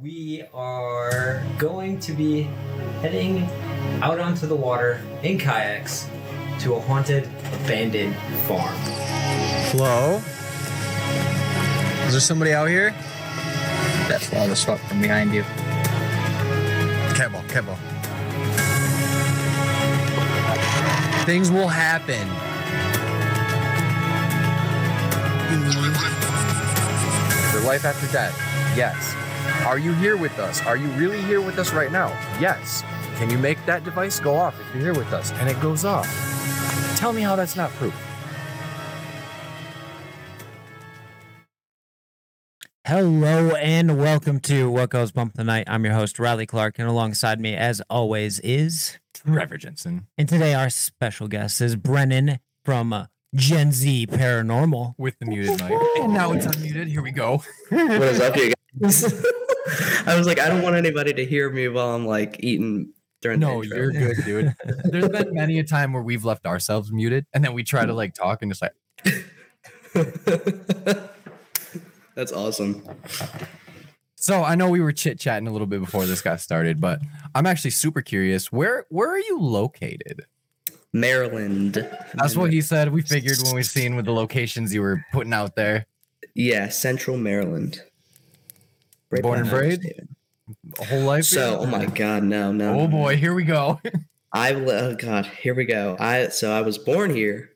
we are going to be heading out onto the water in kayaks to a haunted, abandoned farm. Hello? Is there somebody out here? That's loud as fuck from behind you. Kevo, Kevo. Things will happen. Your life after death. Yes. Are you here with us? Are you really here with us right now? Yes. Can you make that device go off if you're here with us? And it goes off. Tell me how that's not proof. Hello and welcome to What Goes Bump Tonight. I'm your host, Riley Clark, and alongside me, as always, is Trevor Jensen. and today our special guest is Brennan from uh, Gen Z Paranormal. With the muted mic. And now it's unmuted. Here we go. What is up, you guys? I was like, I don't want anybody to hear me while I'm like eating during the No, you're good, dude. There's been many a time where we've left ourselves muted and then we try to like talk and just like, That's awesome. so I know we were chit chatting a little bit before this got started, but I'm actually super curious. Where where are you located? Maryland. That's what he said. We figured when we seen with the locations you were putting out there. Yeah, Central Maryland. Right Born and bred? A whole life. So, oh my God, no, no. Oh boy, here we go. I oh God, here we go. I so I was born here,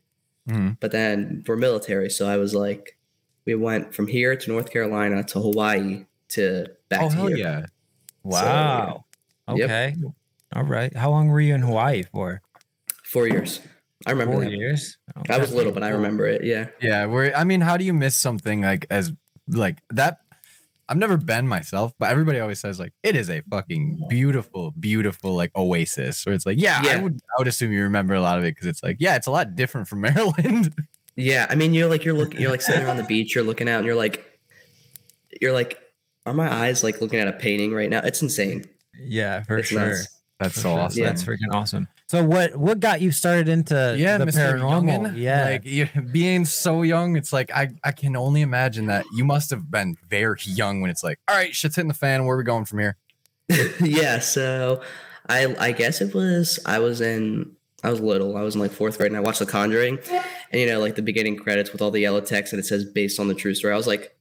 Mhm. but then we're military, so I was like, we went from here to North Carolina to Hawaii to back Oh to hell here. yeah. Wow. Yep. Okay. All right. How long were you in Hawaii for? Four years. I remember Four that. years. I was Okay. little, but I remember it. Yeah. Yeah, we're I mean, how do you miss something like as like that? I've never been myself, but everybody always says like it is a fucking beautiful, beautiful like oasis. Where it's like, yeah, I would I would assume you remember a lot of it because it's like, yeah, it's a lot different from Maryland. Yeah. I mean, you're like you're looking, you're like sitting there on the beach, you're looking out, and you're like, you're like, are my eyes like looking at a painting right now? It's insane. Yeah, for It's sure. nuts. That's For so sure. awesome. That's freaking awesome. So what what got you started into yeah, the Mr. paranormal? Youngin, yeah. like you, being so young, it's like I I can only imagine that you must have been very young when it's like, all right, shit's hitting the fan. Where are we going from here? yeah. So, I I guess it was I was in I was little. I was in like fourth grade, and I watched The Conjuring, and you know, like the beginning credits with all the yellow text, and it says based on the true story. I was like,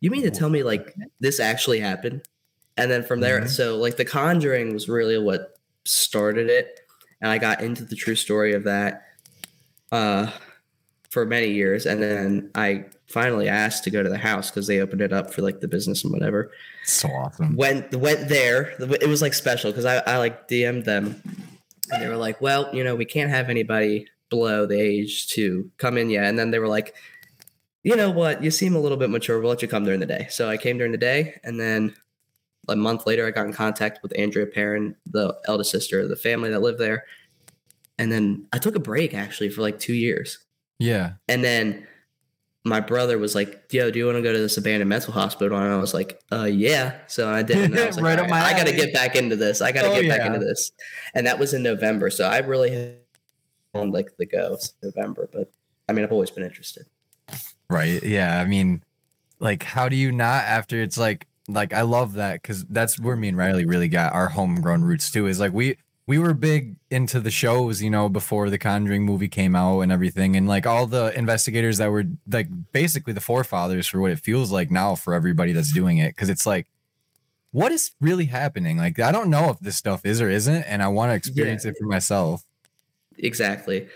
you mean to tell me like this actually happened? And then from there, Mhm. so like The Conjuring was really what started it, and I got into the true story of that uh, for many years, and then I finally asked to go to the house because they opened it up for like the business and whatever So awesome. went went there. It was like special because I, I like DM'd them, and they were like, "Well, you know, we can't have anybody below the age to come in yet." And then they were like, "You know what? You seem a little bit mature. We'll let you come during the day." So I came during the day, and then a month later, I got in contact with Andrea Perron, the eldest sister of the family that lived there, and then I took a break actually for like two years. Yeah. And then my brother was like, "Yo, do you want to go to this abandoned mental hospital?" And I was like, "Uh, yeah." So I did. And I was like, Right "All up my I got to get back into this. I got to Oh, get back yeah. into this." And that was in November. So I really on like the go November, but I mean, I've always been interested. Right. Yeah. I mean, like, how do you not after it's like, like, I love that because that's where me and Riley really got our homegrown roots too. Is like, we, we were big into the shows, you know, before the Conjuring movie came out and everything. And like all the investigators that were like basically the forefathers for what it feels like now for everybody that's doing it. Cause it's like, what is really happening? Like, I don't know if this stuff is or isn't. And I want to experience it for myself. Exactly.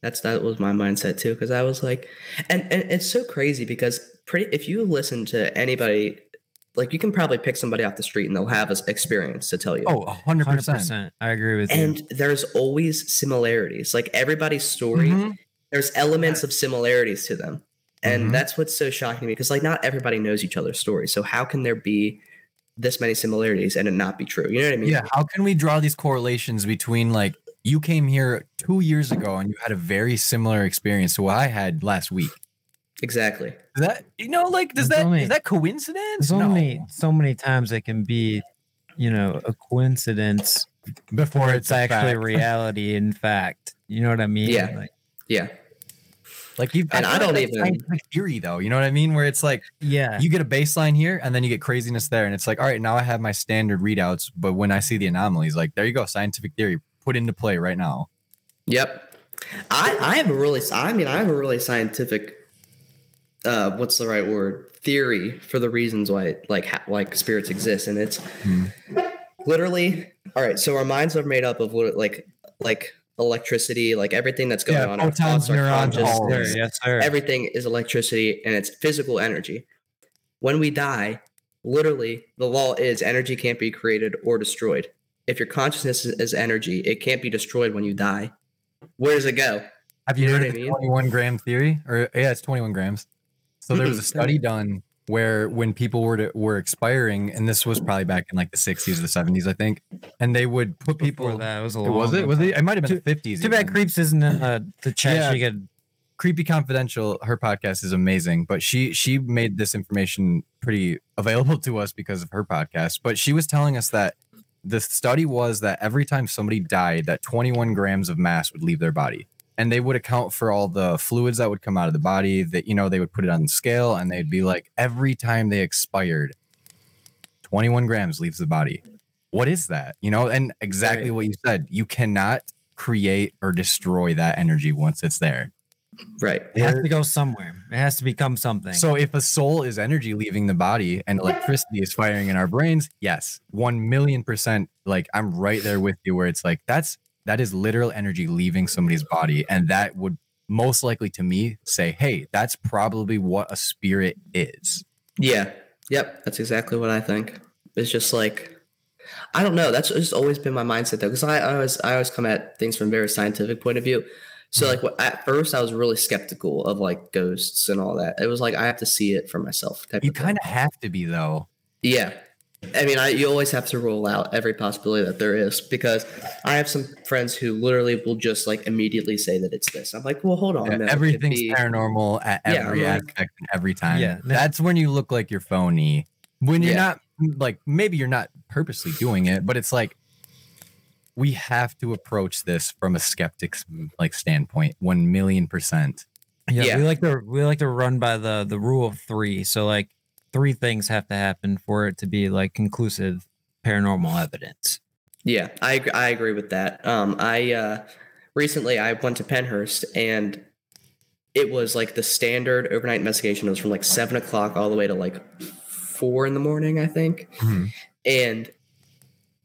That's that was my mindset too, because I was like, and and it's so crazy because pretty if you listen to anybody, like you can probably pick somebody off the street and they'll have an experience to tell you. Oh, a hundred Hundred percent. percent. I agree with you. and there's always similarities. Like everybody's story, Mhm. there's elements of similarities to them. And Mhm. that's what's so shocking to me because like not everybody knows each other's stories. So how can there be this many similarities and it not be true? You know what I mean? Yeah, how can we draw these correlations between like you came here two years ago and you had a very similar experience to what I had last week? Exactly. Is that you know, like does There's that is only- that coincidence? There's only so many times it can be, you know, a coincidence before it's it's actually reality. In fact, you know what I mean? Yeah. Like, Yeah. Like you, And I feel don't like that's even- scientific theory though. You know what I mean? Where it's like Yeah. you get a baseline here, and then you get craziness there, and it's like, all right, now I have my standard readouts, but when I see the anomalies, like there you go, scientific theory put into play right now. Yep. I I have a really I mean I have a really scientific uh what's the right word theory for the reasons why like ha- like spirits exist and it's Hmm. literally all right so our minds are made up of lit- like like electricity like everything that's going Yeah, on our thoughts, our neurons, conscious- all Sir, Sir, yes, sir. everything is electricity and it's physical energy when we die literally the law is energy can't be created or destroyed if your consciousness is, is energy it can't be destroyed when you die where does it go Have you You know heard what of I the mean? 21 gram theory? Or yeah, it's 21 grams. So there was a study done where when people were to, were expiring, and this was probably back in like the 60s or the 70s, I think, and they would put Before people. that, it was a long was it? Was it? It might have been the 50s. Too bad. Creeps isn't in uh, the chat. Yeah. She could. Creepy Confidential, her podcast is amazing, but she she made this information pretty available to us because of her podcast. But she was telling us that the study was that every time somebody died, that 21 grams of mass would leave their body. And they would account for all the fluids that would come out of the body, that you know, they would put it on the scale and they'd be like, every time they expired, 21 grams leaves the body. What is that? You know, and exactly Right. what you said. You cannot create or destroy that energy once it's there. right It has to go somewhere. It has to become something. So if a soul is energy leaving the body and electricity is firing in our brains, yes, one million percent. Like I'm right there with you, where it's like that's that is literal energy leaving somebody's body, and that would most likely to me say, hey, that's probably what a spirit is. Yeah. Yep. That's exactly what I think. It's just like I don't know. That's just always been my mindset though, because I, I always I always come at things from a very scientific point of view. So like what, at first I was really skeptical of like ghosts and all that. It was like I have to see it for myself. Type You kind of have to be though. Yeah. I mean, I you always have to rule out every possibility that there is because I have some friends who literally will just like immediately say that it's this. I'm like, well, hold on. Yeah, no, Everything's be- paranormal at every I'm like- aspect and every time. Yeah. that's when you look like you're phony. When you're Yeah. not like maybe you're not purposely doing it, but it's like we have to approach this from a skeptic's like standpoint, one million percent. yeah, yeah. we like to we like to run by the the rule of three. So like three things have to happen for it to be like conclusive paranormal evidence. Yeah, I ag- I agree with that. Um, I uh, recently I went to Pennhurst and it was like the standard overnight investigation. It was from like seven o'clock all the way to like four in the morning, I think, and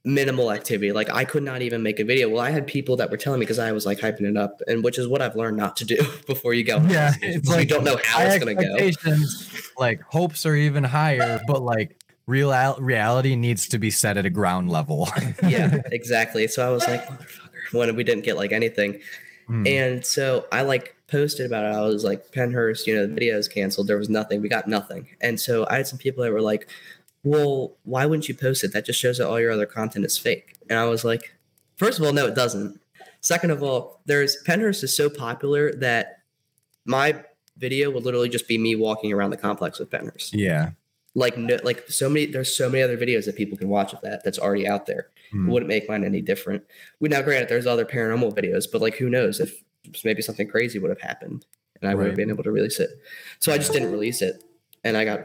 minimal activity. Like I could not even make a video. Well, I had people that were telling me because I was like hyping it up, and which is what I've learned not to do before you go. Yeah, it's like you don't know how it's gonna go. like hopes are even higher, but like real reality needs to be set at a ground level. yeah, exactly. So I was like, motherfucker, when we didn't get like anything. Hmm. And so I like posted about it. I was like, Pennhurst, you know, the video is canceled. There was nothing. We got nothing. And so I had some people that were like, well, why wouldn't you post it? That just shows that all your other content is fake. And I was like, first of all, no, it doesn't. Second of all, there's Pennhurst is so popular that my video would literally just be me walking around the complex with Pennhurst yeah. like no, like so many there's so many other videos that people can watch of that that's already out there hmm. it wouldn't make mine any different we now granted there's other paranormal videos but like who knows if maybe something crazy would have happened and i would have been able to release it so i just didn't release it and i got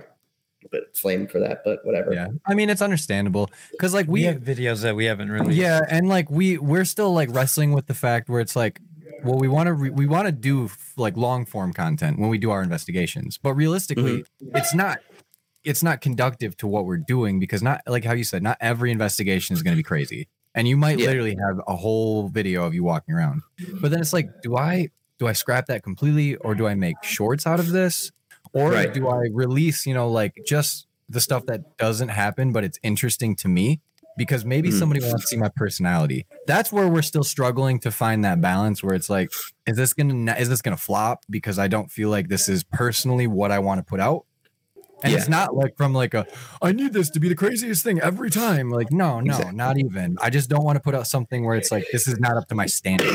bit flamed for that but whatever Yeah. I mean, it's understandable because like We we have videos that we haven't released. Yeah, and like we we're still like wrestling with the fact where it's like, well, we want to re- we want to do like long form content when we do our investigations, but realistically, mm-hmm. it's not it's not conductive to what we're doing because not like how you said, not every investigation is going to be crazy, and you might Yeah. literally have a whole video of you walking around, but then it's like, do I do I scrap that completely, or do I make shorts out of this, or Right. do I release you know like just the stuff that doesn't happen but it's interesting to me because maybe Mhm. somebody wants to see my personality. That's where we're still struggling to find that balance where it's like, is this gonna is this gonna flop because I don't feel like this is personally what I want to put out. And it's not like from like a I need this to be the craziest thing every time. Like, no, no, Exactly. not even. I just don't want to put out something where it's like this is not up to my standard.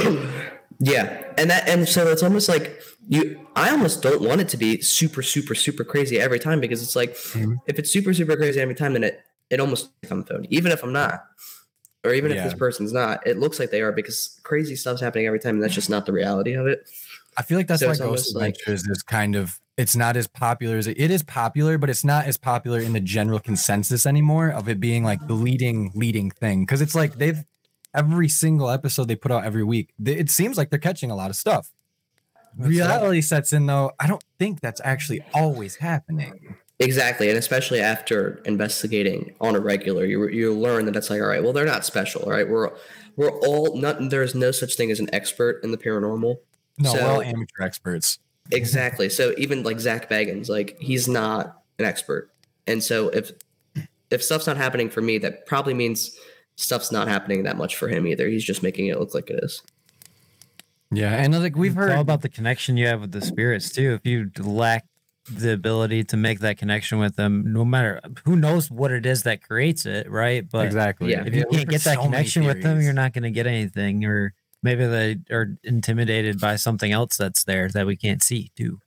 Yeah. And that and so it's almost like you i almost don't want it to be super super super crazy every time because it's like Mhm. if it's super super crazy every time then it it almost phony even if i'm not or even if this person's not it looks like they are because crazy stuff's happening every time and that's just not the reality of it. I feel like that's So why Ghost almost like- Adventures is kind of it's not as popular as it, it is popular, but it's not as popular in the general consensus anymore of it being like the leading leading thing. Because it's like they've every single episode they put out every week. It seems like they're catching a lot of stuff. That's right. Reality sets in though. I don't think that's actually always happening. Exactly, and especially after investigating on a regular, you you learn that it's like, all right, well, they're not special, all right? We're we're all not. There's no such thing as an expert in the paranormal. No, we're all So- amateur experts. Exactly. so even like Zak Bagans, like he's not an expert, and so if if stuff's not happening for me, that probably means stuff's not happening that much for him either. He's just making it look like it is. Yeah, and like we've It's all heard about the connection you have with the spirits too. If you lack the ability to make that connection with them, no matter who knows what it is that creates it, right? But exactly. Yeah. if you we've can't get that so connection with them, you're not going to get anything. Or maybe they are intimidated by something else that's there that we can't see too.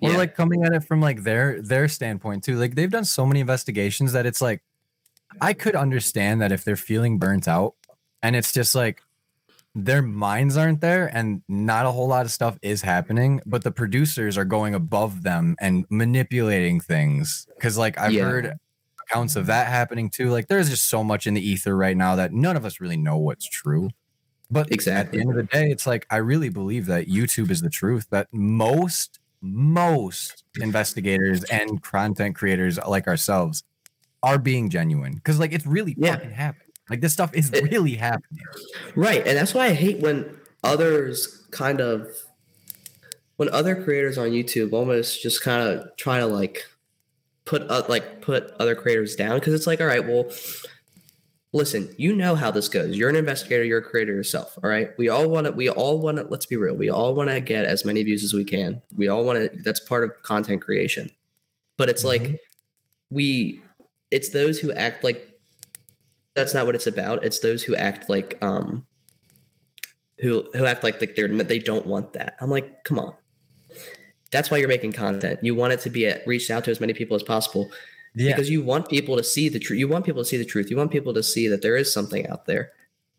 or Yeah. like coming at it from like their their standpoint too like they've done so many investigations that it's like i could understand that if they're feeling burnt out and it's just like their minds aren't there and not a whole lot of stuff is happening but the producers are going above them and manipulating things because like i've Yeah. heard accounts of that happening too like there's just so much in the ether right now that none of us really know what's true but exactly. at the end of the day it's like i really believe that youtube is the truth that most most investigators and content creators like ourselves are being genuine because like it's really Yeah. fucking happening like this stuff is It- really happening Right, and that's why I hate when others kind of when other creators on YouTube almost just kind of try to like put up like put other creators down because it's like, all right, well, listen, you know how this goes. You're an investigator, you're a creator yourself. All right, we all want to. We all want to. Let's be real. We all want to get as many views as we can. We all want to. That's part of content creation. But it's like mm-hmm. we. It's those who act like that's not what it's about. It's those who act like um who who act like they- they're they don't want that. I'm like, come on. That's why you're making content. You want it to be at, reached out to as many people as possible Yeah. because you want people to see the truth. You want people to see the truth. You want people to see that there is something out there.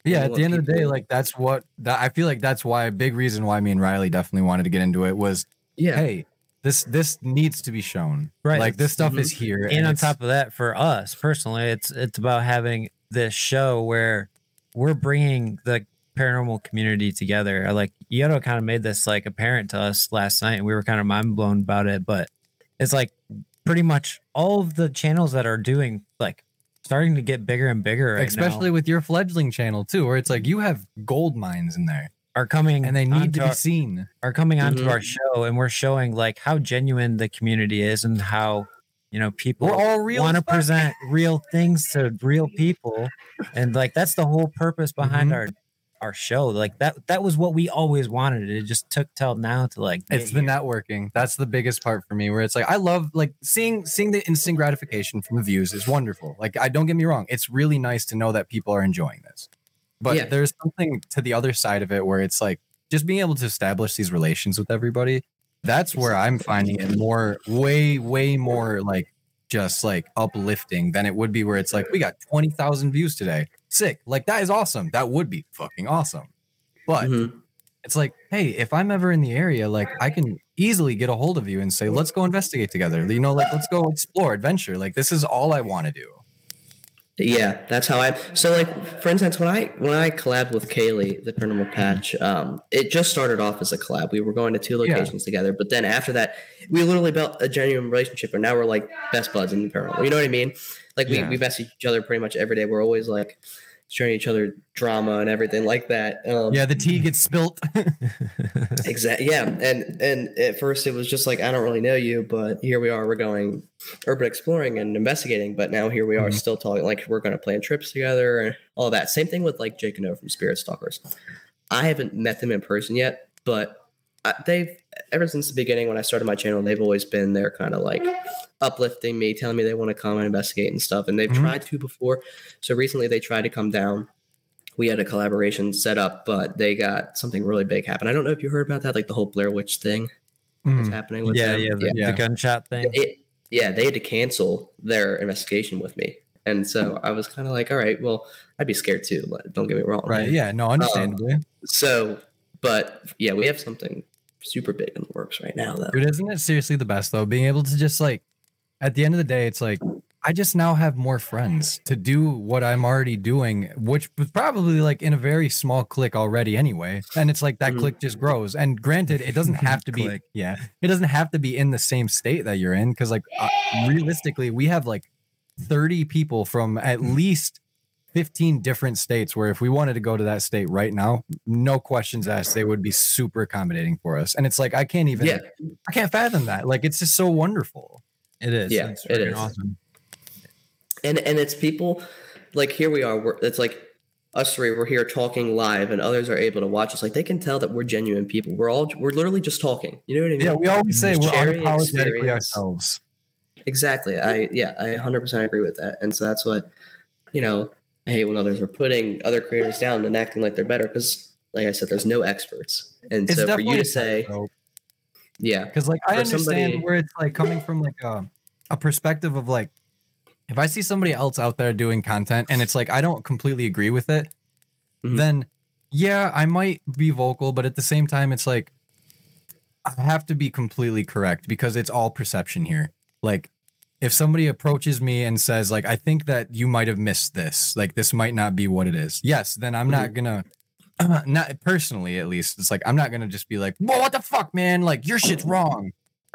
yeah at the end of the day like that's what that i feel like that's why a big reason why me and riley definitely wanted to get into it was Yeah. hey this this needs to be shown Right. like this stuff Mhm. is here and on top of that for us personally it's it's about having this show where we're bringing the paranormal community together like Yodo kind of made this like apparent to us last night and we were kind of mind blown about it but it's like pretty much all of the channels that are doing like starting to get bigger and bigger right especially now with your fledgling channel too where it's like you have gold mines in there are coming and they need onto to be our- seen. are coming onto Mhm. our show and we're showing like how genuine the community is and how you know people we're all real want to present real things to real people. And like that's the whole purpose behind Mhm. our our show. Like that that was what we always wanted. It just took till now to like get it's the here. networking. That's the biggest part for me where it's like i love like seeing seeing the instant gratification from the views is wonderful. Like i don't get me wrong it's really nice to know that people are enjoying this but Yeah. there's something to the other side of it where it's like just being able to establish these relations with everybody that's where i'm finding it more way way more like just like uplifting than it would be where it's like we got 20,000 views today sick like that is awesome that would be fucking awesome but Mhm. it's like, hey, if I'm ever in the area, like I can easily get a hold of you and say, let's go investigate together. You know, like let's go explore, adventure. Like this is all I want to do. Yeah, that's how I. So, like, for instance, when I when I collabed with Kaylee, the Paranormal Patch, um, it just started off as a collab. We were going to two Yeah. locations together, but then after that, we literally built a genuine relationship, and now we're like best buds in the paranormal. You know what I mean? Like, we Yeah. we message each other pretty much every day. We're always like sharing each other drama and everything like that. Um, Yeah, the tea gets spilt. Exactly. Yeah, and and at first it was just like I don't really know you, but here we are. We're going urban exploring and investigating, but now here we are Mhm. still talking. Like we're going to plan trips together and all that. Same thing with like Jake and O from Spirit Stalkers. I haven't met them in person yet, but I, they've ever since the beginning when I started my channel, they've always been there, kind of like uplifting me, telling me they want to come and investigate and stuff. And they've Mhm. tried to before. So recently they tried to come down we had a collaboration set up, but they got something really big happen. I don't know if you heard about that, like the whole Blair Witch thing that's Mm. happening with yeah them. yeah the, Yeah. the gunshot thing It, yeah, they had to cancel their investigation with me. And so I was kind of like, all right, well, I'd be scared too. Don't get me wrong. Right. Yeah. No, understandably. So, but yeah, we have something super big in the works right now, though. Dude, isn't it seriously the best though? Being able to just like, at the end of the day, it's like I just now have more friends to do what I'm already doing, which was probably like in a very small click already anyway. And it's like that Mhm. click just grows. And granted, it doesn't have to be, yeah, it doesn't have to be in the same state that you're in. Cause like uh, realistically, we have like 30 people from at least 15 different states where if we wanted to go to that state right now, no questions asked, they would be super accommodating for us. And it's like, I can't even, Yeah. I can't fathom that. Like, it's just so wonderful. It is. Yeah, It's it freaking is. awesome. and and it's people like here we are we're, it's like us three we're here talking live and others are able to watch us like they can tell that we're genuine people we're all we're literally just talking you know what i mean Yeah, we always mm-hmm. say we're Sharing unapologetically ourselves. exactly i yeah i 100% agree with that and so that's what you know i hate when others are putting other creators down and acting like they're better because like i said there's no experts and so for you to say yeah because like I understand somebody- where it's like coming from like a, a perspective of like if I see somebody else out there doing content and it's like I don't completely agree with it, Mhm. then yeah, I might be vocal, but at the same time, it's like I have to be completely correct because it's all perception here. Like if somebody approaches me and says like I think that you might have missed this, like this might not be what it is. Yes, then I'm not mm-hmm. gonna not personally at least. It's like I'm not gonna just be like, "Whoa, what the fuck, man? Like your shit's wrong."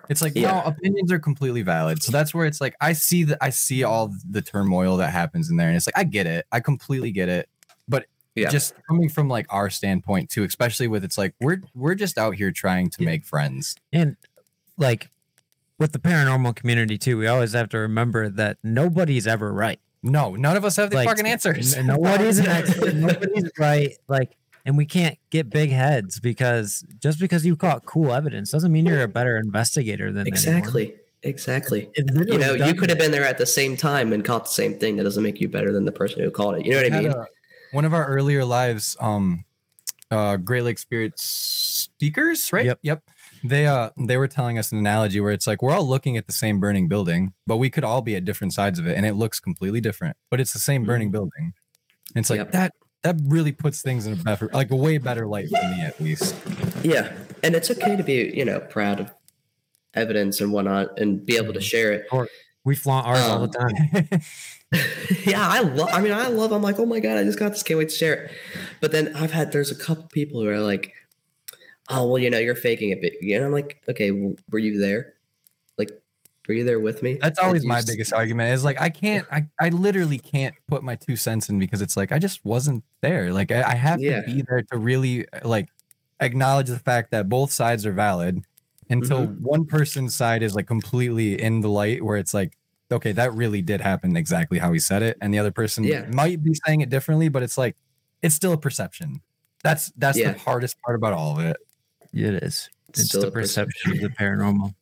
It's like Yeah. no, opinions are completely valid. So that's where it's like I see that I see all the turmoil that happens in there, and it's like I get it, I completely get it. But Yeah. just coming from like our standpoint too, especially with it's like we're we're just out here trying to make friends. And like with the paranormal community too, we always have to remember that nobody's ever right. No, none of us have the Like, fucking answers. n- Nobody's an expert. Nobody's right. Like, and we can't get big heads because just because you caught cool evidence doesn't mean you're a better investigator than anyone. exactly exactly you know you could have been there at the same time and caught the same thing that doesn't make you better than the person who caught it you know what i mean a- one of our earlier lives, um, uh, Great Lake Spirit speakers, right? Yep. Yep. They uh they were telling us an analogy where it's like we're all looking at the same burning building, but we could all be at different sides of it, and it looks completely different, but it's the same burning building. And it's like Yep. that that really puts things in a better, like a way better light for me at least. Yeah, and it's okay to be, you know, proud of evidence and whatnot, and be able to share it. we flaunt ours all the Um, time. yeah, I love. I mean, I love. I'm like, oh my god, I just got this. Can't wait to share it. But then I've had there's a couple people who are like, oh well, you know, you're faking it. But and I'm like, okay, well, were you there? Like, were you there with me? That's always you my s- biggest argument is like I can't I, I literally can't put my two cents in because it's like I just wasn't there. Like I, I have Yeah. to be there to really uh, like acknowledge the fact that both sides are valid until Mm-hmm. one person's side is like completely in the light where it's like okay that really did happen exactly how he said it and the other person Yeah. might be saying it differently but it's like it's still a perception that's that's Yeah. the hardest part about all of it It is. It's Still the a perception of the paranormal.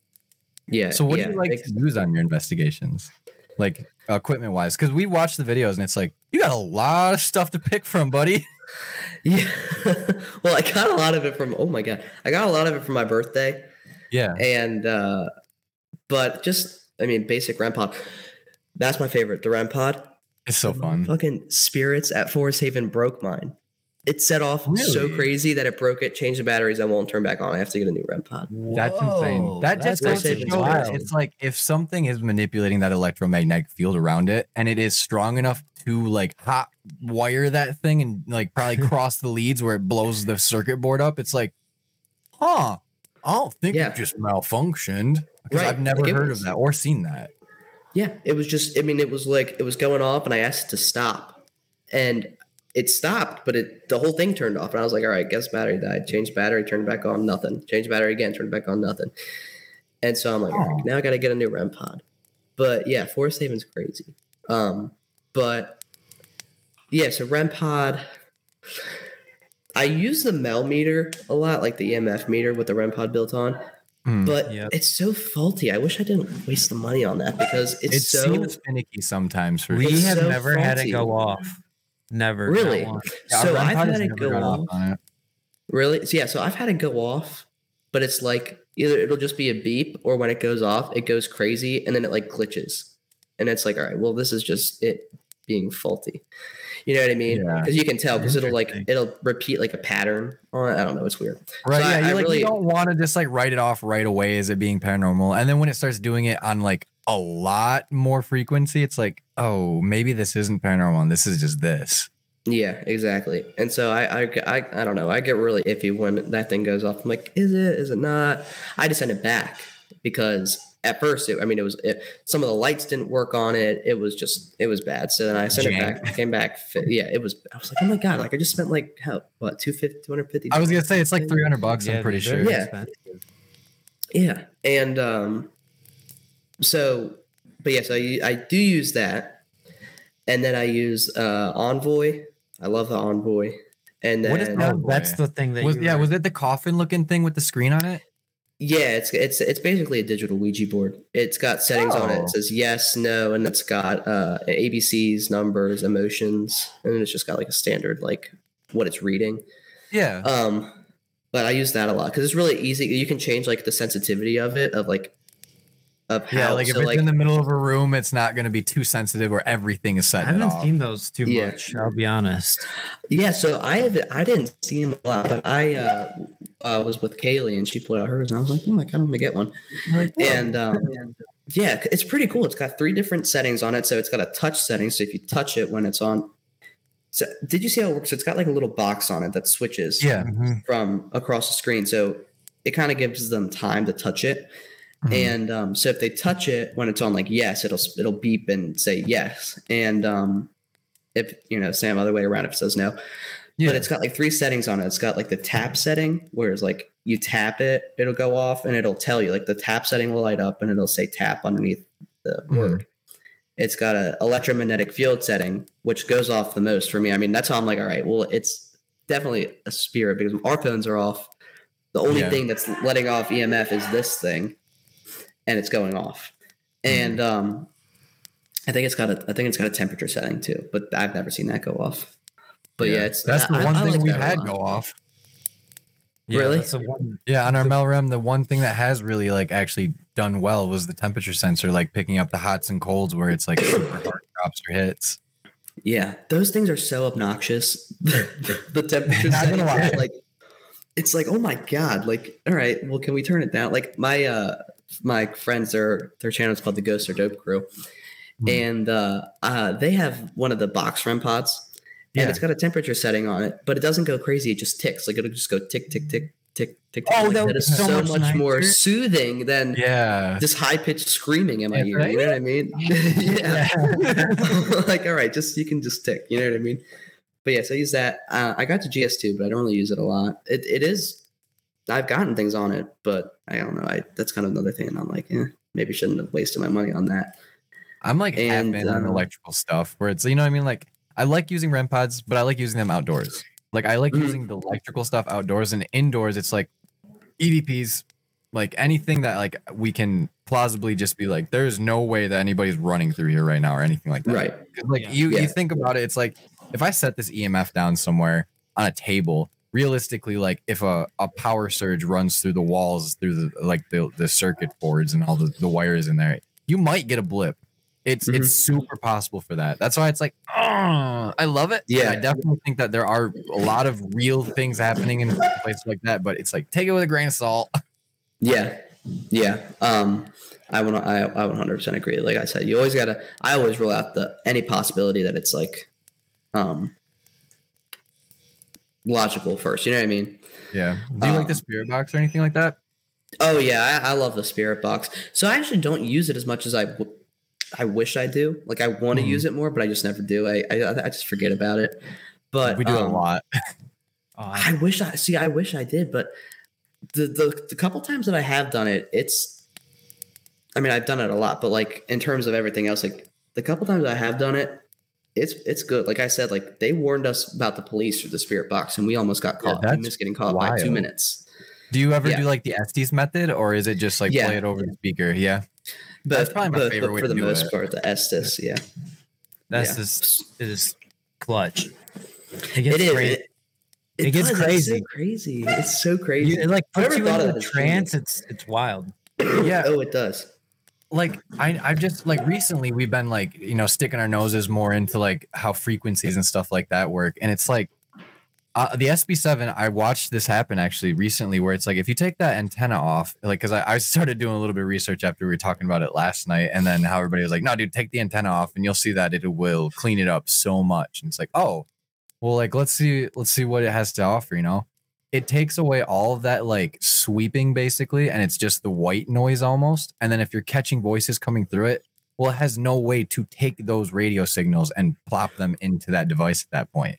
Yeah. so what yeah, do you like ex- to use on your investigations like equipment wise because we watch the videos and it's like you got a lot of stuff to pick from buddy Yeah. well, I got a lot of it from. Oh my god, I got a lot of it from my birthday. yeah and uh but just i mean basic REM pod that's my favorite the REM pod it's so fun fucking spirits at forest haven broke mine it set off so crazy that it broke it changed the batteries i won't turn back on i have to get a new REM pod That's insane. That just goes to insane. show that it's like if something is manipulating that electromagnetic field around it and it is strong enough to like hot wire that thing and like probably cross the leads where it blows the circuit board up, it's like, huh, I don't think Yeah. it just malfunctioned because Right. I've never Like, heard was- of that or seen that. yeah it was just i mean it was like it was going off and i asked it to stop and it stopped but it the whole thing turned off and i was like all right guess battery died Change battery turned back on nothing Change battery again turned back on nothing and so i'm like right, Oh. now i gotta get a new REM pod but yeah forest haven's crazy um but yeah so REM pod i use the mel meter a lot like the emf meter with the REM pod built on Hmm. but Yep. it's so faulty i wish i didn't waste the money on that because it's It so seems finicky sometimes for We have so never had it go off. Never. Really? Yeah, so I've had it go off. it. Really? So yeah, so I've had it go off, but it's like either it'll just be a beep or when it goes off, it goes crazy and then it like glitches. And it's like, all right, well, this is just it being faulty. You know what I mean? Yeah. Because you can tell because it'll like it'll repeat like a pattern. I don't know. It's weird. Right. So yeah. I you like really- you don't want to just like write it off right away as it being paranormal. And then when it starts doing it on like a lot more frequency, it's like, oh, maybe this isn't paranormal and this is just this. Yeah, exactly. And so I, I, I, I don't know. I get really iffy when that thing goes off. I'm like, is it? Is it not? I just send it back because at first, it, I mean, it was it, some of the lights didn't work on it. It was just, it was bad. So then I sent it Jank. back. Came back. Yeah, it was. I was like, oh my god! Like I just spent like how what 250 250 I was gonna say it's like 300 bucks. I'm pretty sure. Yeah. Yeah, and um, so, but yes, I I do use that, and then I use uh Envoy. I love the Envoy, and then What is No, Envoy? that's the thing that Was, you yeah, were- was it the coffin looking thing with the screen on it? Yeah, it's it's it's basically a digital Ouija board. It's got settings on it. Oh. It says yes, no, and it's got uh ABCs, numbers, emotions, and it's just got like a standard like what it's reading. Yeah. Um, but I use that a lot because it's really easy. You can change like the sensitivity of it of like of how yeah, like if so, it's in the middle of a room, it's not gonna be too sensitive where everything is set. I haven't off. seen those too Yeah. much. I'll be honest. Yeah, so I have I didn't see him a lot, but I uh, uh was with Kaylee and she pulled out hers and I was like, oh, I kind of want to get one. And um, yeah, it's pretty cool. It's got three different settings on it. So it's got a touch setting. So if you touch it when it's on, so did you see how it works? It's got like a little box on it that switches Yeah. from across the screen. So it kind of gives them time to touch it. Mhm. And um, so if they touch it when it's on like yes, it'll it'll beep and say yes. And um, if you know, same other way around if it says no. Yeah. But it's got like three settings on it. It's got like the tap setting, whereas like you tap it, it'll go off and it'll tell you like the tap setting will light up and it'll say tap underneath the Mhm. word. It's got a electromagnetic field setting, which goes off the most for me. I mean, that's how I'm like, all right, well, it's definitely a spirit because our phones are off. The only Yeah. thing that's letting off EMF is this thing, and it's going off. And um, I think it's got a I think it's got a temperature setting too, but I've never seen that go off. But yeah, it's that's the I- one I thing like we've had lot. go off. Yeah, Really? That's the one. Yeah, on our Melrem, the one thing that has really like actually done well was the temperature sensor, like picking up the hots and colds where it's like super hard drops or hits. Yeah, those things are so obnoxious. the temperature Not gonna setting, lie. like it's like, oh my god, like, all right, well, can we turn it down? Like my uh my friends, their their channel is called the Ghost or Dope Crew, Hmm. and uh, uh they have one of the box REM pods, and Yeah. it's got a temperature setting on it, but it doesn't go crazy. It just ticks, like it'll just go tick tick tick tick tick. Oh, tick. that Like, was is so so much much more soothing than Yeah. this high pitched screaming in my Yeah, ear. right? You know what I mean? yeah. like, all right, just you can just tick. You know what I mean? But yes, I use that. Uh, I got to GS2, but I don't really use it a lot. It, it is. I've gotten things on it, but I don't know. I that's kind of another thing. And I'm like, eh, maybe shouldn't have wasted my money on that. I'm like half And, in on uh, electrical stuff where it's you know what I mean like I like using REM pods, but I like using them outdoors. Like I like Mhm. using the electrical stuff outdoors and indoors. It's like EVPs, like anything that like we can plausibly just be like, there's no way that anybody's running through here right now or anything like that. Right. Like Yeah. you, Yeah. you think about it, it's like if I set this EMF down somewhere on a table, realistically, like if a, a power surge runs through the walls, through the like the, the circuit boards and all the, the wires in there, you might get a blip. It's Mhm. it's super possible for that. That's why it's like, oh, I love it. and Yeah. I definitely think that there are a lot of real things happening in places like that, but it's like take it with a grain of salt. Yeah. Yeah. Um, I want I I 100 percent agree. Like I said, you always gotta. I always rule out the any possibility that it's like, um, logical first. You know what I mean? Yeah. Do you like the Um, spirit box or anything like that? Oh yeah, I, I love the spirit box. So I actually don't use it as much as I w- I wish I do. Like I want to Mhm. use it more, but I just never do. I I, I just forget about it. But we do it a um, lot. I- I wish I see. I wish I did, but the the the couple times that I have done it, it's. I mean, I've done it a lot, but like in terms of everything else, like the couple times I have done it, it's it's good. Like I said, like they warned us about the police through the spirit box, and we almost got Yeah, caught. we that's missed getting caught by two minutes. Do you ever yeah. do like the Estes method or is it just like Yeah. play it over the speaker? Yeah. But, That's probably my but- favorite but way for the most it. part. The Estes, yeah, that's yeah. just it is clutch. It gets it is. crazy. It, It gets does, it's so crazy. crazy. It's so crazy. You, it like puts you of a trance. It's it's wild. Yeah. oh, it does. Like I I've just like recently we've been like you know sticking our noses more into like how frequencies and stuff like that work, and it's like uh, the SB7. I watched this happen actually recently, where it's like if you take that antenna off, like because I, I started doing a little bit of research after we were talking about it last night, and then how everybody was like, no, dude, take the antenna off, and you'll see that it will clean it up so much, and it's like, oh, well, like let's see let's see what it has to offer, you know. It takes away all of that like sweeping basically, and it's just the white noise almost. And then if you're catching voices coming through it, well, it has no way to take those radio signals and plop them into that device at that point.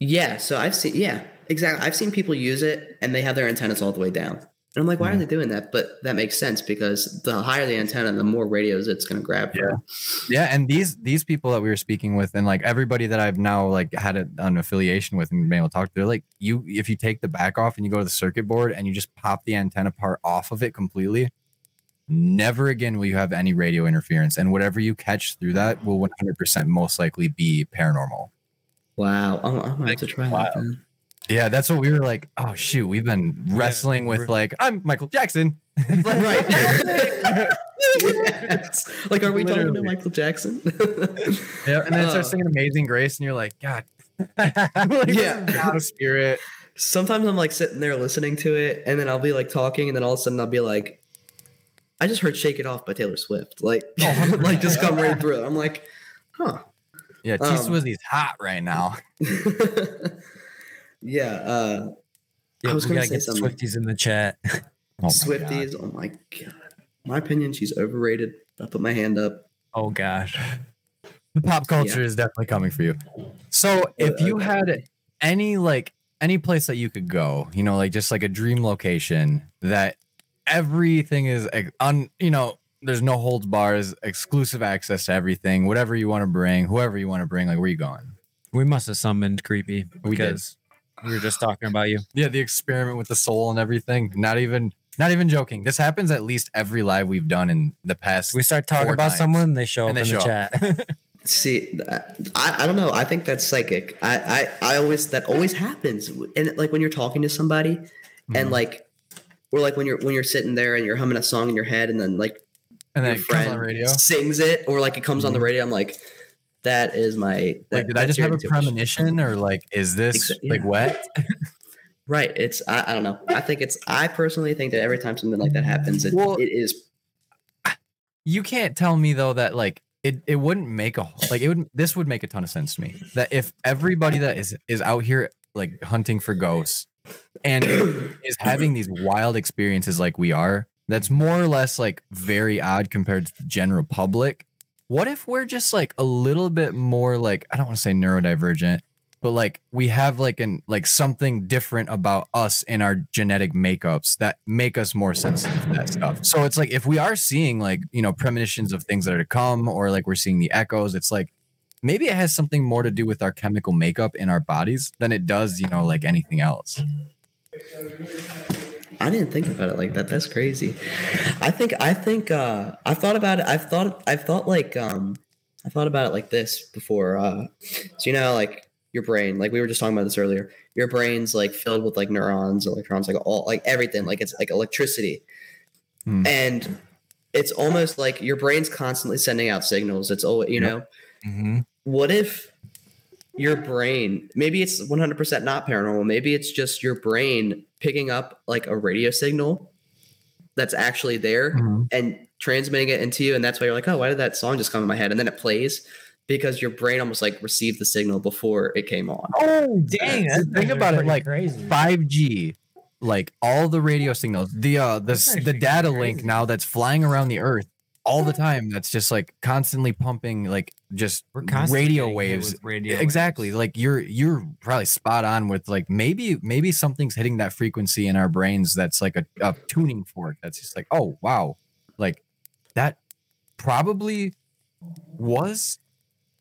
Yeah, so I've seen yeah, exactly. I've seen people use it and they have their antennas all the way down. And I'm like, why are Mhm. they doing that? But that makes sense because the higher the antenna, the more radios it's going to grab. Yeah. from. Yeah, and these these people that we were speaking with, and like everybody that I've now like had a, an affiliation with and been able to talk to, they're like, you if you take the back off and you go to the circuit board and you just pop the antenna part off of it completely, never again will you have any radio interference, and whatever you catch through that will 100% most likely be paranormal. Wow, I'm, I'm gonna have to try Wow. that. Then. Yeah, that's what we were like. Oh shoot, we've been wrestling with like I'm Michael Jackson. Right. Yes. Like, are we talking to Michael Jackson? Yeah, and then it starts singing Amazing Grace, and you're like, God, like, Yeah. not a spirit. Sometimes I'm like sitting there listening to it, and then I'll be like talking, and then all of a sudden I'll be like, I just heard "Shake It Off" by Taylor Swift, like, Oh, like just come right through. I'm like, huh. Yeah, T Um, Swizzy's hot right now. Yeah, uh, Yeah, I was we gonna gotta say get something. Swifties in the chat. Oh my God. Swifties. Oh my god. My opinion, she's overrated. I put my hand up. Oh gosh. The pop culture is definitely coming for you. So if you okay. had any like any place that you could go, you know, like just like a dream location that everything is ex- on, you know, there's no holds bars, exclusive access to everything, whatever you want to bring, whoever you want to bring, like where you going? We must have summoned creepy We did. because we were just talking about you. Yeah, the experiment with the soul and everything. Not even not even joking. This happens at least every live we've done in the past. We start talking about times. someone, they show And up they in the show up. chat. See, I, I don't know. I think that's psychic. I, I, I always that always happens, and like when you're talking to somebody, and Mhm. like, or like when you're when you're sitting there and you're humming a song in your head, and then like and then your it comes friend radio. sings it, or like it comes on the Mhm. radio. I'm like, that is my. That, Like, did I just have a intuition. premonition, or like, is this like wet? Right. It's I, I don't know. I think it's I personally think that every time something like that happens, it, Well- it is you can't tell me though that like it, it wouldn't make a like it would this would make a ton of sense to me that if everybody that is is out here like hunting for ghosts and is having these wild experiences like we are that's more or less like very odd compared to the general public what if we're just like a little bit more like i don't want to say neurodivergent but like we have like an like something different about us in our genetic makeups that make us more sensitive to that stuff. So it's like if we are seeing like you know premonitions of things that are to come or like we're seeing the echoes it's like maybe it has something more to do with our chemical makeup in our bodies than it does you know like anything else I didn't think about it like that. That's crazy. I think I think uh I've thought about it. I've thought I've thought like um I thought about it like this before. Uh so you know like your brain, like we were just talking about this earlier. Your brain's like filled with like neurons, electrons, like all like everything. Like it's like electricity. Hmm. And it's almost like your brain's constantly sending out signals. It's all you know. mm-hmm. what if your brain maybe it's 100% not paranormal maybe it's just your brain picking up like a radio signal that's actually there Mhm. and transmitting it into you and that's why you're like oh why did that song just come in my head and then it plays because your brain almost like received the signal before it came on oh Dang, that's- think about it like crazy. 5G, like all the radio signals, the uh the the data crazy. link now that's flying around the earth all the time. That's just like constantly pumping like just radio waves. radio exactly. waves. Like you're you're probably spot on with like maybe maybe something's hitting that frequency in our brains that's like a, a tuning fork. That's just like oh wow, like that probably was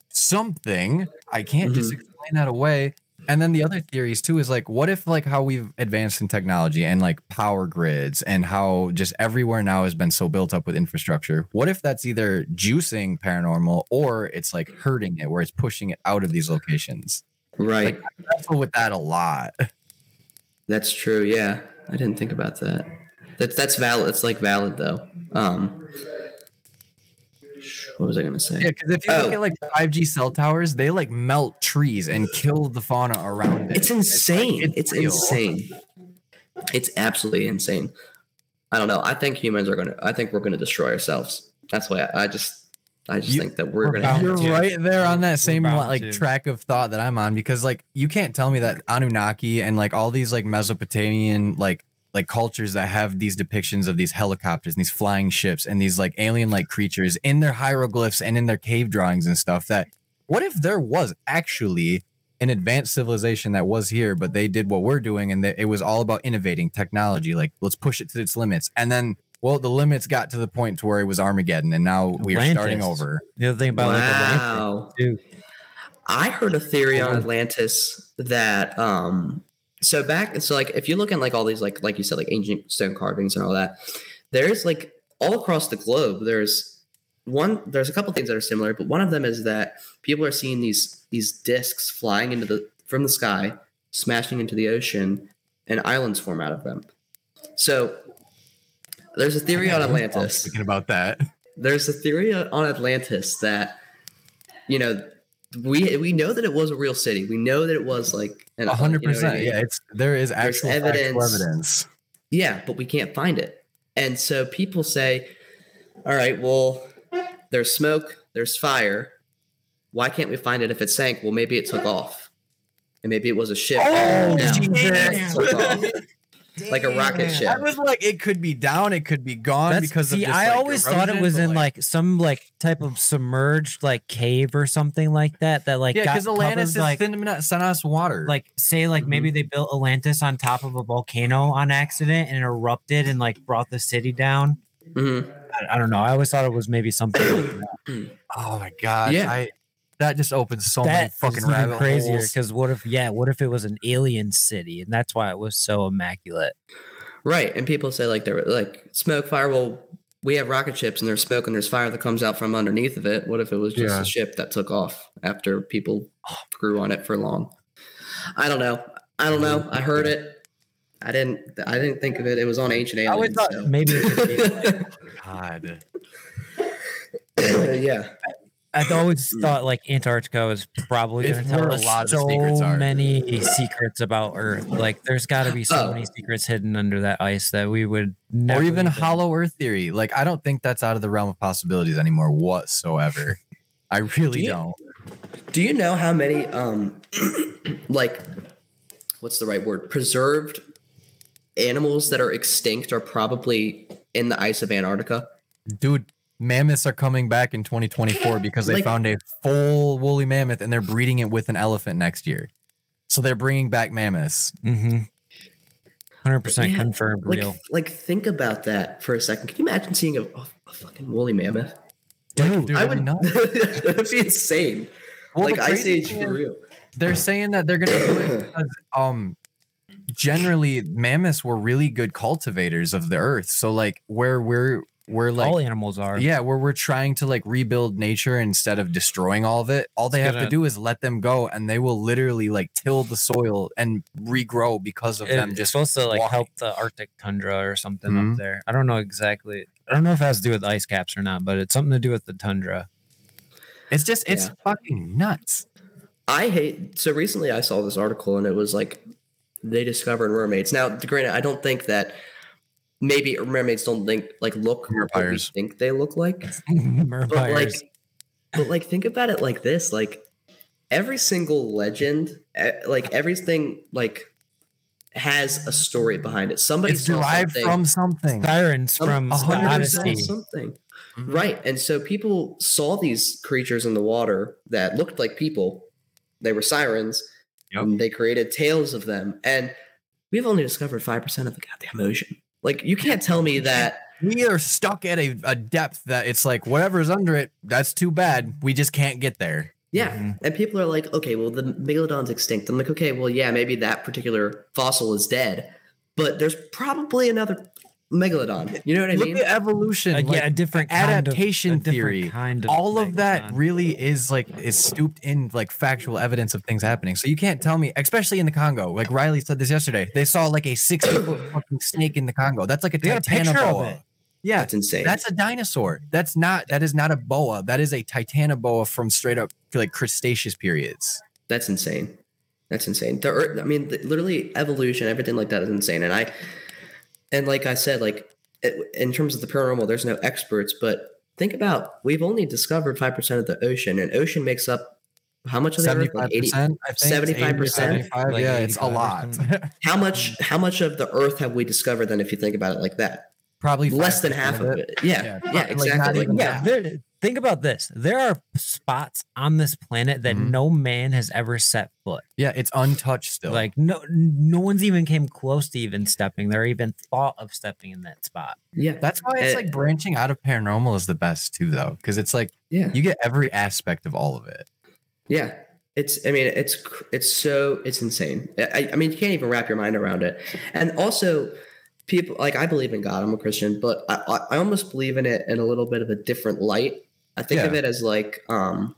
something. I can't just Mhm. explain that away. And then the other theories too is like, what if like how we've advanced in technology and like power grids and how just everywhere now has been so built up with infrastructure? What if that's either juicing paranormal or it's like hurting it, where it's pushing it out of these locations? right I wrestle with that a lot. that's true yeah i didn't think about that that's that's valid it's like valid though um What was I gonna say? Yeah, because if you look Oh. at like 5G cell towers, they like melt trees and kill the fauna around it. It's insane. like, it's real. insane. It's absolutely insane. I don't know. I think humans are gonna. I think we're gonna destroy ourselves. That's why I, I just. I just You- think that we're, we're gonna. You're to. right there on that same like to. track of thought that I'm on because like you can't tell me that Anunnaki and like all these like Mesopotamian like like cultures that have these depictions of these helicopters and these flying ships and these like alien like creatures in their hieroglyphs and in their cave drawings and stuff that what if there was actually an advanced civilization that was here but they did what we're doing and that it was all about innovating technology like let's push it to its limits and then well the limits got to the point to where it was armageddon and now we are starting over The other thing about like Atlantis, wow. too. I heard a theory on Atlantis that um so back so like if you look at like all these like like you said like ancient stone carvings and all that there's like all across the globe there's one there's a couple things that are similar but one of them is that people are seeing these these discs flying into the from the sky smashing into the ocean and islands form out of them. So there's a theory on Atlantis. thinking about that. there's a theory on Atlantis that you know we we know that it was a real city. We know that it was like an A hundred you know what I percent. mean? Yeah, it's there is actual evidence. evidence. evidence. Yeah, but we can't find it. And so people say, "All right, well, there's smoke, there's fire. Why can't we find it if it sank? Well, maybe it took off, and maybe it was a ship. Oh. Jesus. Took off. like a rocket ship. I was like, it could be down, it could be gone That's, because see, of this, I like, always thought it was in like, some like type of submerged like cave or something like that. That like yeah, because Atlantis covered, is like thin sent us water. like say like maybe they built Atlantis on top of a volcano on accident and it erupted and like brought the city down. Mhm. I, I don't know. I always thought it was maybe something like that. oh my god, Yeah. I that just opens so many that fucking is even rabbit crazier holes. because what if yeah, what if it was an alien city and that's why it was so immaculate. Right, and people say like they're like smoke fire. Well, we have rocket ships, and there's smoke and there's fire that comes out from underneath of it. What if it was just Yeah. a ship that took off after people grew on it for long? I don't know. I don't know. I heard it. I didn't. I didn't think of it. It was on Ancient Aliens. I always thought so. maybe it could be God. yeah. I always thought like Antarctica was probably going to tell where a us lot of the so secrets many secrets about Earth. Like, there's got to be so Oh. many secrets hidden under that ice that we would never or even even- hollow earth theory. Like I don't think that's out of the realm of possibilities anymore whatsoever. I really Do you- don't. Do you know how many um like what's the right word? Preserved animals that are extinct are probably in the ice of Antarctica? Dude, mammoths are coming back in 2024 because they Like- found a full woolly mammoth and they're breeding it with an elephant next year. So they're bringing back mammoths. Mhm. 100% Yeah, confirmed Like, real. like think about that for a second. Can you imagine seeing a, a, a fucking woolly mammoth? Dude, I I would know. That'd be insane. Well, like the Ice crazy Age for real. They're saying that they're gonna do it because um generally mammoths were really good cultivators of the earth. So like where we're we're like All animals are. yeah, where we're trying to like rebuild nature instead of destroying all of it. All they have to do is let them go and they will literally like till the soil and regrow because of It- them just supposed to like walking. help the Arctic tundra or something Mhm. up there. I don't know exactly. I don't know if it has to do with ice caps or not, but it's something to do with the tundra. It's just it's Yeah. fucking nuts. I hate. So recently, I saw this article, and it was like they discovered mermaids. Now, granted, I don't think that maybe mermaids don't think like look what we think they look like. but like but like think about it like this like every single legend like everything like has a story behind it somebody It's derived something, from something. Sirens some- from a hundred Odyssey. percent. something Mhm. right and so people saw these creatures in the water that looked like people they were sirens Yep. and they created tales of them and we've only discovered 5% of the goddamn ocean like you can't tell me that We are stuck at a, a depth that it's like whatever's under it, that's too bad. We just can't get there. Yeah. Mhm. And people are like, okay, well, the megalodon's extinct. I'm like, okay, well, yeah, maybe that particular fossil is dead, but there's probably another megalodon. You know what I Look mean? at evolution. Like, yeah, a different kind of- adaptation a different theory. Kind of all of that really is like is stooped in like factual evidence of things happening. So you can't tell me, especially in the Congo. Like Riley said this yesterday, they saw like a sixty foot fucking snake in the Congo. That's like a a picture of titanoboa. it. Yeah, That's insane. that's a dinosaur. That's not. That is not a boa. That is a titanoboa from straight up like Cretaceous periods. That's insane. That's insane. The earth, I mean, the, literally evolution, everything like that is insane. And I, and like I said, like in terms of the paranormal, there's no experts, but think about we've only discovered five percent of the ocean, and ocean makes up how much of the earth? Seventy-five Like 80, percent. I think 75%? 75, Like yeah, it's a lot. how much? How much of the earth have we discovered? Then, if you think about it like that, Probably less than 5% half of it. Yeah, Yeah, yeah, exactly. even Like, yeah, there, think about this. There are spots on this planet that Mhm. no man has ever set foot. Yeah, it's untouched still. Like no, no one's even came close to even stepping there, even thought of stepping in that spot. yeah, That's why it's Eh, like branching out of paranormal is the best too, though, because it's like yeah. you get every aspect of all of it. Yeah, it's. I mean, it's it's so it's insane. I, I mean, you can't even wrap your mind around it. And also, people like I believe in God. I'm a Christian, but I, I, I almost believe in it in a little bit of a different light. I think of it as like um,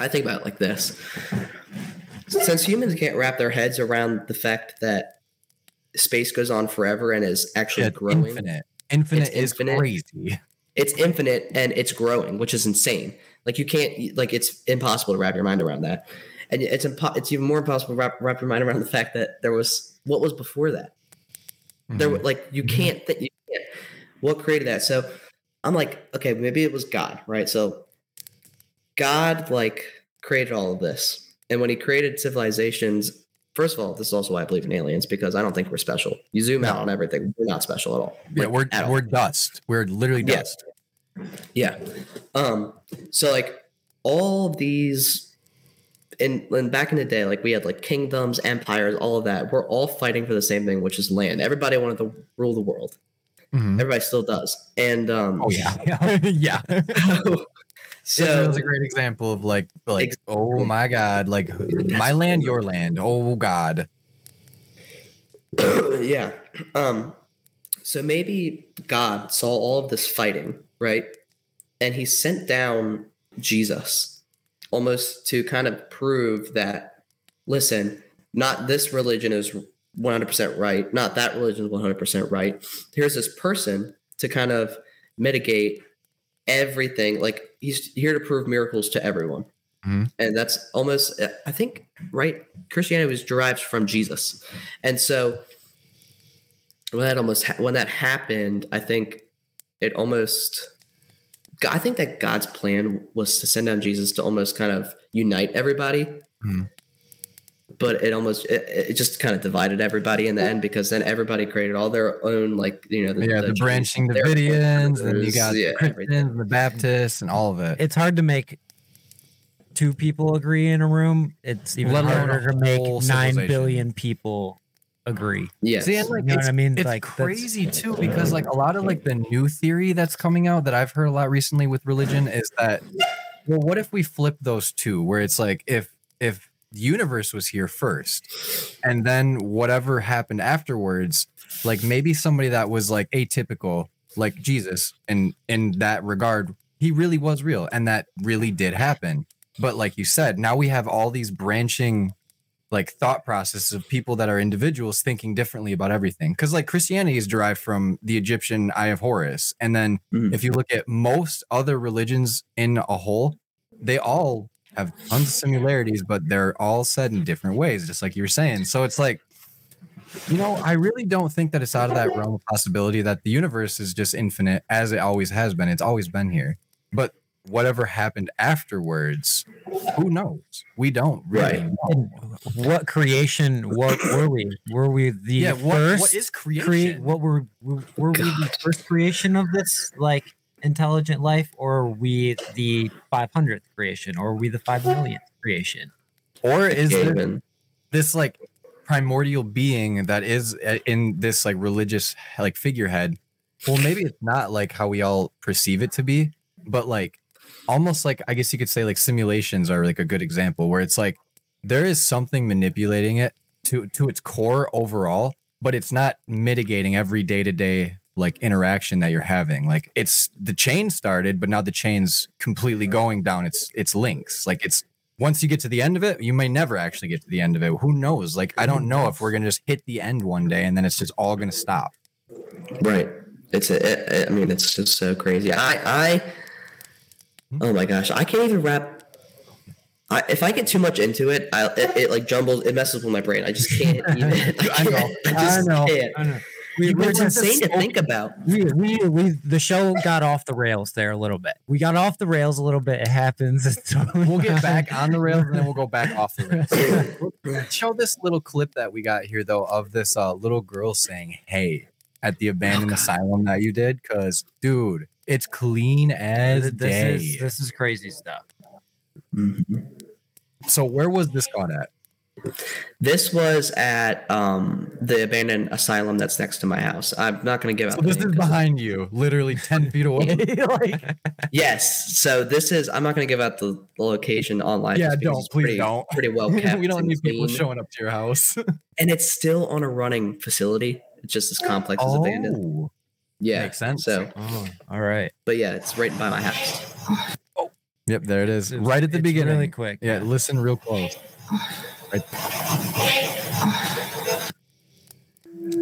I think about it like this. Since humans can't wrap their heads around the fact that space goes on forever and is actually Yeah, growing, infinite. Infinite It's is infinite. crazy. it's infinite and it's growing, which is insane. Like you can't like it's impossible to wrap your mind around that, and it's impo- it's even more impossible to wrap, wrap your mind around the fact that there was what was before that. There Mhm. were like you can't think you can't. What created that? So I'm like, okay, maybe it was God, right? So God like created all of this, and when He created civilizations, first of all, this is also why I believe in aliens because I don't think we're special. You zoom out on everything, we're not special at all. yeah, Like, we're all. we're dust. We're literally Yeah. dust. Yeah. Um, so like all these in, in back in the day, like we had like kingdoms, empires, all of that. We're all fighting for the same thing, which is land. Everybody wanted to rule the world. Mhm. Everybody still does. And um Oh yeah, yeah. so Israel's a great example of like like Exactly. oh my god, like my land, your land. Oh god. yeah. Um, so maybe God saw all of this fighting, right? And he sent down Jesus almost to kind of prove that, listen, not this religion is 100% right, not that religion is 100% right. Here's this person to kind of mitigate everything. Like he's here to prove miracles to everyone. Mhm. And that's almost, I think, right? Christianity was derived from Jesus. And so when that almost ha- when that happened, I think it almost I think that God's plan was to send down Jesus to almost kind of unite everybody. Mhm. But it almost it, it just kind of divided everybody in the end because then everybody created all their own like you know yeah, the, Jews, branching their Davidians, and you got yeah, the Christians everything. and the Baptists and all of it. It's hard to make two people agree in a room. It's even Let harder to make whole nine civilization. billion people agree. Yeah, See, and like You know what I mean? It's Like, crazy too because like a lot of like the new theory that's coming out that I've heard a lot recently with religion is that well, what if we flip those two where it's like if if the universe was here first and then whatever happened afterwards, like maybe somebody that was like atypical, like Jesus, and in that regard, he really was real and that really did happen. But like you said, now we have all these branching like thought processes of people that are individuals thinking differently about everything. Because like Christianity is derived from the Egyptian Eye of Horus, and then Mhm. if you look at most other religions in a whole, they all have tons of similarities, but they're all said in different ways, just like you were saying. So it's like, you know, I really don't think that it's out of that realm of possibility that the universe is just infinite as it always has been. It's always been here. But whatever happened afterwards, who knows? We don't really Right. know. What creation what were we? Were we the yeah, what, first what is creation? create what were were were we the first creation of this like intelligent life or are we the 500th creation or are we the 5 millionth creation? or is there this like primordial being that is uh, in this like religious like figurehead well maybe it's not like how we all perceive it to be but like almost like i guess you could say like simulations are like a good example where it's like there is something manipulating it to to its core overall but it's not mitigating every day-to-day like interaction that you're having like it's the chain started but now the chain's completely going down its its links like it's once you get to the end of it, you may never actually get to the end of it. Who knows? Like, I don't know if we're gonna just hit the end one day and then it's just all gonna stop. Right. It's a, it, I mean, it's just so crazy. I, I, hmm? oh my gosh, I can't even wrap. I, if I get too much into it, I, it, it like jumbles, it messes with my brain. I just can't even. I, I know. can't- I just can't. I know. We, It's we're insane to think about. we, we we the show got off the rails there a little bit. We got off the rails a little bit. It happens. We'll get back on the rails and then we'll go back off the rails. Show this little clip that we got here though of this uh, little girl saying "Hey" at the abandoned God. asylum that you did, because dude, it's clean as This day. is this is crazy stuff. so where was this caught at? This was at um, the abandoned asylum that's next to my house. I'm not going to give out. So the this name is 'cause- behind you, literally ten feet away. like, Yes. So this is. I'm not going to give out the, the location online. Yeah, don't. Please pretty, don't. Pretty well kept. we don't and need people clean. showing up to your house. And it's still on a running facility. It's just as complex as abandoned. Oh, Yeah. makes sense. So, oh, all right. but yeah, it's right by my house. oh. Yep, there it is, It's- right at the it's beginning. Really quick. Yeah, listen real close. Right.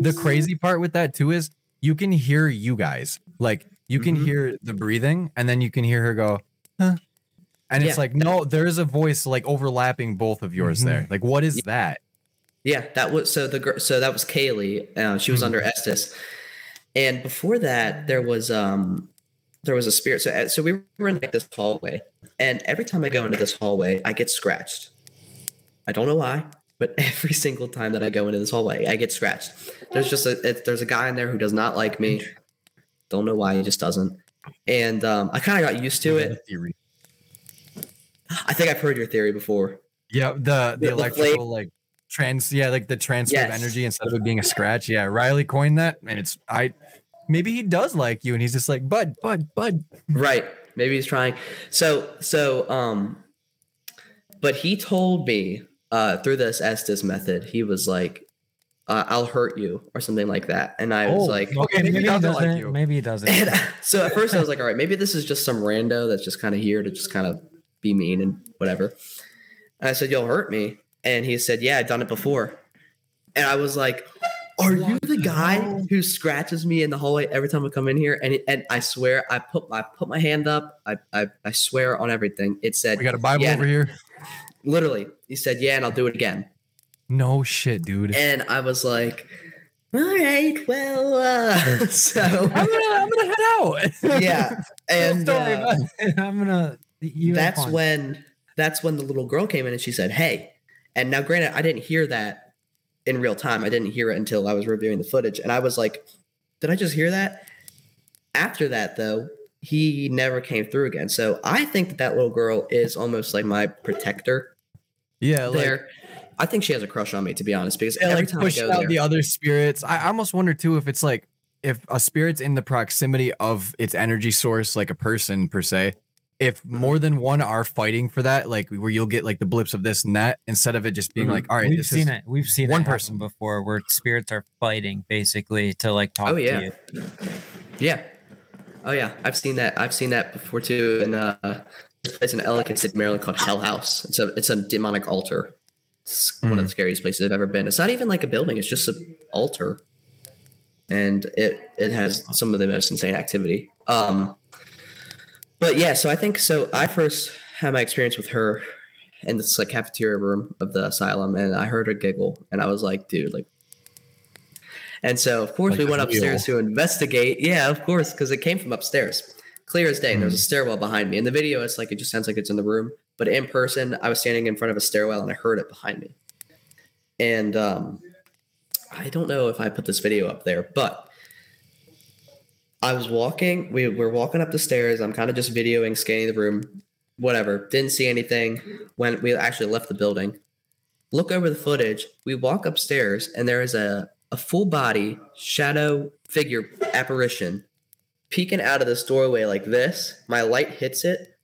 The crazy part with that too is you can hear you guys. Like you can Mhm. hear the breathing and then you can hear her go, huh? And it's Yeah. like, no, there's a voice like overlapping both of yours there. Like, what is that? Yeah, that was so the girl. So that was Kaylee. Uh, she was Mhm. under Estes, and before that, there was um, there was a spirit. So uh, so we were in like this hallway, and every time I go into this hallway, I get scratched. I don't know why, but every single time that I go into this hallway, I get scratched. There's just a it, there's a guy in there who does not like me. Don't know why he just doesn't. And um, I kind of got used to it. Theory. I think I've heard your theory before. Yeah, the The- the the electrical like trans yeah, like the transfer of energy instead of it being a scratch. Yeah, Riley coined that, and it's I maybe he does like you, and he's just like bud, bud, bud. Right. Maybe he's trying. So so um but he told me uh through this Estes method, he was like, uh, I'll hurt you or something like that. And I was Oh, like okay, maybe, maybe he doesn't like. Maybe he doesn't. and so at first I was like, all right, maybe this is just some rando that's just kind of here to just kind of be mean and whatever. And I said, You'll hurt me. And he said, Yeah, I've done it before. And I was like, Are you the guy who scratches me in the hallway every time I come in here? And and I swear, I put I put my hand up. I I, I swear on everything. It said We got a Bible Yeah. over here. Literally. He said, Yeah, and I'll do it again. No shit, dude. And I was like, All right, well, uh, so I'm gonna, I'm gonna head out. yeah. And uh. I'm gonna. That's when that's when the little girl came in and she said, "Hey." And now, granted, I didn't hear that in real time. I didn't hear it until I was reviewing the footage, and I was like, "Did I just hear that?" After that, though, he never came through again. So I think that that little girl is almost like my protector yeah, like, there. I think she has a crush on me, to be honest, because yeah, every like time I pushing go out there, the other spirits. I I almost wonder too if it's like if a spirit's in the proximity of its energy source, like a person per se. If more than one are fighting for that, like where you'll get like the blips of this and that, instead of it just being Mhm. like, all right, We've this seen is, it. We've seen one one person. person before where spirits are fighting basically to like talk Oh, yeah. to you. Yeah. Oh yeah, I've seen that. I've seen that before too. And uh, it's an Ellicott City, Maryland called Hell House. It's a it's a demonic altar. It's one of the scariest places I've ever been. It's not even like a building. It's just an altar, and it it has some of the most insane activity. Um, but yeah, so I think so. I first had my experience with her in this like cafeteria room of the asylum, and I heard her giggle, and I was like, dude, like. And so, of course, Like we went upstairs to investigate. Yeah, of course, because it came from upstairs, clear as day. And there's a stairwell behind me. In the video, it's like it just sounds like it's in the room, but in person, I was standing in front of a stairwell and I heard it behind me. And um, I don't know if I put this video up there, but I was walking. We were walking up the stairs. I'm kind of just videoing, scanning the room, whatever. Didn't see anything. When we actually left the building, look over the footage. We walk upstairs, and there is a a full body shadow figure apparition peeking out of this doorway like this. My light hits it,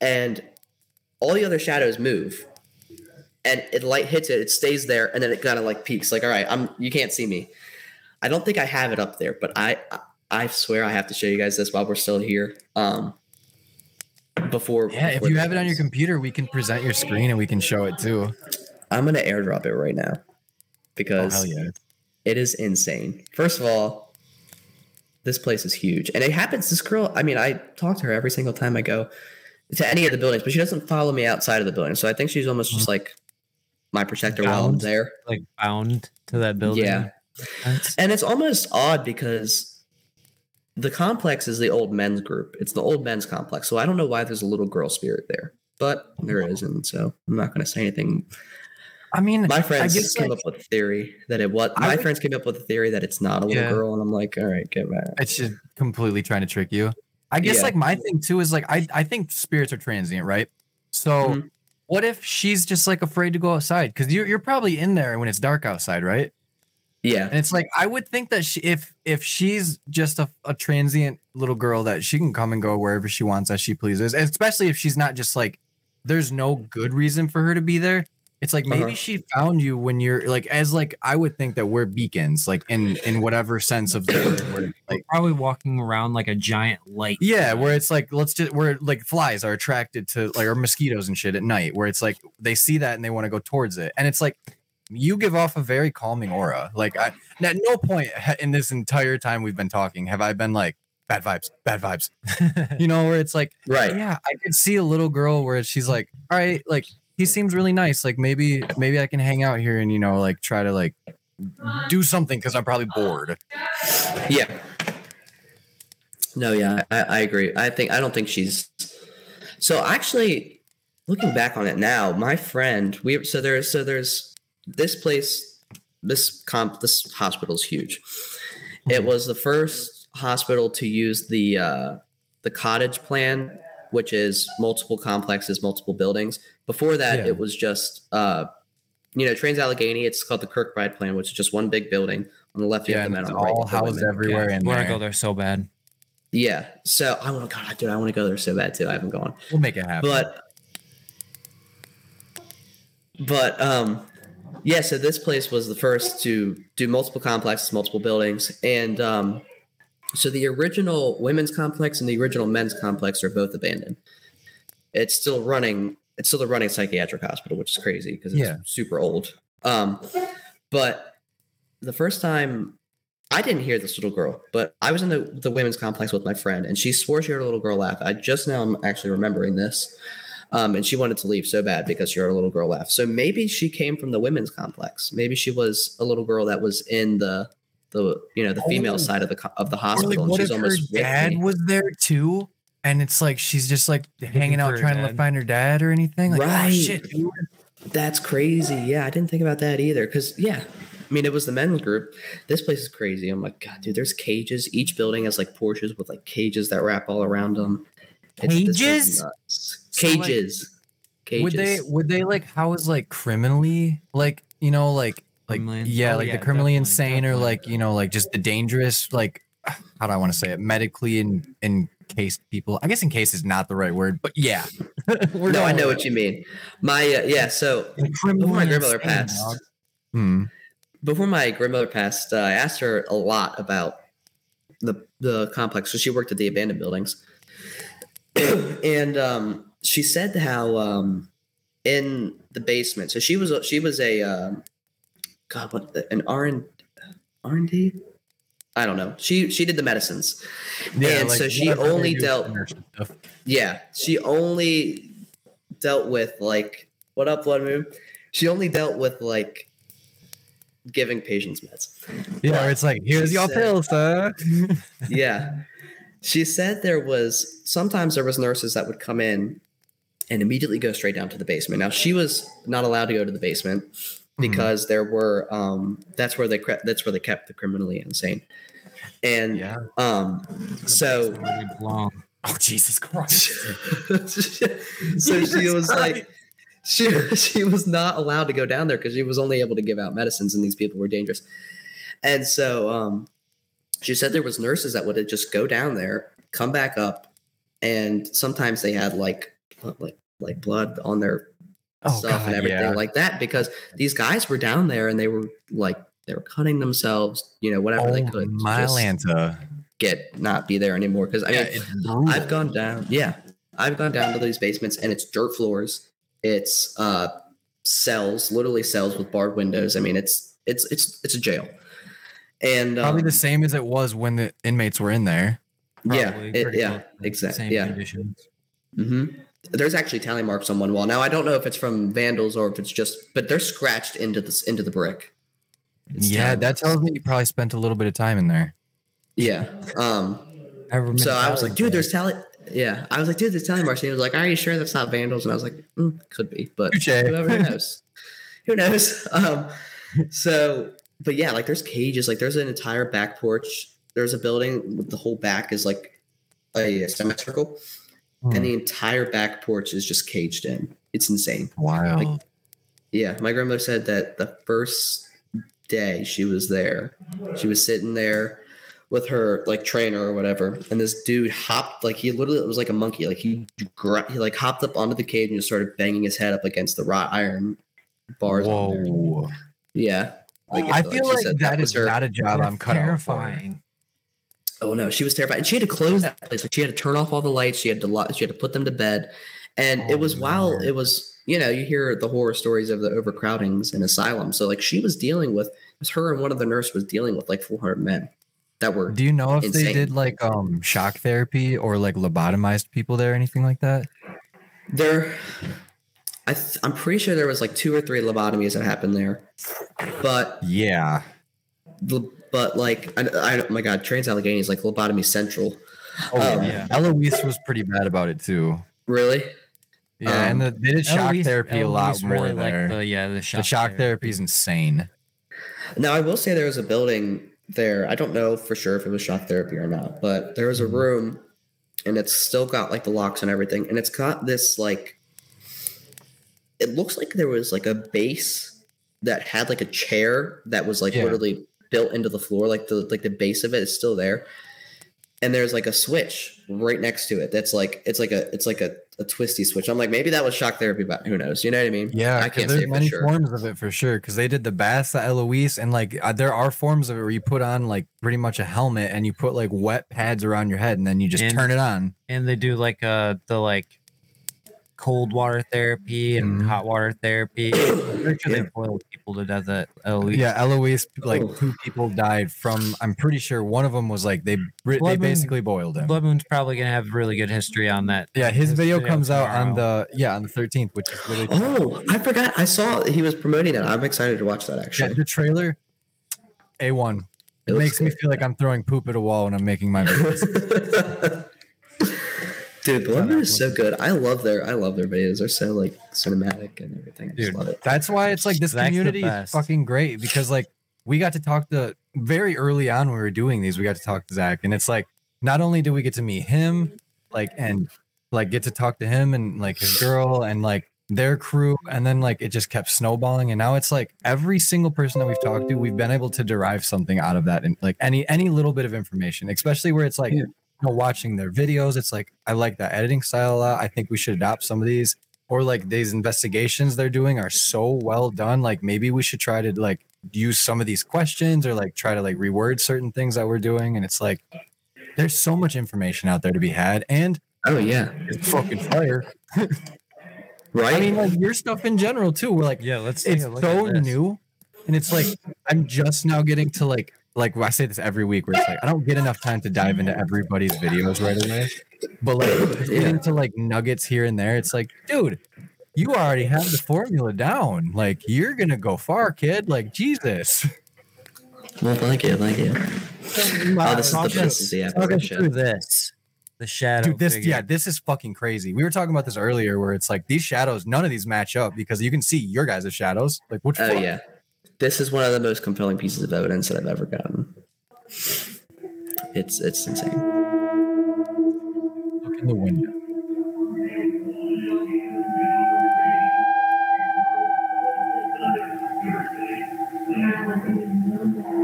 and all the other shadows move. And it light hits it, it stays there, and then it kind of like peaks. Like, all right, I'm you can't see me. I don't think I have it up there, but I I swear I have to show you guys this while we're still here. Um, before yeah. If you have it on your computer, we can present your screen and we can show it too. I'm gonna airdrop it right now Oh because hell yeah! It is insane. First of all, this place is huge, and it happens. This girl, I mean, I talk to her every single time I go to any of the buildings, but she doesn't follow me outside of the building. So I think she's almost just mm-hmm. like my protector while I'm there. Like bound to that building. Yeah. That's- And it's almost odd because the complex is the old men's group. It's the old men's complex. So I don't know why there's a little girl spirit there, but there is. And so I'm not going to say anything. I mean, My I friends guess came like, up with a theory that it was. My would- friends came up with a theory that it's not a little Yeah. girl. And I'm like, all right, get back. it's just completely trying to trick you. I guess Yeah. like my thing too is like I I think spirits are transient, right? So Mhm. what if she's just like afraid to go outside? Because you're you're probably in there when it's dark outside, right? Yeah. And it's like I would think that she, if if she's just a, a transient little girl that she can come and go wherever she wants as she pleases, especially if she's not just like there's no good reason for her to be there. It's like maybe Uh-huh. she found you when you're like as like I would think that we're beacons, like in in whatever sense of the word, like probably walking around like a giant light. yeah, where it's like let's just where like flies are attracted to like or mosquitoes and shit at night, where it's like they see that and they want to go towards it, and it's like you give off a very calming aura. Like I at no point in this entire time we've been talking have I been like bad vibes, bad vibes. You know, where it's like Right. yeah, I could see a little girl where she's like, all right, like he seems really nice. Like maybe maybe I can hang out here and you know like try to like do something because I'm probably bored. Yeah. No, yeah, I, I agree. I think I don't think she's so actually looking back on it now, my friend, we so there's so there's this place, this comp this hospital is huge. It was the first hospital to use the uh the cottage plan, which is multiple complexes, multiple buildings. Before that, Yeah. it was just uh you know, Trans Allegheny, it's called the Kirkbride plan, which is just one big building. On the left, you Yeah, have the and men. it's On the right, you all have housed everywhere in I want to go there so bad. Yeah. So I want to, go, dude, I want to go there so bad too. I haven't gone, We'll make it happen. but, but, um, yeah. So this place was the first to do multiple complexes, multiple buildings, and um, so the original women's complex and the original men's complex are both abandoned. It's still running. It's still a running psychiatric hospital, which is crazy because it's Yeah. super old. Um, but the first time I didn't hear this little girl, but I was in the, the women's complex with my friend, and she swore she heard a little girl laugh. I just now I'm actually remembering this. Um, and she wanted to leave so bad because she heard a little girl laugh. So maybe she came from the women's complex. Maybe she was a little girl that was in the the you know the female Oh. side of the of the hospital, like, and what she's if her dad was there too? And it's like she's just like hanging out her trying to find her dad or anything. Like, oh, Right. oh, shit, dude. That's crazy. Yeah, I didn't think about that either. Because yeah, I mean, it was the men's group. This place is crazy. I'm like, God, dude. There's cages. Each building has like porches with like cages that wrap all around them. this place is Cages? So, like, Cages. cages. Would they would they like house like criminally like you know like like Criminally yeah oh, like yeah, the criminally definitely, insane or like you know like just the dangerous like how do I want to say it medically in encased people I guess in case is not the right word but yeah no, I know what you mean. My uh, yeah. So before my grandmother passed, Hmm. before my grandmother passed, uh, I asked her a lot about the the complex. So she worked at the abandoned buildings, and um, she said how um, in the basement. So she was a, she was a um, God, what an R and R and D. I don't know. She she did the medicines. And so she only dealt- the nurse stuff. Yeah, she only dealt with like what up, blood moon. She only dealt with like giving patients meds. yeah where it's like here's your said- pill sir yeah. She said there was sometimes there was nurses that would come in and immediately go straight down to the basement. Now she was not allowed to go to the basement because there were um that's where they cre- that's where they kept the criminally insane. And yeah. um so oh Jesus Christ. So she was like she she was not allowed to go down there because she was only able to give out medicines and these people were dangerous. And so um she said there was nurses that would just go down there come back up and sometimes they had like like like blood on their oh stuff and everything yeah. like that because these guys were down there and they were like they were cutting themselves you know whatever they oh could to my just Lanta get not be there anymore because I mean, I've gone down. Yeah, I've gone down to these basements, and it's dirt floors. It's uh cells, literally cells with barred windows. I mean, it's it's it's it's a jail. And Probably um, the same as it was when the inmates were in there. yeah, it- yeah, exactly. Same Yeah. conditions. hmm There's actually tally marks on one wall. Now I don't know if it's from vandals or if it's just, but they're scratched into this into the brick. It's yeah, tally that tells me you probably spent a little bit of time in there. Yeah. Um. I remember So I was like, dude, there's tally. Yeah, I was like, dude, there's tally marks. And he was like, are you sure that's not vandals? And I was like, mm, could be, but whoever knows, who knows? Um. So, but yeah, like there's cages. Like there's an entire back porch. There's a building with the whole back is like a semicircle, Hmm. and the entire back porch is just caged in. It's insane. Wild. Like- Yeah, my grandmother said that the first day she was there, she was sitting there with her like trainer or whatever, and this dude hopped like he literally it was like a monkey, like he he like hopped up onto the cage and just started banging his head up against the wrought iron bars. on there. Whoa. Yeah, I feel she like said that was her- not a job I'm cut out for. terrifying. Oh no, she was terrified, and she had to close that place. Like she had to turn off all the lights. She had to lo- she had to put them to bed, and Oh, it was while it was you know you hear the horror stories of the overcrowdings in asylums. So like she was dealing with it was her and one of the nurses was dealing with like 400 men that were Do you know if they did like um shock therapy or like lobotomized people there, anything like that? there. I th- I'm pretty sure there was like two or three lobotomies that happened there, but Yeah. but like I, I oh my god, Trans Allegheny is like lobotomy central. Oh Um, yeah. Eloise was pretty bad about it too. Really? Yeah, Um, and the, they did shock Eloise- therapy a lot more really there. liked the, yeah, the shock, the shock therapy is insane. Now I will say there was a building there. I don't know for sure if it was shock therapy or not, but there was a room and it's still got like the locks and everything. And it's got this like it looks like there was like a base that had like a chair that was like Yeah. literally built into the floor. Like the like the base of it is still there. And there's like a switch right next to it. That's like it's like a it's like a, a twisty switch. I'm like, maybe that was shock therapy, but who knows? You know what I mean? Yeah, I 'cause can't there's say for many sure. forms of it for sure. Because they did the baths at Eloise, and like uh, there are forms of it where you put on like pretty much a helmet and you put like wet pads around your head, and then you just And- turn it on. and they do like uh the like cold water therapy and Mhm. hot water therapy. I'm pretty sure Yeah. they boiled people to death at Eloise. Yeah, Eloise, like Oh. two people died from. I'm pretty sure one of them was like they they Moon- basically boiled him. Blood Moon's probably gonna have really good history on that. Yeah, his video comes out on the yeah on the 13th, which is really Oh, I forgot. I saw he was promoting it. I'm excited to watch that yeah, actually. the trailer. A one. It, It looks makes me feel like I'm throwing poop at a wall when I'm making my videos. Dude, Blood Moon is so good. I love their I love their videos. They're so like cinematic and everything. I just Dude, love it. That's why it's like this Zach's the community is fucking great because like we got to talk to very early on when we were doing these, we got to talk to Zach, and it's like not only do we get to meet him, like and like get to talk to him and like his girl and like their crew, and then like it just kept snowballing, and now it's like every single person that we've talked to, we've been able to derive something out of that, and like any any little bit of information, especially where it's like. Yeah. You know, watching their videos, it's like I like that editing style a lot. I think we should adopt some of these or like these investigations they're doing are so well done like maybe we should try to like use some of these questions or like try to like reword certain things that we're doing and it's like there's so much information out there to be had and Oh yeah. it's fucking fire Right? i mean like your stuff in general too we're like Yeah, let's take it's so new and it's like i'm just now getting to like like i say this every week where it's like i don't get enough time to dive into everybody's videos right away but like just Yeah. getting to like nuggets here and there it's like dude you already have the formula down like you're gonna go far kid like jesus well, thank you, thank you. Oh, this is the Talk best. us- This is the Talk episode through this. The shadow. dude this figure. yeah this is fucking crazy we were talking about this earlier where it's like these shadows none of these match up because you can see your guys' shadows like which Oh yeah. This is one of the most compelling pieces of evidence that I've ever gotten. It's it's insane. look in the window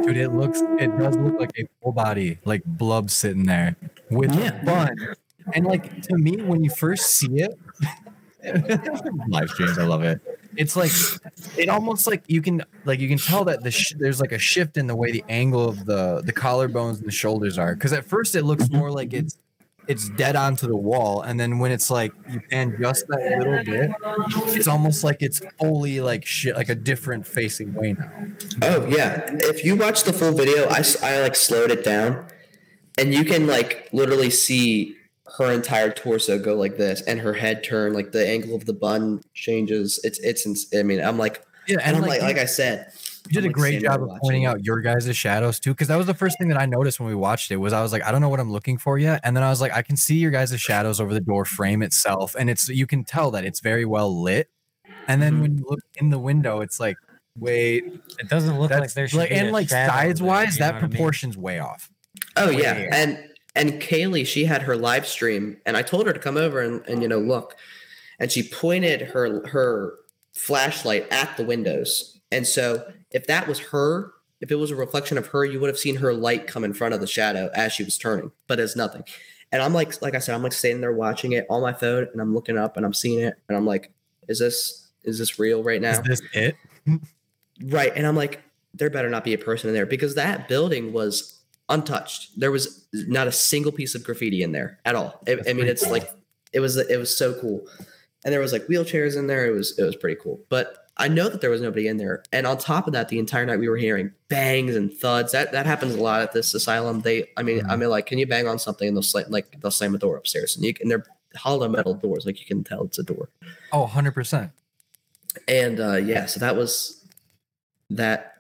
Dude, it looks it does look like a full body, like blub sitting there with Yeah. fun. And like to me, when you first see it, live streams, I love it. It's like it almost like you can like you can tell that the sh- there's like a shift in the way the angle of the the collarbones and the shoulders are. Because at first it looks more like it's it's dead onto the wall, and then when it's like you pan just that little bit, it's almost like it's fully like shit, like a different facing way now. Oh yeah. If you watch the full video, i, I like slowed it down, and you can like literally see her entire torso go like this, and her head turn, like the angle of the bun changes. It's it's. ins- I mean, I'm like, Yeah, and I'm like, like I said, You did I'm, a like, great job of pointing out your guys' shadows too, because that was the first thing that I noticed when we watched it. Was I was like, I don't know what I'm looking for yet, and then I was like, I can see your guys' shadows over the door frame itself, and it's you can tell that it's very well lit. And then when mm-hmm. you look in the window, it's like, wait, It doesn't look like that's there should like, and like shadow sides wise, that what I mean? proportion's way off. Oh yeah, Way and and Kaylee, she had her live stream, and I told her to come over and, and you know look, and she pointed her her flashlight at the windows, and so if that was her, if it was a reflection of her, you would have seen her light come in front of the shadow as she was turning, but it's nothing. And I'm like, like I said, I'm like sitting there watching it on my phone, and I'm looking up and I'm seeing it, and I'm like, is this is this real right now? Is this it? Right. And I'm like, there better not be a person in there because that building was untouched. There was not a single piece of graffiti in there at all. I- I, mean, it's cool. like it was it was so cool. And there was like wheelchairs in there. It was it was pretty cool. But I know that there was nobody in there. And on top of that, the entire night we were hearing bangs and thuds. That that happens a lot at this asylum. They I mean, I mean like can you bang on something and they'll slam like they'll slam a door upstairs and you can they're hollow metal doors, like you can tell it's a door. Oh, 100%. And uh yeah, so that was that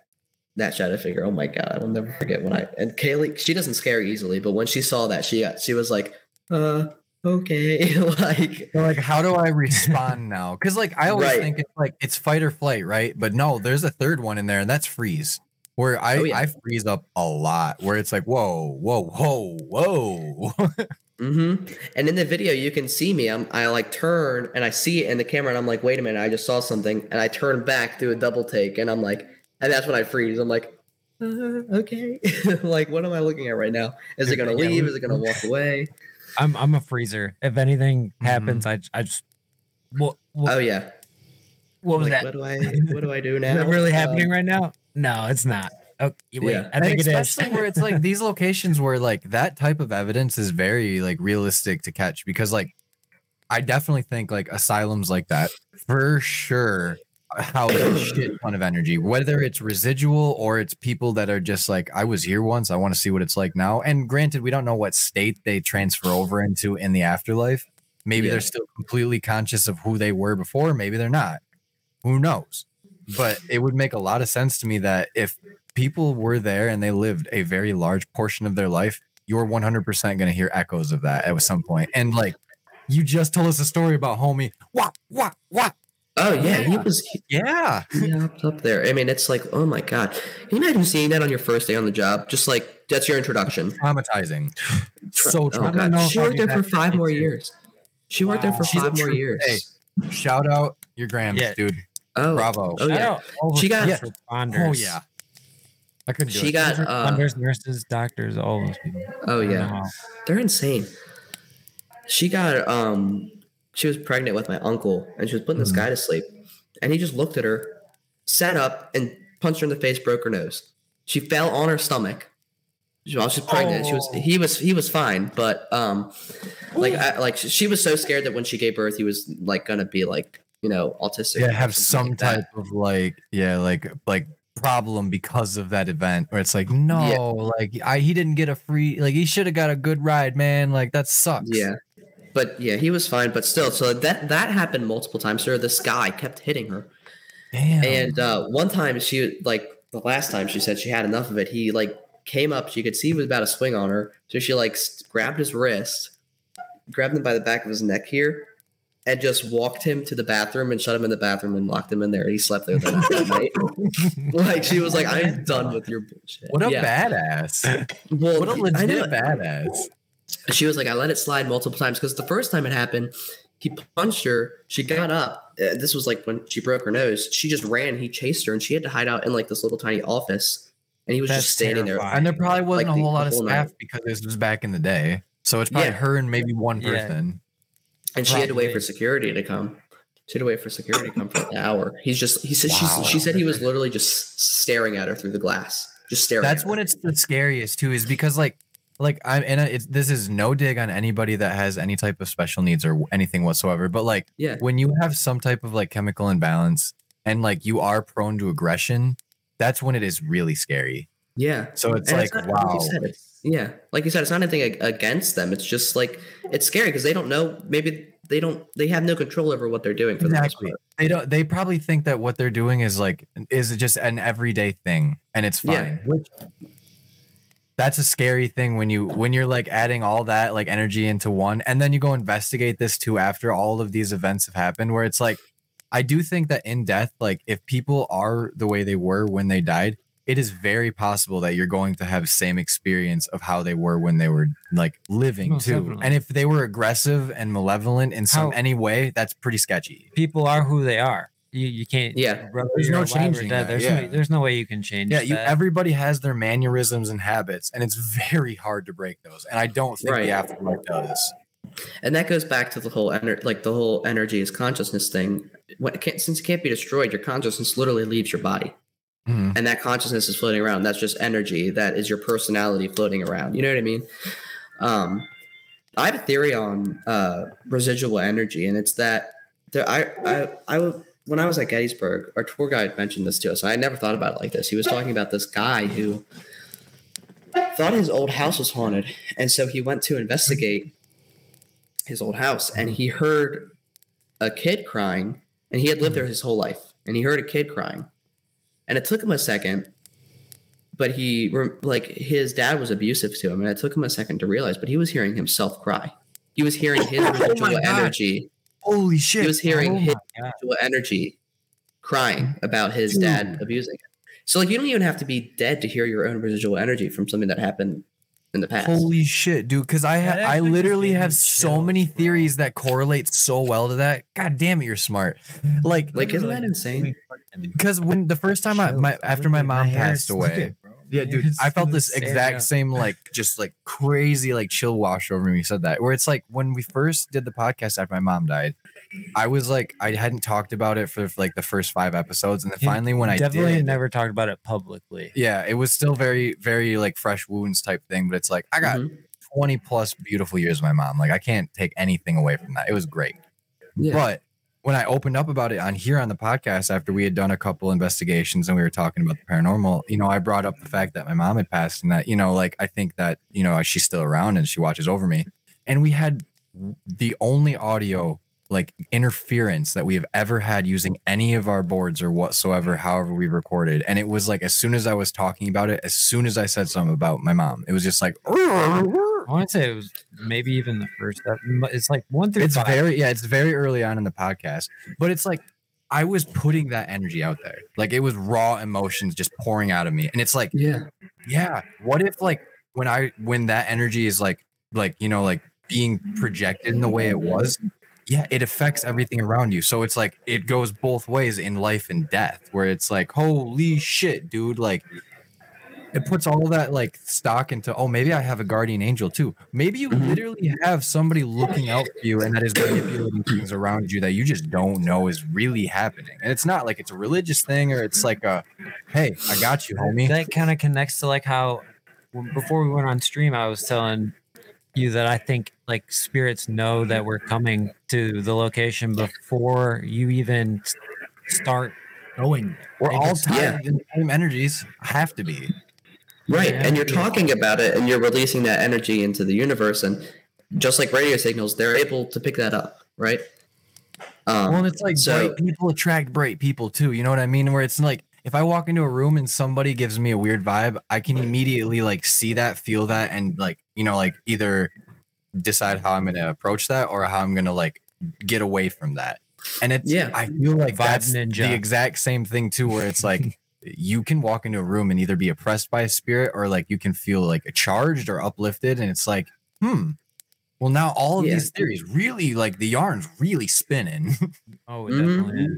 that shadow figure. Oh my god, I will never forget when I and Kaylee she doesn't scare easily, but when she saw that, she got she was like, uh, okay. like So, like, how do I respond now? Because, like, I always Right. think it's like it's fight or flight, right? But no, there's a third one in there, and that's freeze. Where I, Oh, yeah. I freeze up a lot, where it's like, whoa, whoa, whoa, whoa. mm-hmm. And in the video you can see me. I'm I like turn and I see it in the camera and I'm like, wait a minute, I just saw something. And I turn back, do a double take, and I'm like, and that's when I freeze. I'm like, uh, okay. like, what am I looking at right now? Is it gonna Yeah, leave? we- Is it gonna walk away? I'm I'm a freezer. If anything Mhm. happens, I I just what what, Oh yeah. what was like, that? What do I what do I do now? Is that really Um, happening right now? No, it's not. Okay, wait. Yeah. I think And it is. especially where it's like these locations where like that type of evidence is very like realistic to catch because like I definitely think like asylums like that for sure a shit ton of energy, whether it's residual or it's people that are just like, I was here once, I want to see what it's like now. And granted, we don't know what state they transfer over into in the afterlife. Maybe Yeah. they're still completely conscious of who they were before, maybe they're not. Who knows? But it would make a lot of sense to me that if people were there and they lived a very large portion of their life, you're 100% going to hear echoes of that at some point. And like, you just told us a story about homie. What, what, what? Oh yeah, he was he, Yeah. he hopped up there. I mean, it's like, oh my god. Can you imagine seeing that on your first day on the job? Just like that's your introduction. Traumatizing. Tra- So oh, I don't God. know if She worked there for five more too. years. She worked there for She's five more true- years. hey. Shout out your grams, Yeah. dude. Oh, Bravo. Oh Shout yeah. out all She got- first responders. Oh, yeah. I couldn't do She it. got First uh, nurses, doctors, all those people. oh I don't know yeah. They're insane. She got um she was pregnant with my uncle and she was putting this Mhm. guy to sleep. And he just looked at her, sat up, and punched her in the face, broke her nose. She fell on her stomach. While she's pregnant, she was Oh. he was he was fine, but um like I, like she was so scared that when she gave birth, he was like gonna be like you know autistic. yeah, have some like that. type of like, yeah, like, like problem because of that event where it's like, no, like, I, he didn't get a free, like, he should have got a good ride, man. Like, that sucks. Yeah. But yeah, he was fine. But still, so that that happened multiple times. So this guy kept hitting her. Damn. And uh, one time she like the last time she said she had enough of it. He like came up. She could see he was about to swing on her. So she like grabbed his wrist, grabbed him by the back of his neck here, and just walked him to the bathroom and shut him in the bathroom and locked him in there. He slept there that night. Like she was like, "I'm done with your bullshit." what a Yeah. badass. Well, What a legit badass. She was like, I let it slide multiple times because the first time it happened, he punched her. She got up. Uh, this was like when she broke her nose. She just ran. He chased her, and she had to hide out in like this little tiny office. And he was That's just standing there. And there probably wasn't Like a the- whole lot of whole staff night. because this was back in the day. So it's probably Yeah. her and maybe one Yeah. person. And she had to wait for security to come. She had to wait for security to come for an hour. He's just. He said. Wow. She, she said he was literally just staring at her through the glass, just staring. That's at when her. it's the scariest too, is because like like I'm and it's this is no dig on anybody that has any type of special needs or anything whatsoever. But like Yeah. when you have some type of like chemical imbalance and like you are prone to aggression, that's when it is really scary. Yeah. So it's And like not- wow. you said, it's- yeah, like you said, it's not anything against them. It's just like it's scary because they don't know. Maybe they don't. They have no control over what they're doing for Exactly. the They don't. They probably think that what they're doing is like is just an everyday thing, and it's fine. Yeah. Which that's a scary thing when you when you're like adding all that like energy into one, and then you go investigate this too after all of these events have happened. Where it's like, I do think that in death, like if people are the way they were when they died, it is very possible that you're going to have same experience of how they were when they were like living Most too. definitely. And if they were aggressive and malevolent in some How- any way, that's pretty sketchy. People are who they are. You you can't. Yeah. whether There's no changing that, There's yeah. no there's no way you can change. Yeah, you that. everybody has their mannerisms and habits, and it's very hard to break those. And I don't think Right. the afterlife does. and that goes back to the whole ener- like the whole energy is consciousness thing. When it can't, since it can't be destroyed, your consciousness literally leaves your body, Mhm. and that consciousness is floating around. That's just energy. That is your personality floating around. You know what I mean? Um, I have a theory on uh, residual energy, and it's that there. I I I would. When I was at Gettysburg, our tour guide mentioned this to us. I never thought about it like this. He was talking about this guy who thought his old house was haunted, and so he went to investigate his old house, and he heard a kid crying, and he had lived there his whole life, and he heard a kid crying, and it took him a second, but he like his dad was abusive to him, and it took him a second to realize, but he was hearing himself cry. He was hearing his oh residual God. energy. Holy shit! He was hearing Oh his my God. residual energy crying about his hmm. dad abusing him. So like you don't even have to be dead to hear your own residual energy from something that happened in the past. Holy shit, dude! Because I ha- I literally gave me have so many bro. theories that correlate so well to that. God damn it, you're smart. Like, like isn't that insane? because when the first time I my after my mom hair passed away, look. Yeah, dude, I felt this exact up. same like just like crazy like chill wash over me. said that where it's like when we first did the podcast after my mom died, I was like I hadn't talked about it for like the first five episodes, and then finally when I definitely did, never talked about it publicly. yeah, it was still very very like fresh wounds type thing. But it's like I got Mhm. twenty plus beautiful years with my mom. Like I can't take anything away from that. It was great. Yeah. But when I opened up about it on here on the podcast after we had done a couple investigations and we were talking about the paranormal, you know, I brought up the fact that my mom had passed and that, you know, like I think that, you know, she's still around and she watches over me. And we had the only audio like interference that we have ever had using any of our boards or whatsoever, mm-hmm. however we recorded. And it was like as soon as I was talking about it, as soon as I said something about my mom, it was just like I want to say it was maybe even the first. It's like one through it's five. very yeah it's very early on in the podcast but it's like i was putting that energy out there like it was raw emotions just pouring out of me and it's like Yeah. yeah what if like when i when that energy is like like you know like being projected in the way it was yeah it affects everything around you. So it's like it goes both ways in life and death where it's like holy shit dude like it puts all that like stock into oh maybe i have a guardian angel too. Maybe you Mhm. literally have somebody looking out for you and that is manipulating things around you that you just don't know is really happening. And it's not like it's a religious thing or it's like a hey i got you homie. That kind of connects to like how before we went on stream, I was telling you that I think like spirits know that we're coming to the location before you even start going. we're They all just- tied yeah. in the same energies have to be Right. Yeah. And you're talking about it and you're releasing that energy into the universe. And just like radio signals, they're able to pick that up. Right. Um, well and it's like so- bright people attract bright people too you know what i mean where it's like if i walk into a room and somebody gives me a weird vibe i can immediately like see that feel that and like you know like either decide how i'm going to approach that or how i'm going to like get away from that and it's Yeah. i feel like Vibe that's ninja. the exact same thing too where it's like you can walk into a room and either be oppressed by a spirit or like you can feel like charged or uplifted and it's like hmm well now all of Yeah. these theories really like the yarn's really spinning Oh, it Mhm. definitely.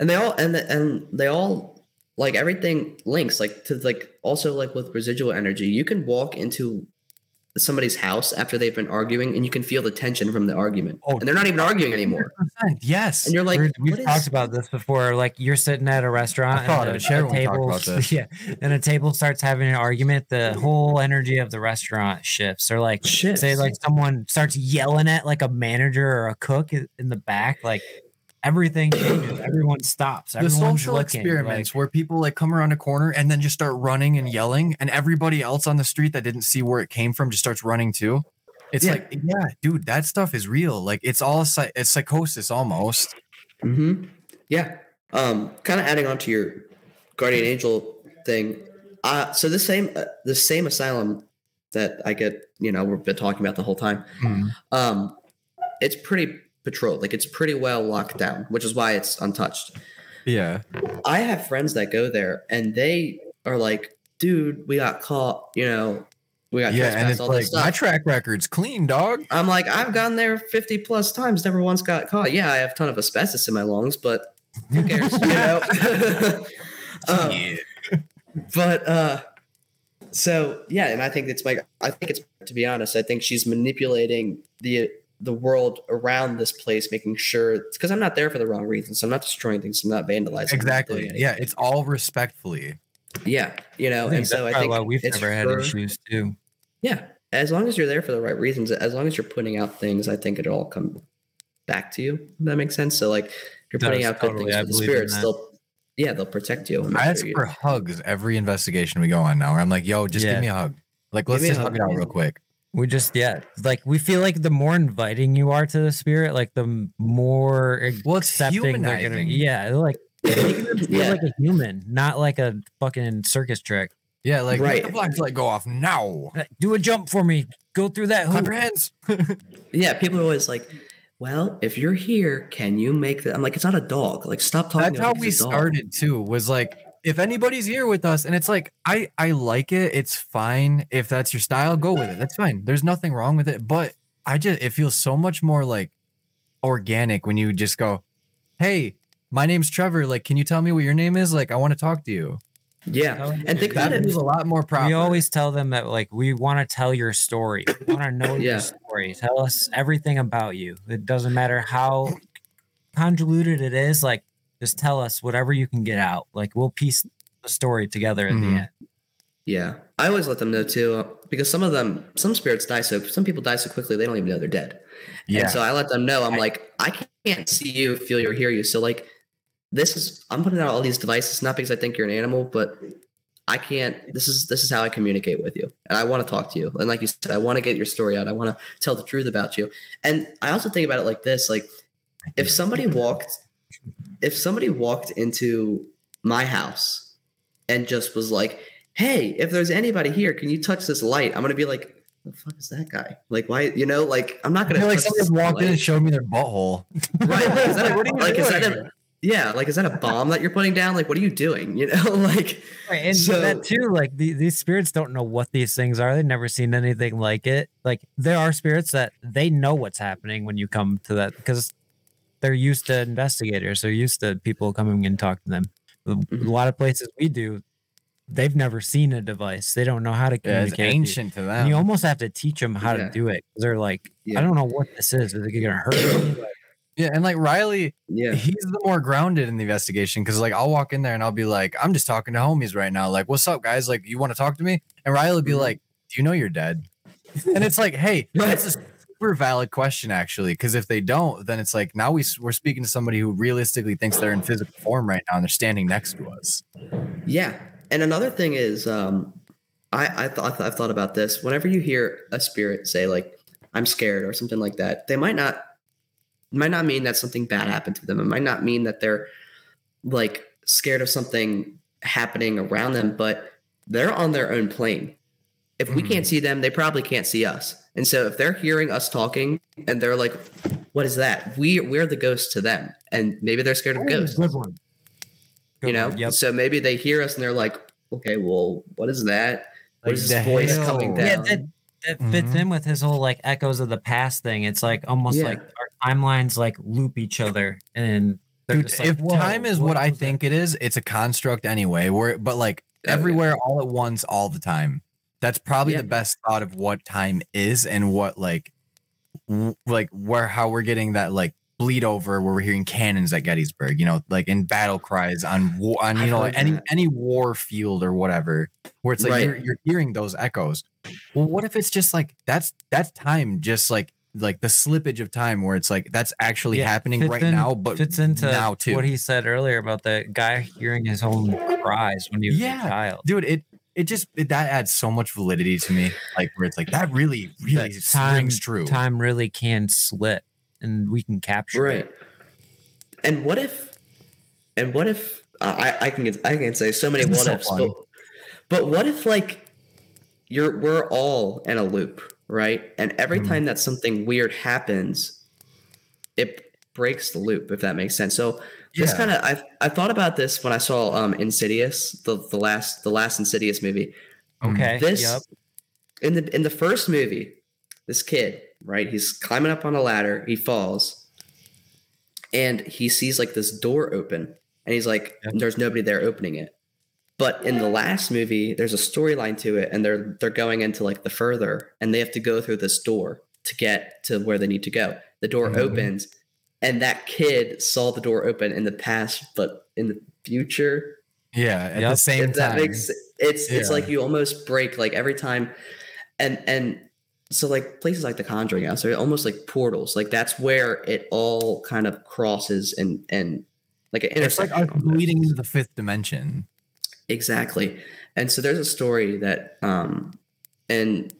and they all and and they all like everything links like to like also like with residual energy you can walk into somebody's house after they've been arguing and you can feel the tension from the argument. Oh, and they're not even arguing anymore. Yes. And you're like, We're- we've talked is- about this before. Like you're sitting at a restaurant I thought and of a, it. a table, yeah, and a table starts having an argument. The whole energy of the restaurant shifts. Or like, say like someone starts yelling at like a manager or a cook in the back, like everything changes. Everyone stops. the Everyone's social looking, experiments like- where people like come around a corner and then just start running and yelling and everybody else on the street that didn't see where it came from just starts running too it's Yeah. like yeah dude that stuff is real like it's all psy- it's psychosis almost hmm Yeah. Um, kind of adding on to your guardian angel thing. Uh, so the same uh, the same asylum that I get, you know, we've been talking about the whole time. Um, it's pretty patrolled. Like it's pretty well locked down, which is why it's untouched. yeah I have friends that go there and they are like, dude, we got caught, you know, we got yeah and it's all like my track record's clean dog I'm like, I've gone there 50 plus times, never once got caught. Yeah, I have a ton of asbestos in my lungs, but who cares? you know? um, but uh so yeah, and I think it's like I think it's to be honest, I think she's manipulating the the world around this place, making sure it's because I'm not there for the wrong reasons. I'm not destroying things, I'm not vandalizing. Exactly yeah it's all respectfully Yeah, you know, and so I think why we've never had issues too. Yeah, as long as you're there for the right reasons, as long as you're putting out things, I think it'll all come back to you. If that makes sense. So like, if you're putting out good totally, things I for the spirits. They'll, yeah, they'll protect you. i ask sure you- for hugs every investigation we go on now where i'm like yo just Yeah. give me a hug like let's just hug, hug it out real quick We just yeah, like we feel like the more inviting you are to the spirit, like the more Well, accepting they're gonna. humanizing. Yeah, like making them feel Yeah. like a human, not like a fucking circus trick. yeah like Right. right. the black light go off now uh, Do a jump for me. Go through that clap hoop. hands Yeah, people are always like, "Well, if you're here, can you make that?" I'm like, "It's not a dog. Like, stop talking." That's about how it like we it's a dog." started too. Was like, if anybody's here with us, and it's like, I I like it. It's fine if that's your style. Go with it. That's fine. There's nothing wrong with it. But I just it feels so much more like organic when you just go, "Hey, my name's Trevor. Like, can you tell me what your name is? Like, I want to talk to you." Yeah, and think That about it. feels a lot more proper. We always tell them that like we want to tell your story. We want to know Yeah. your story. Tell us everything about you. It doesn't matter how convoluted it is. Like just tell us whatever you can get out. Like we'll piece the story together at Mhm. the end. Yeah, I always let them know too, because some of them, some spirits die so. Some people die so quickly they don't even know they're dead. yeah. And so I let them know. I'm like, I can't see you, feel you, or hear you. So like, this is I'm putting out all these devices not because I think you're an animal, but I can't. This is this is how I communicate with you, and I want to talk to you. And like you said, I want to get your story out. I want to tell the truth about you. And I also think about it like this: like, if somebody walked, if somebody walked into my house and just was like, "Hey, if there's anybody here, can you touch this light?" I'm gonna be like. The fuck is that guy? Like, why? You know, like I'm not gonna. feel like touch someone this walked in and showed me their butthole. Right. Like, is that a, What are you like, is that a, yeah, like, is that a bomb that you're putting down? Like, what are you doing? You know, like, Right, and So- that too, like the, these spirits don't know what these things are. They've never seen anything like it. Like there are spirits that they know what's happening when you come to that because they're used to investigators. They're used to people coming and talk to them. A Mhm. a lot of places we do, they've never seen a device. They don't know how to Yeah, it's communicate. ancient to And them. you almost have to teach them how Yeah. to do it. They're like, Yeah. I don't know what this is. Is it gonna hurt me? Yeah, and like Riley, yeah, he's the more grounded in the investigation because like I'll walk in there and I'll be like, I'm just talking to homies right now. Like, what's up, guys? Like, you want to talk to me? And Riley will be Mhm. like, Do you know you're dead? and it's like, hey, that's a super valid question actually. Because if they don't, then it's like now we, we're speaking to somebody who realistically thinks they're in physical form right now and they're standing next to us. yeah. And another thing is, um, I I thought I've thought about this. Whenever you hear a spirit say like, "I'm scared" or something like that, they might not might not mean that something bad happened to them. It might not mean that they're like scared of something happening around them, but they're on their own plane. If we Mhm. can't see them, they probably can't see us. And so if they're hearing us talking and they're like, "What is that?" We we're the ghosts to them, and maybe they're scared of ghosts. Good one. you know, one. Yep. so maybe they hear us and they're like, "Okay, well, what is that? What Like, is this voice hell? coming Yeah, that, that fits Mhm. in with his whole like echoes of the past thing. It's like almost Yeah. like our timelines like loop each other, and Dude, like, if "Whoa, time is what, I was that?" think it is, it's a construct anyway. Where but like Oh, yeah. everywhere all at once all the time. That's probably Yeah. the best thought of what time is and what like w- like where how we're getting that like bleed over where we're hearing cannons at Gettysburg, you know, like in battle cries on war on you I've know heard any that. any war field or whatever, where it's like Right. you're you're hearing those echoes. Well, what if it's just like that's that's time, just like like the slippage of time where it's like that's actually Yeah, happening right in- now, but fits into now too. what he said earlier about the guy hearing his own cries when he was Yeah. a child. dude it it just it, that adds so much validity to me like where it's like that really really That time, rings true time really can slip, and we can capture Right. it. And what if? And what if? Uh, I I can I can say so many This is what so ifs, but but what if like you're we're all in a loop, right? And every Mhm. time that something weird happens, it breaks the loop. If that makes sense. So this Yeah. kind of I I thought about this when I saw um Insidious, the the last the last Insidious movie. Okay. This Yep. in the in the first movie, this kid, right? He's climbing up on a ladder, he falls, and he sees like this door open, and he's like, Yep. "There's nobody there opening it." But in the last movie, there's a storyline to it, and they're they're going into like the further, and they have to go through this door to get to where they need to go. The door Mhm. opens, and that kid saw the door open in the past, but in the future, yeah at the same if that time. makes it's it's like you almost break like every time. And and so like places like the conjuring house are almost like portals. Like that's where it all kind of crosses and and like an it's like intersection us almost. into the fifth dimension. Exactly. And so there's a story that um in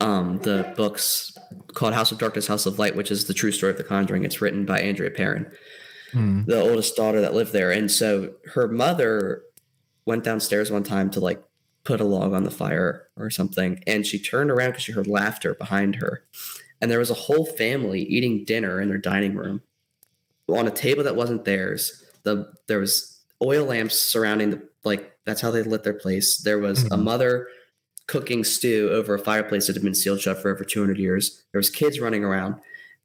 um the books called house of darkness house of light which is the true story of the conjuring it's written by andrea perron Hmm. the oldest daughter that lived there. And so her mother went downstairs one time to like put a log on the fire or something. And she turned around because she heard laughter behind her. And there was a whole family eating dinner in their dining room on a table that wasn't theirs. The there was oil lamps surrounding the like that's how they lit their place. There was a Mhm. mother cooking stew over a fireplace that had been sealed shut for over 200 years. There was kids running around,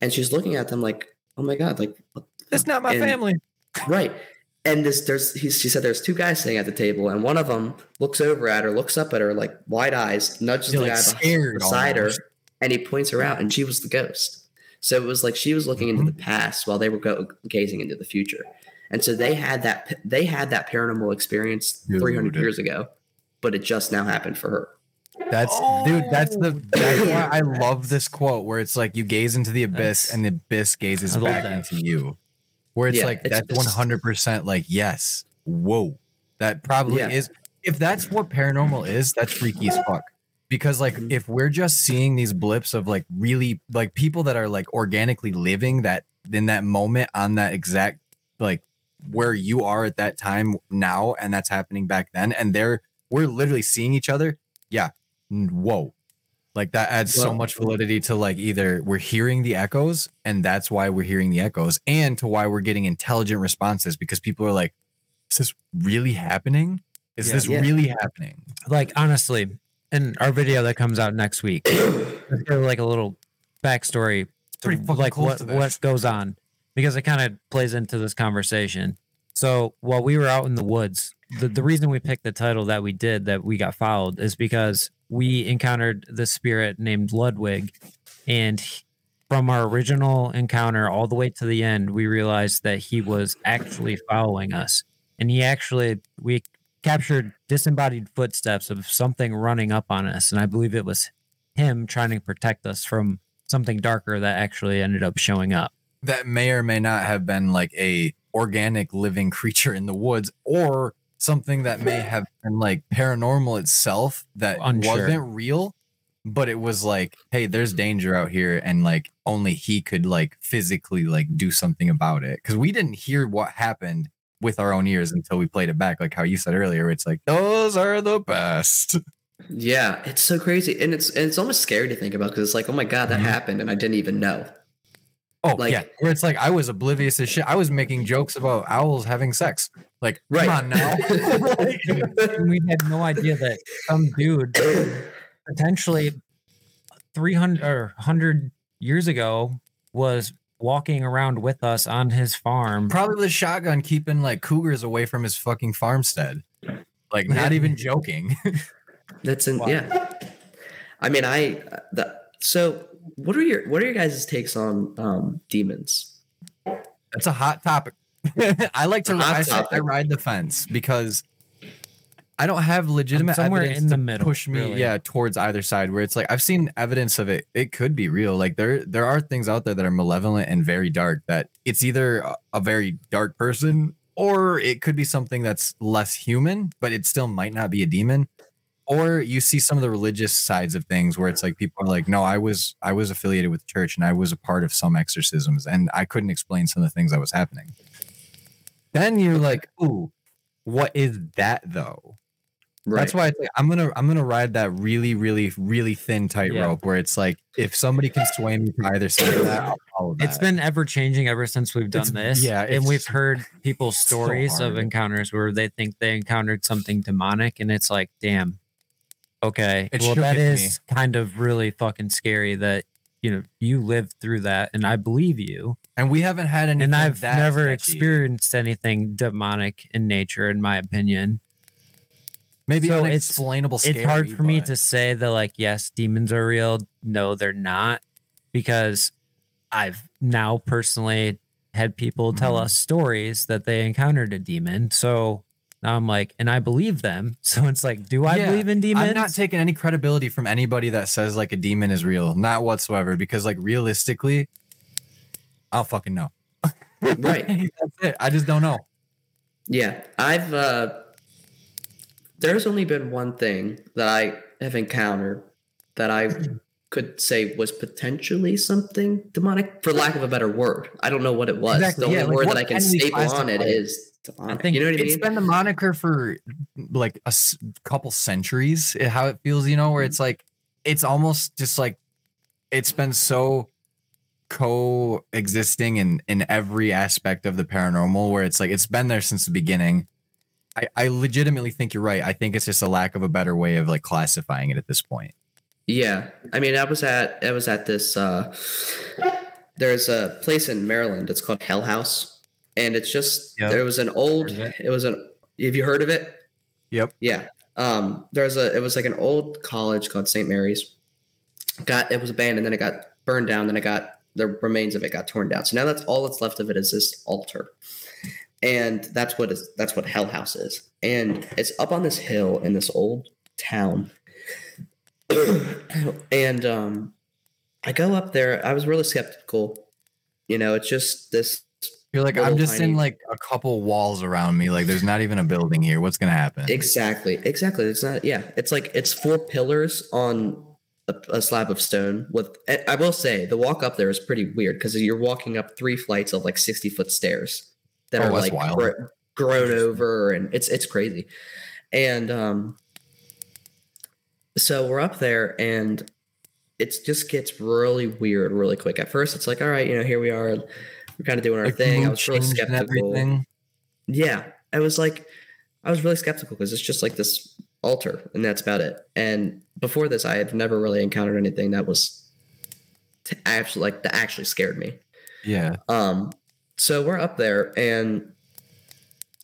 and she's looking at them like, "Oh my god, like what that's not my And- family Right. And this there's he, she said there's two guys sitting at the table, and one of them looks over at her, looks up at her like wide eyes, nudges You're the like guy beside almost. her, and he points her out, and she was the ghost. So it was like she was looking Mm-hmm. into the past while they were go, gazing into the future, and so they had that they had that paranormal experience 300 years ago, but it just now happened for her. That's dude that's the that's why i love this quote where it's like you gaze into the abyss That's- and the abyss gazes back that. into you where it's Yeah, like it's- that's 100% like yes whoa that probably Yeah. is if that's what paranormal is that's freaky as fuck because like Mhm. if we're just seeing these blips of like really like people that are like organically living that in that moment on that exact like where you are at that time now and that's happening back then and they're we're literally seeing each other yeah whoa like that adds so much validity to like either we're hearing the echoes and that's why we're hearing the echoes and to why we're getting intelligent responses because people are like is this really happening is Yeah. this Yeah. really happening Like honestly, in our video that comes out next week, let's give like a little backstory. pretty fucking like what what goes on because it kind of plays into this conversation. So while we were out in the woods, the, the reason we picked the title that we did that we got followed is because we encountered the spirit named Ludwig, and from our original encounter all the way to the end, we realized that he was actually following us, and he actually we captured disembodied footsteps of something running up on us, and I believe it was him trying to protect us from something darker that actually ended up showing up. that may or may not have been like a organic living creature in the woods or something that may have been like paranormal itself that Unsure. wasn't real but it was like hey there's danger out here and like only he could like physically like do something about it because we didn't hear what happened with our own ears until we played it back like how you said earlier it's like those are the best Yeah, it's so crazy, and it's and it's almost scary to think about because it's like, oh my god, that Mhm. happened, and I didn't even know. Oh Like- yeah where it's like i was oblivious as shit i was making jokes about owls having sex like Right come on now And we had no idea that some dude potentially 300 or 100 years ago was walking around with us on his farm. Probably with a shotgun keeping like cougars away from his fucking farmstead. Like not even joking. That's in Wow. yeah. I mean, I uh, the so what are your what are your guys' takes on um demons? That's a hot topic. I like to A hot I, say I topic. ride the fence because I don't have legitimate somewhere evidence in the to middle, push me really. yeah towards either side where it's like I've seen evidence of it it could be real like there there are things out there that are malevolent and very dark that it's either a, a very dark person or it could be something that's less human but it still might not be a demon or you see some of the religious sides of things where it's like people are like no I was I was affiliated with the church and I was a part of some exorcisms and I couldn't explain some of the things that was happening then you're like ooh what is that though that's why think I'm gonna I'm gonna ride that really really really thin tightrope Yeah. where it's like if somebody can sway me to either side of that, I'll follow that. It's been ever changing ever since we've done It's- this. yeah, and we've heard people's so stories of encounters where they think they encountered something demonic, and it's like, damn, okay, It well that is me. kind of really fucking scary that you know you lived through that, and I believe you. and we haven't had any. And I've never experienced anything demonic in nature, in my opinion. maybe so it's- unexplainable. it's hard scary, for me to say that like yes demons are real no they're not because i've now personally had people tell Mhm. us stories that they encountered a demon so now i'm like and i believe them so it's like do i Yeah, believe in demons I'm not taking any credibility from anybody that says like a demon is real, not whatsoever. Because like realistically, I'll fucking know. Right. That's it. I just don't know. Yeah, I've uh there's only been one thing that I have encountered that I could say was potentially something demonic, for lack of a better word. I don't know what it was. Exactly, The only yeah, like, word that I can can we staple on classify it it? is demonic. think you know what I It's mean? been the moniker for like a s- couple centuries. How it feels, you know, where it's like it's almost just like it's been so coexisting in in every aspect of the paranormal. Where it's like it's been there since the beginning. I, I legitimately think you're right. I think it's just a lack of a better way of like classifying it at this point. Yeah, I mean, I was at I was at this. uh There's a place in Maryland. It's called Hell House, and it's just Yep. there was an old. It was an. Have you heard of it? Yep. Yeah. Um. There's a. It was like an old college called St. Mary's. Got it was abandoned, then it got burned down, then it got the remains of it got torn down. So now that's all that's left of it is this altar, and that's what is that's what Hell House is, and it's up on this hill in this old town and um, I go up there. I was really skeptical. You know, it's just this. You're like, I'm just in like a couple walls around me. Like, there's not even a building here. What's gonna happen? Exactly, exactly. It's not. Yeah, it's like it's four pillars on a, a slab of stone. With I will say, the walk up there is pretty weird because you're walking up three flights of like sixty foot stairs that Oh, are like gro- grown over, and it's it's crazy. And um, so we're up there, and it just gets really weird really quick. At first, it's like, all right, you know, here we are. We're kind of doing our Like, thing. I was really skeptical. Yeah, I was like, I was really skeptical because it's just like this altar, and that's about it. And before this, I had never really encountered anything that was t- actually like that actually scared me. Yeah. Um, so we're up there, and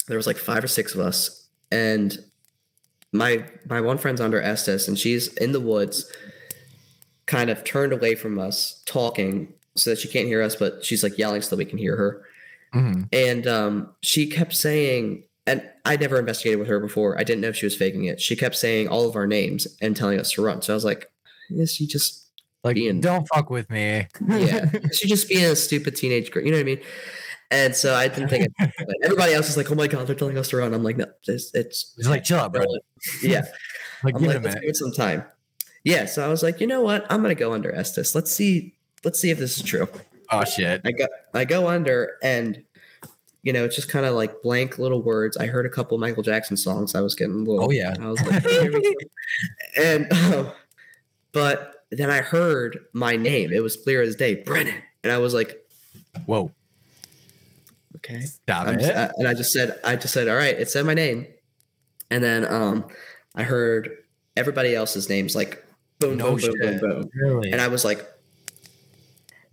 there was like five or six of us, and my my one friend's under Estes, and she's in the woods, kind of turned away from us, talking so that she can't hear us, but she's like yelling so that we can hear her. Mhm. and um, she kept saying and i never investigated with her before. I didn't know if she was faking it. She kept saying all of our names and telling us to run. So i was like is she just Like, Being- don't fuck with me. yeah. She just being a stupid teenage girl? You know what i mean? And so i didn't think it, everybody else is like oh my god they're telling us to run. I'm like no it's, it's like, chill out, bro. yeah. Like, i'm give like it a let's minute. give it some time. Yeah. So i was like you know what? I'm gonna go under estes let's see let's see if this is true Oh shit. I go I go under and you know it's just kind of like blank little words. I heard a couple Michael Jackson songs. I was getting a little. Oh, yeah. I was like, here we go. and um, but then I heard my name. It was clear as day, Brennan, and I was like, Whoa. okay. Stop I'm it. just- I- and I just said, I just said, all right. It said my name, and then um, I heard everybody else's names like boom, No boom, boom, boom, shit. boom, Really? and I was like,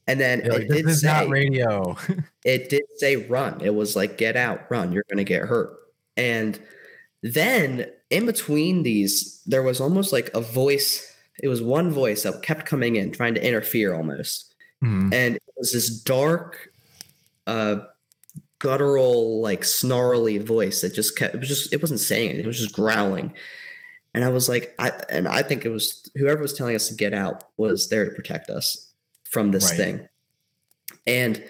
and then like, it this did is say not radio. it did say run. It was like get out, run. You're gonna get hurt. And then in between these, there was almost like a voice. It was one voice that kept coming in, trying to interfere almost. Mhm. And it was this dark, uh, guttural, like snarly voice that just kept, it was just, it wasn't saying it, it was just growling. And I was like, I, and I think it was whoever was telling us to get out was there to protect us from this Right. thing. And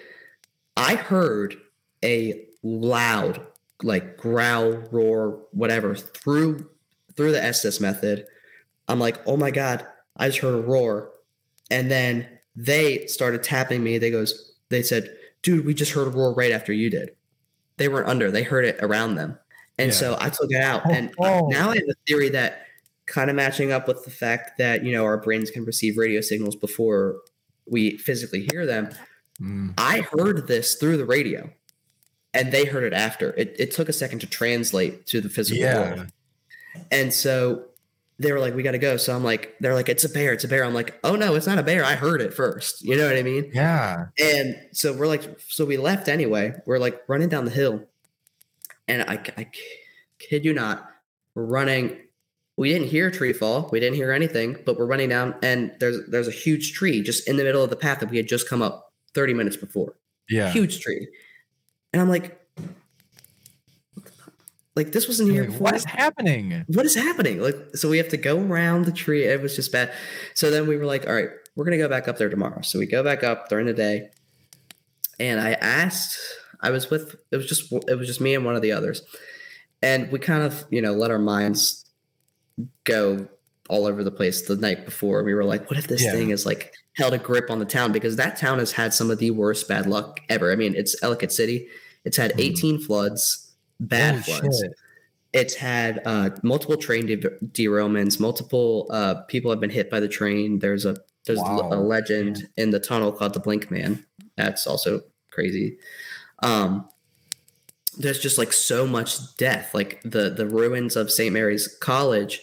I heard a loud, like growl, roar, whatever through through the Estes method. I'm like, oh my god, I just heard a roar, and then they started tapping me. They goes, they said, dude, we just heard a roar right after you did. They weren't under; they heard it around them, and Yeah. so I took it out. Oh, and oh. now I have a theory that kind of matching up with the fact that you know our brains can receive radio signals before we physically hear them. Mm. I heard this through the radio and they heard it after. It, it took a second to translate to the physical Yeah. world. And so they were like, we got to go. So I'm like, they're like, it's a bear. It's a bear. I'm like, oh no, it's not a bear. I heard it first. You know what I mean? Yeah. And so we're like, so we left anyway. We're like running down the hill. And I, I kid you not, we're running. We didn't hear a tree fall. We didn't hear anything, but we're running down and there's there's a huge tree just in the middle of the path that we had just come up 30 minutes before Yeah. huge tree. And I'm like, like this wasn't here Like, what is happening? What is happening? Like, so we have to go around the tree. It was just bad. So then we were like, all right, we're gonna go back up there tomorrow. So we go back up during the day, and I asked. I was with. It was just. It was just me and one of the others, and we kind of, you know, let our minds go all over the place the night before. We were like, what if this Yeah. thing is like held a grip on the town because that town has had some of the worst bad luck ever. I mean, it's Ellicott City. It's had Mhm. 18 floods, bad Holy floods. shit. It's had uh, multiple train de- derailments. Multiple uh, people have been hit by the train. There's a there's Wow. a legend in the tunnel called the Blink Man. That's also crazy. Um, there's just like so much death. Like the the ruins of St. Mary's College.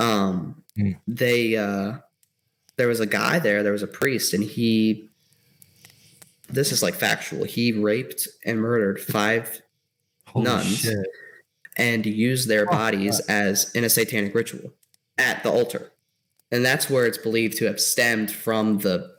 Um, Mm. they uh, there was a guy there. There was a priest, and he. This is like factual. He raped and murdered five Holy nuns shit. and used their Oh, bodies as in a satanic ritual at the altar. And that's where it's believed to have stemmed from the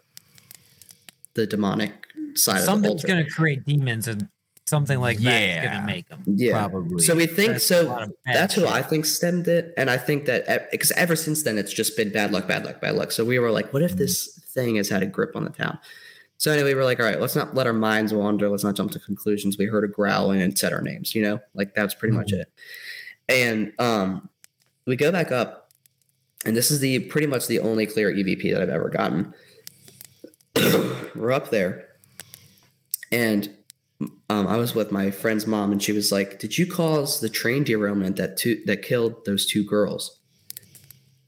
the demonic side of the Something's altar. gonna create demons, and something like that is Yeah. gonna make them. yeah. Probably. So we think That's so. That's who shit. I think stemmed it, and I think that because ever since then it's just been bad luck, bad luck, bad luck. So we were like, what if this thing has had a grip on the town? So anyway, we're like, all right, let's not let our minds wander. Let's not jump to conclusions. We heard a growling and said our names. You know, like that's pretty much it. And um, we go back up, and this is the pretty much the only clear EVP that I've ever gotten. we're up there, and um, I was with my friend's mom, and she was like, "Did you cause the train derailment that two that killed those two girls?"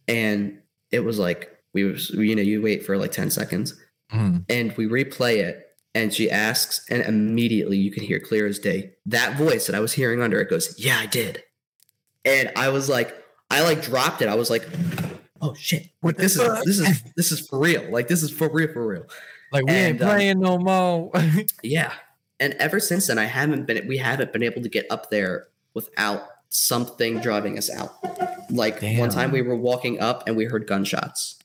And it was like we was you know you wait for like ten seconds, Mhm. and we replay it, and she asks, and immediately you can hear clear as day that voice that I was hearing under it goes, "Yeah, I did," and I was like, I like dropped it. I was like, "Oh shit! What this the is this is this is for real. Like this is for real, for real." Like we ain't And, um, playing no more. Yeah. And ever since then, I haven't been, we haven't been able to get up there without something driving us out. Like one time we were walking up and we heard gunshots,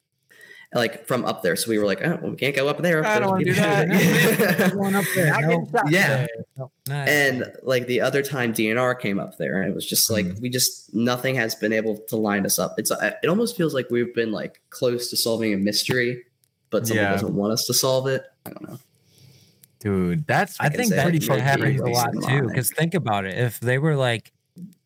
like from up there. So we were like, oh, well, we can't go up there. I don't wanna do that. Up there, no. Yeah. No, not- and like the other time DNR came up there and it was just like, Mhm. we just, nothing has been able to line us up. It's, uh, it almost feels like we've been like close to solving a mystery, but someone Yeah. doesn't want us to solve it. I don't know. Dude, that's I think that pretty happens a lot too. Because think about it: if they were like,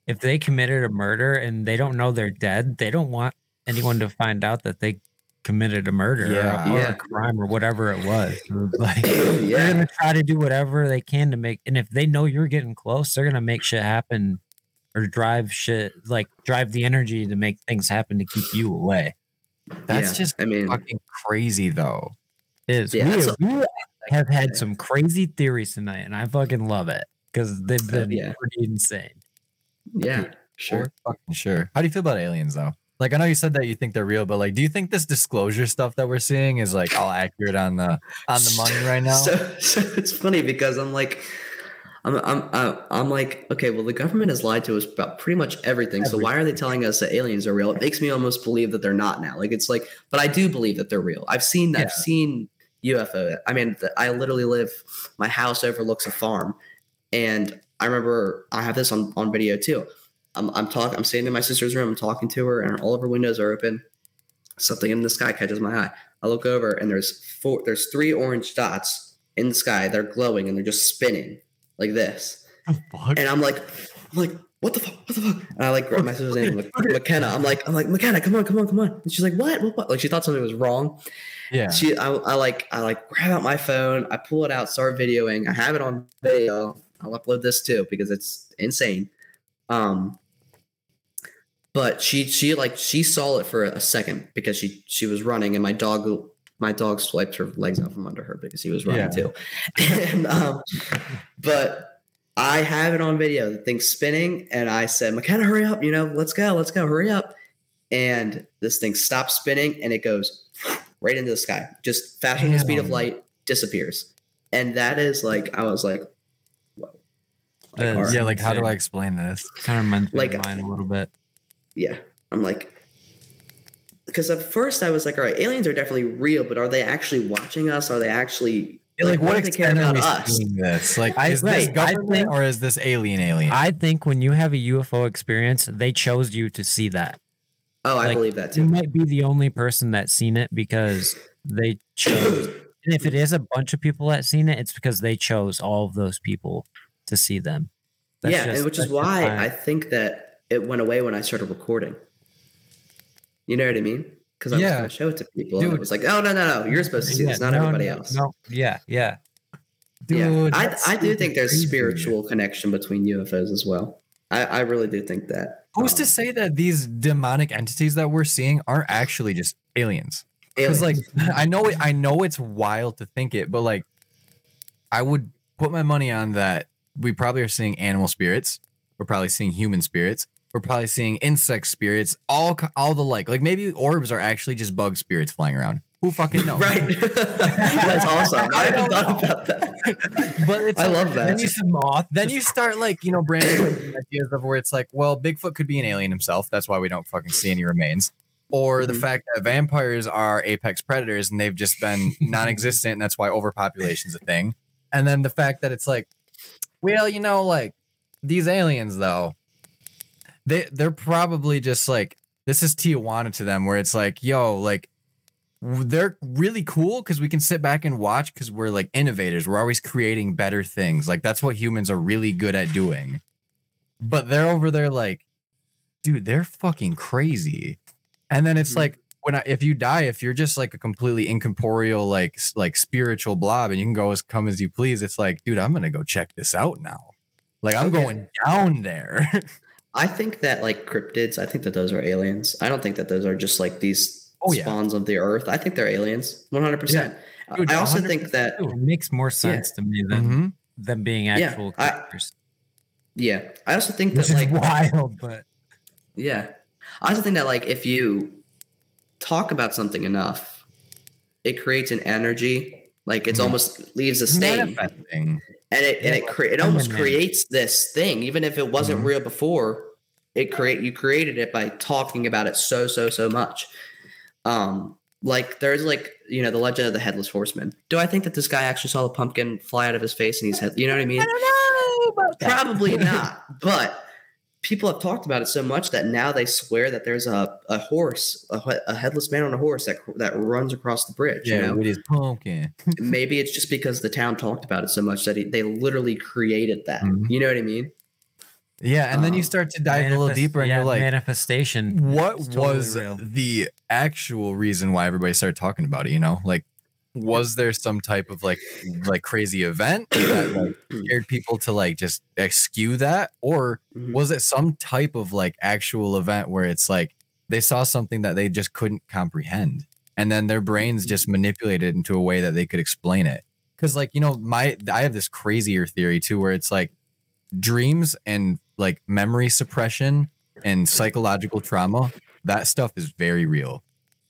if they committed a murder and they don't know they're dead, they don't want anyone to find out that they committed a murder Yeah. or, or Yeah. a crime or whatever it was. Like they're gonna try to do whatever they can to make. And if they know you're getting close, they're gonna make shit happen or drive shit like drive the energy to make things happen to keep you away. that's Yeah. just I mean, fucking crazy though. It is. Yeah, we, that's we have had some crazy theories tonight, and I fucking love it because they've been yeah. pretty insane. yeah, sure. Fucking sure. How do you feel about aliens though? Like I know you said that you think they're real, but like, do you think this disclosure stuff that we're seeing is like all accurate on the on the money right now? So, so it's funny because I'm like, I'm, I'm, I'm, I'm like, okay, well, the government has lied to us about pretty much everything. So why are they telling us that aliens are real? It makes me almost believe that they're not now. Like it's like, but I do believe that they're real. I've seen, Yeah. I've seen UFO. I mean, I literally live. My house overlooks a farm, and I remember I have this on on video too. I'm, I'm talking. I'm sitting in my sister's room. I'm talking to her, and all of her windows are open. Something in the sky catches my eye. I look over, and there's four. There's three orange dots in the sky. They're glowing, and they're just spinning like this. Fuck. And I'm like, I'm like, what the fuck? What the fuck? And I like grab my sister's name, like, McKenna. I'm like, I'm like, McKenna, come on, come on, come on. And she's like, what? What? what? Like she thought something was wrong. Yeah. She, I, I like, I like grab out my phone, I pull it out, start videoing. I have it on video. I'll upload this too because it's insane. Um, but she, she like, she saw it for a second because she, she was running, and my dog, my dog swiped her legs out from under her because he was running Yeah. too. And um, but I have it on video. The thing's spinning, and I said, McKenna, hurry up! You know, let's go, let's go, hurry up! And this thing stops spinning, and it goes right into the sky, just faster than the speed of light, disappears. And that is like, I was like, whoa. Like, That is- all right. yeah, like how do. I explain this? Kind of reminds me Like- of mine a little bit. yeah. I'm like, because at first I was like, all right, aliens are definitely real, but are they actually watching us? Are they actually Yeah, like, what do they care extent are we about us? seeing this? Like, I- is this right, I government think- or is this alien alien? I think when you have a UFO experience, they chose you to see that. Oh, I Like, believe that too. You might be the only person that's seen it because they chose. And if it is a bunch of people that seen it, it's because they chose all of those people to see them. That's yeah, just- which is why I think that it went away when I started recording. You know what I mean? Because I was going to show it to people, and it was like, "Oh no, no, no! You're supposed to see Yeah, this, not no, everybody else." No, yeah, yeah. yeah, I, I do think there's crazy. spiritual connection between UFOs as well. I, I really do think that. Who's um, to say that these demonic entities that we're seeing aren't actually just aliens? Because like I know it, I know it's wild to think it, but like I would put my money on that we probably are seeing animal spirits. We're probably seeing human spirits. We're probably seeing insect spirits. All all the like. Like maybe orbs are actually just bug spirits flying around. Who fucking knows? right? That's awesome. I haven't thought about that. But it's I like- love that. Then you, moth. then you start like you know branding ideas of where it's like, well, Bigfoot could be an alien himself. That's why we don't fucking see any remains. Or the Mhm. fact that vampires are apex predators and they've just been non-existent, and that's why overpopulation's a thing. And then the fact that it's like, well, you know, like these aliens though, they they're probably just like this is Tijuana to them, where it's like, yo, like they're really cool because we can sit back and watch because we're like innovators. We're always creating better things. Like that's what humans are really good at doing. But they're over there like, dude, they're fucking crazy. And then it's Mhm. like when I, if you die, if you're just like a completely incorporeal, like like spiritual blob, and you can go as come as you please, it's like, dude, I'm gonna go check this out now. Like I'm Okay. going down there. I think that like cryptids, I think that those are aliens. I don't think that those are just like these Oh, yeah. spawns of the earth. I think they're aliens, one hundred percent. Dude, I also think that It makes more sense to me than Mhm. them being Yeah, actual I- yeah, I also think Which that is like wild, but Yeah. I also think that like if you talk about something enough, it creates an energy. Like it's Mhm. almost leaves a stain. And it and it cre- it I'm almost creates this thing. Even if it wasn't Mhm. real before, it create you created it by talking about it so, so, so much. Um like there's like you know the legend of the headless horseman. Do I think that this guy actually saw the pumpkin fly out of his face and he's head you know what I mean? I don't know. Probably not. But people have talked about it so much that now they swear that there's a, a horse, a, a headless man on a horse that that runs across the bridge. Yeah, You know, with his pumpkin. maybe it's just because the town talked about it so much that he, they literally created that. Mhm. You know what I mean? Yeah, and then you Um, start to dive a little deeper, and yeah, you're like, manifestation. What totally was real. the actual reason why everybody started talking about it? You know, like, was there some type of like, like crazy event that like scared people to like just eschew that, or Mhm. was it some type of like actual event where it's like they saw something that they just couldn't comprehend, and then their brains just manipulated into a way that they could explain it? Because like you know, my I have this crazier theory too, where it's like dreams and like memory suppression and psychological trauma that stuff is very real.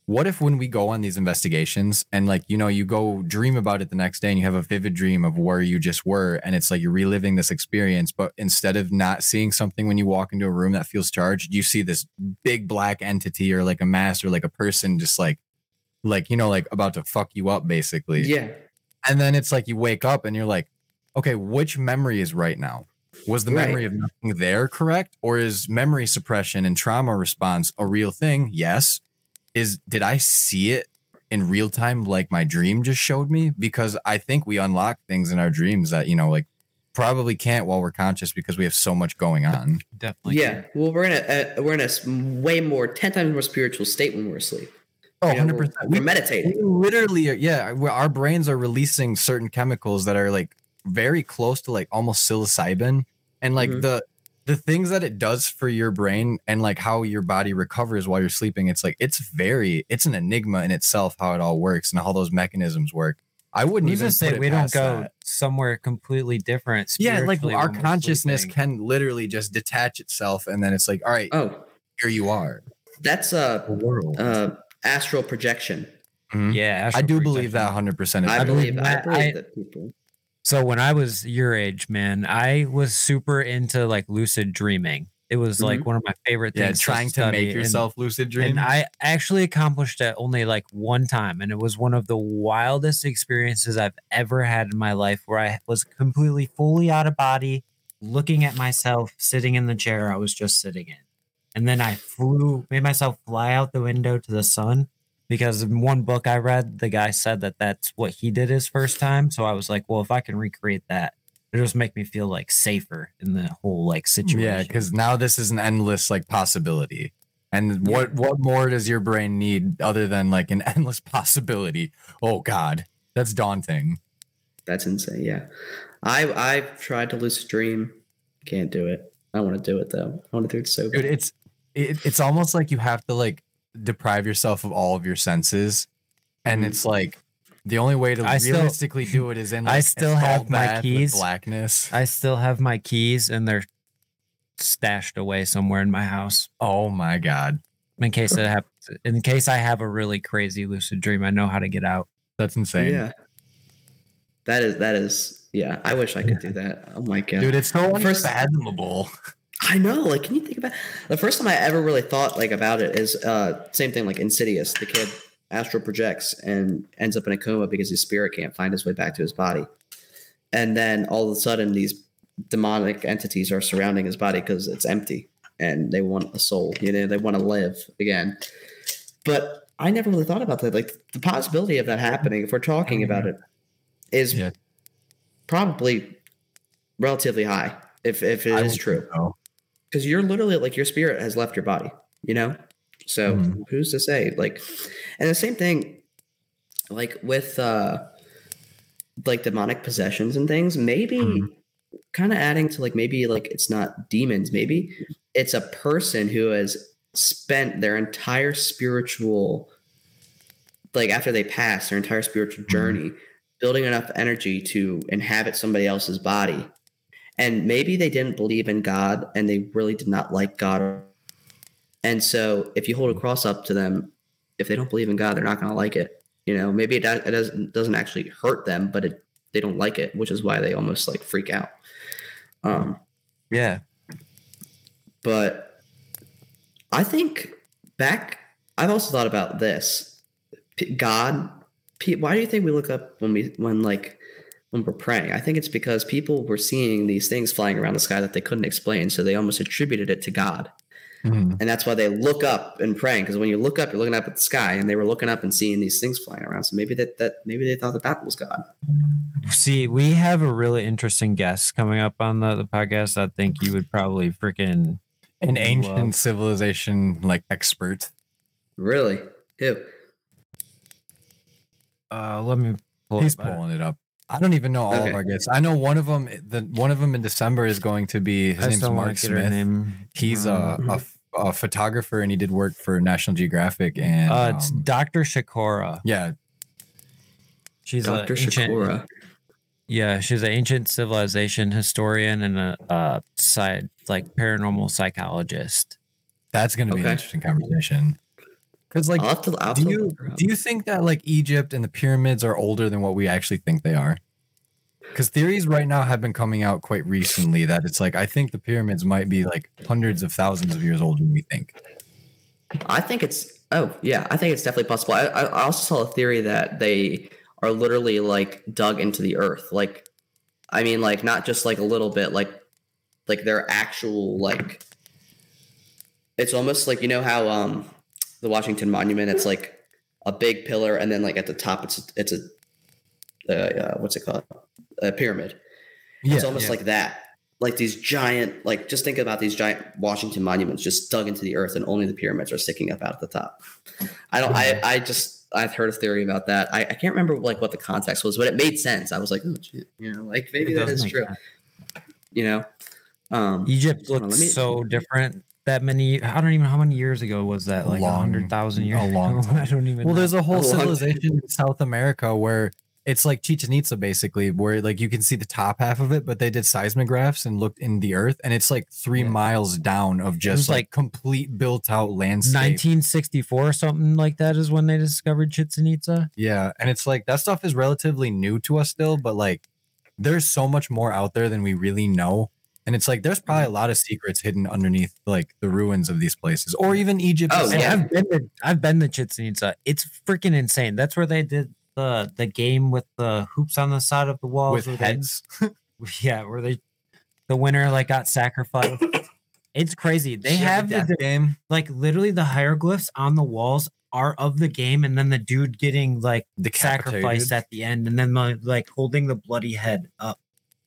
What if when we go on these investigations and like you know you go dream about it the next day and you have a vivid dream of where you just were and it's like you're reliving this experience but instead of not seeing something when you walk into a room that feels charged you see this big black entity or like a mass or like a person just like like you know like about to fuck you up basically. Yeah. and then it's like you wake up and you're like okay which memory is right now was the Right. memory of nothing there correct or is memory suppression and trauma response a real thing yes is did i see it in real time like my dream just showed me because i think we unlock things in our dreams that you know like probably can't while we're conscious because we have so much going on Definitely. yeah. Well, we're in a uh, we're in a s- way more ten times more spiritual state when we're asleep. oh You know, 100% We're, We- we're meditating. We literally, are- yeah, our brains are releasing certain chemicals that are like very close to like almost psilocybin, and like Mhm. the the things that it does for your brain and like how your body recovers while you're sleeping. It's like it's very, it's an enigma in itself how it all works and how those mechanisms work. I wouldn't Even even say we don't go that. somewhere completely different. Yeah, like our consciousness sleeping. can literally just detach itself, and then it's like, all right, Oh, here you are, that's the uh, world. uh astral projection. Mhm. Yeah, I astral do believe that 100. percent I I believe believe I believe that people. So when I was your age, man, I was super into like lucid dreaming. It was like mm-hmm. one of my favorite Yeah, things. trying to study, make and- yourself lucid dream. And I actually accomplished it only like one time. And it was one of the wildest experiences I've ever had in my life where I was completely fully out of body, looking at myself sitting in the chair I was just sitting in. And then I flew, made myself fly out the window to the sun because in one book I read, the guy said that that's what he did his first time. So I was like, well, if I can recreate that, it'll just make me feel like safer in the whole like situation. Yeah, because now this is an endless like possibility. And what what more does your brain need other than like an endless possibility? Oh God, that's daunting. That's insane. Yeah, I I've tried to lucid dream, can't do it. I want to do it though. I want to do it so Dude, bad. it's it, it's almost like you have to like deprive yourself of all of your senses, and Mhm. it's like the only way to I still- realistically do it is in. Like, I a still have my keys. blackness. I still have my keys and they're stashed away somewhere in my house oh my God, in case it happens. In case I have a really crazy lucid dream, I know how to get out. that's insane. Yeah, that is that is yeah. I wish I could do that. Oh my god, Dude, it's so First- unfathomable. I know. Like, can you think about the first time I ever really thought like about it is uh same thing like Insidious. The kid astral projects and ends up in a coma because his spirit can't find his way back to his body, and then all of a sudden these demonic entities are surrounding his body because it's empty and they want a soul. You know, they want to live again. But I never really thought about that. Like the possibility of that happening, if we're talking about it, is Yeah. probably relatively high. If if it I is true so. Because you're literally like your spirit has left your body you know so Mhm. who's to say like and the same thing like with uh like demonic possessions and things maybe Mhm. kind of adding to like maybe like it's not demons maybe it's a person who has spent their entire spiritual like after they pass their entire spiritual Mhm. journey building enough energy to inhabit somebody else's body and maybe they didn't believe in god and they really did not like god and so if you hold a cross up to them if they don't believe in god they're not going to like it you know maybe it, it doesn't doesn't actually hurt them but it they don't like it which is why they almost like freak out um Yeah. but I think back, I've also thought about this. God, why do you think we look up when we when like when we're praying? I think it's because people were seeing these things flying around the sky that they couldn't explain, so they almost attributed it to God, Mhm. and that's why they look up and praying. Because when you look up, you're looking up at the sky, and they were looking up and seeing these things flying around. So maybe that that maybe they thought that that was God. See, we have a really interesting guest coming up on the, the podcast. I think you would probably freaking An ancient Love. civilization like expert. Really? Who? uh let me pull He's up pulling it up. I don't even know all Okay. of our guests. I know one of them. The one of them in December is going to be. His I name's Mark get her Smith. name. He's a, Um, a f- a photographer and he did work for National Geographic and uh, it's um, Dr. Shakora. yeah, She's Dr. a ancient, Shakura. Yeah, she's an ancient civilization historian and a uh side like paranormal psychologist. that's going to be an interesting conversation. Because like, I'll to. I'll do you do you think that like Egypt and the pyramids are older than what we actually think they are? Because theories right now have been coming out quite recently that it's like I think the pyramids might be like hundreds of thousands of years older than we think. I think it's. Oh yeah, I think it's definitely possible. I, I I also saw a theory that they are literally like dug into the earth. Like, I mean, like not just like a little bit. Like, like they're actual like. It's almost like you know how um the Washington Monument. It's like a big pillar, and then like at the top, it's it's a uh, uh, what's it called? A pyramid. Yeah, it's almost yeah. like that. Like these giant, like just think about these giant Washington monuments just dug into the earth, and only the pyramids are sticking up out at the top. I don't. I I just I've heard a theory about that. I, I can't remember like what the context was, but it made sense. I was like, oh shit, you know, like maybe that is true. sense. You know, um, Egypt looks let me- so different. That many, I don't even know how many years ago was that? Like a hundred thousand years. a years. long ago? I don't even. Know. Well, know. there's a whole A long- civilization in South America where it's like Chichen Itza, basically, where like you can see the top half of it, but they did seismographs and looked in the earth, and it's like three Yeah. miles down of just like, like complete built out landscape. 1964 or something like that is when they discovered Chichen Itza. Yeah, and it's like that stuff is relatively new to us still, but like there's so much more out there than we really know. And it's like there's probably a mm-hmm. lot of secrets hidden underneath like the ruins of these places, or even Egypt. Oh, yeah. I've been to, I've been to Chichen Itza. It's freaking insane. That's where they did the the game with the hoops on the side of the walls with where they- heads. yeah, where they the winner like got sacrificed. It's crazy. They Yeah, have the the, death game. like literally the hieroglyphs on the walls are of the game, and then the dude getting like Decapitated. sacrificed at the end, and then like, like holding the bloody head up,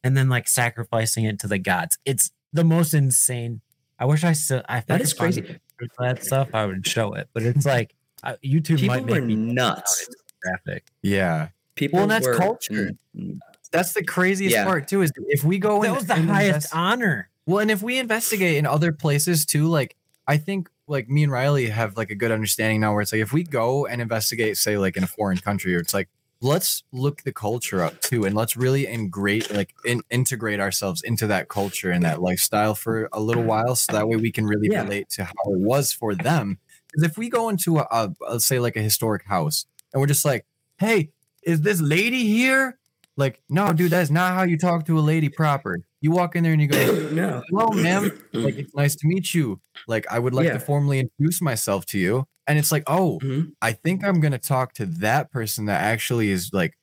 and then like sacrificing it to the gods. It's the most insane. I wish I still. I if I that could is find crazy. that stuff. I would show it, but it's like uh, YouTube People might were make me nuts. graphic. Yeah, People Well, that's were, culture. mm, that's the craziest Yeah. part too. Is if we go That and- was the highest invest- honor. Well, and if we investigate in other places too, like I think like me and Riley have like a good understanding now where it's like if we go and investigate, say like in a foreign country, or it's like let's look the culture up too, and let's really integrate like in, integrate ourselves into that culture and that lifestyle for a little while, so that way we can really Yeah. relate to how it was for them. Because if we go into a, a, a say like a historic house and we're just like, hey, is this lady here? Like, no, dude, that's not how you talk to a lady proper. You walk in there and you go, no. hello ma'am like it's nice to meet you like i would like Yeah. to formally introduce myself to you and it's like oh Mhm. i think i'm going to talk to that person that actually is like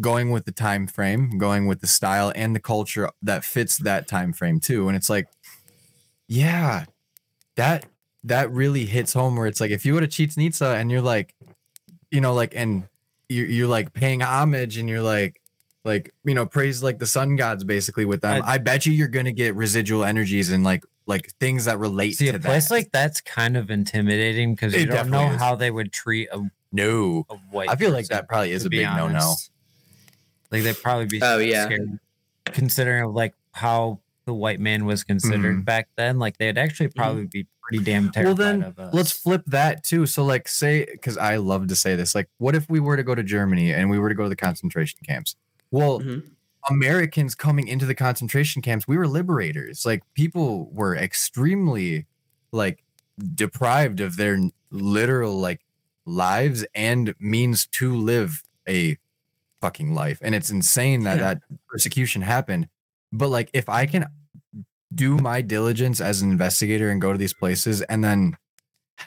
going with the time frame going with the style and the culture that fits that time frame too and it's like yeah that that really hits home where it's like if you go to Chichen Itza and you're like you know like and you're, you're like paying homage and you're like like you know praise like the sun gods basically with them i, I- bet you you're gonna get residual energies and like like things that relate See, to a place that like that's kind of intimidating because It you don't know definitely is. how they would treat a, no a white. i feel like person, that probably is to a be big no no honest. Like they'd probably be Oh, yeah. scared, considering of like how the white man was considered Mhm. back then. Like they'd actually probably be pretty damn terrified well then of us. let's flip that too so like say because i love to say this like what if we were to go to germany and we were to go to the concentration camps well Mhm. Americans coming into the concentration camps we were liberators. Like people were extremely like deprived of their literal like lives and means to live a fucking life. And it's insane that Yeah. that persecution happened. But like if i can do my diligence as an investigator and go to these places and then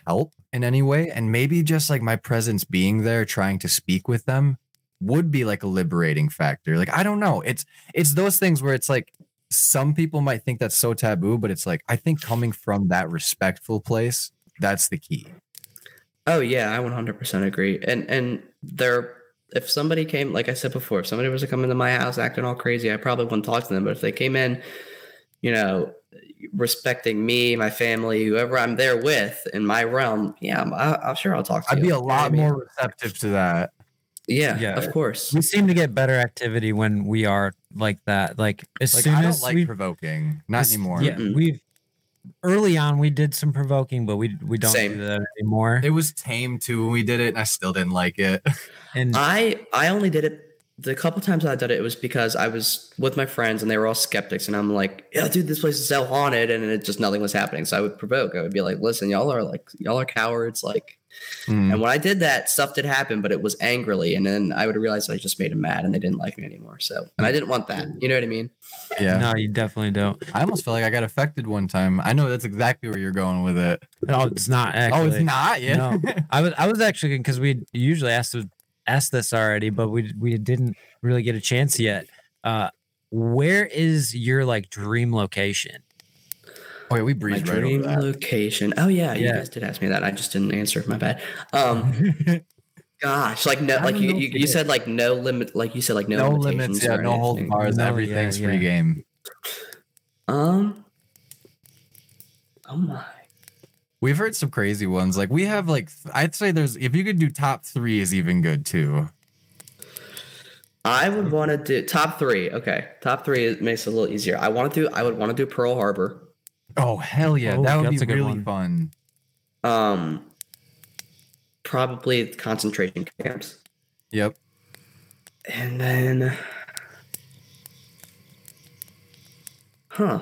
help in any way and maybe just like my presence being there trying to speak with them would be like a liberating factor like i don't know it's it's those things where it's like some people might think that's so taboo but it's like i think coming from that respectful place that's the key Oh yeah, I 100% agree. And and there, if somebody came, like I said before, if somebody was to come into my house acting all crazy, I probably wouldn't talk to them. But if they came in, you know, respecting me, my family, whoever I'm there with in my realm, yeah, I'm, I, I'm sure I'll talk to i'd you. be You a know what I lot more receptive to that Yeah, Yeah. of course. we seem to get better activity when we are like that. Like as like soon i don't as like we provoking not as- anymore Yeah, Mm-mm. we've early on we did some provoking, but we we don't Same. do that anymore. it was tame too when we did it and i still didn't like it And I I only did it the couple times I did it. It was because I was with my friends and they were all skeptics, and I'm like, yeah, dude, this place is so haunted, and it just nothing was happening. So I would provoke. I would be like, listen, y'all are like y'all are cowards. Like, Mm. And when I did that, stuff did happen, but it was angrily. And then I would realize I just made them mad and they didn't like me anymore. So, and I didn't want that. You know what I mean? yeah. No, you definitely don't. I almost felt like I got affected one time. I know that's exactly where you're going with it. No, it's not. Actually. oh, it's not. Yeah. No, I was I was actually because we usually asked to- asked this already, but we we didn't really get a chance yet. Uh, where is your like dream location? Wait, we My right dream over that. location. Oh yeah, you guys did ask me that. I just didn't answer. My bad. Um, gosh, like no, I like you, you, you said like no limit, like you said like no, No limits. Yeah. No hold anything. bars. No, yeah, Everything's free yeah. game. Um. Oh my. We've heard some crazy ones. Like we have like I'd say there's if you could do top three is even good too. I would want to do top three. Okay, top three makes it a little easier. I want to do. I would want to do Pearl Harbor. Oh hell yeah, Oh, that would be a good really one. fun. Um. Probably concentration camps, Yep. and then. Huh.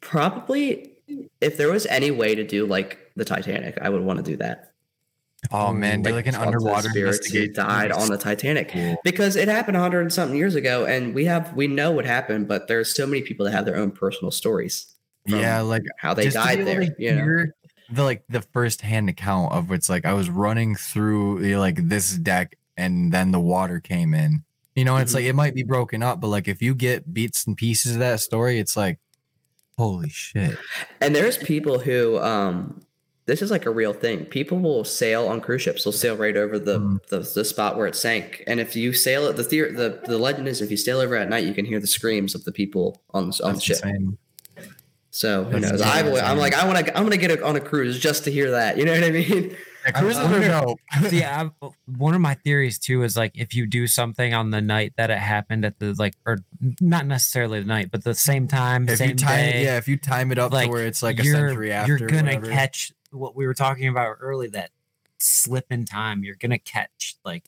Probably, if there was any way to do like the Titanic, I would want to do that. Oh man, do like an talk to the underwater spirits who died on the Titanic Cool. because it happened a hundred and something years ago, and we have we know what happened, but there's so many people that have their own personal stories. Yeah, like how they just to be died there. to You know, the like the first hand account of it's like I was running through you know, like this deck and then the water came in. You know, it's Mhm. like it might be broken up, but like if you get beats and pieces of that story, it's like holy shit. and there's people who um this is like a real thing. People will sail on cruise ships. They'll sail right over the, Mhm. the the spot where it sank. And if you sail it, the theory, the the legend is if you sail over at night, you can hear the screams of the people on the, on the ship. insane. So who That's knows? I, insane. I'm like I want to I'm gonna get a, on a cruise just to hear that. You know what I mean? Yeah, I cruises are dope. See, I, one of my theories too is like if you do something on the night that it happened at the like, or not necessarily the night, but the same time, If same you time day, yeah, if you time it up like, to where it's like a you're, century after, you're gonna whatever. catch what we were talking about early that slip in time. You're gonna catch like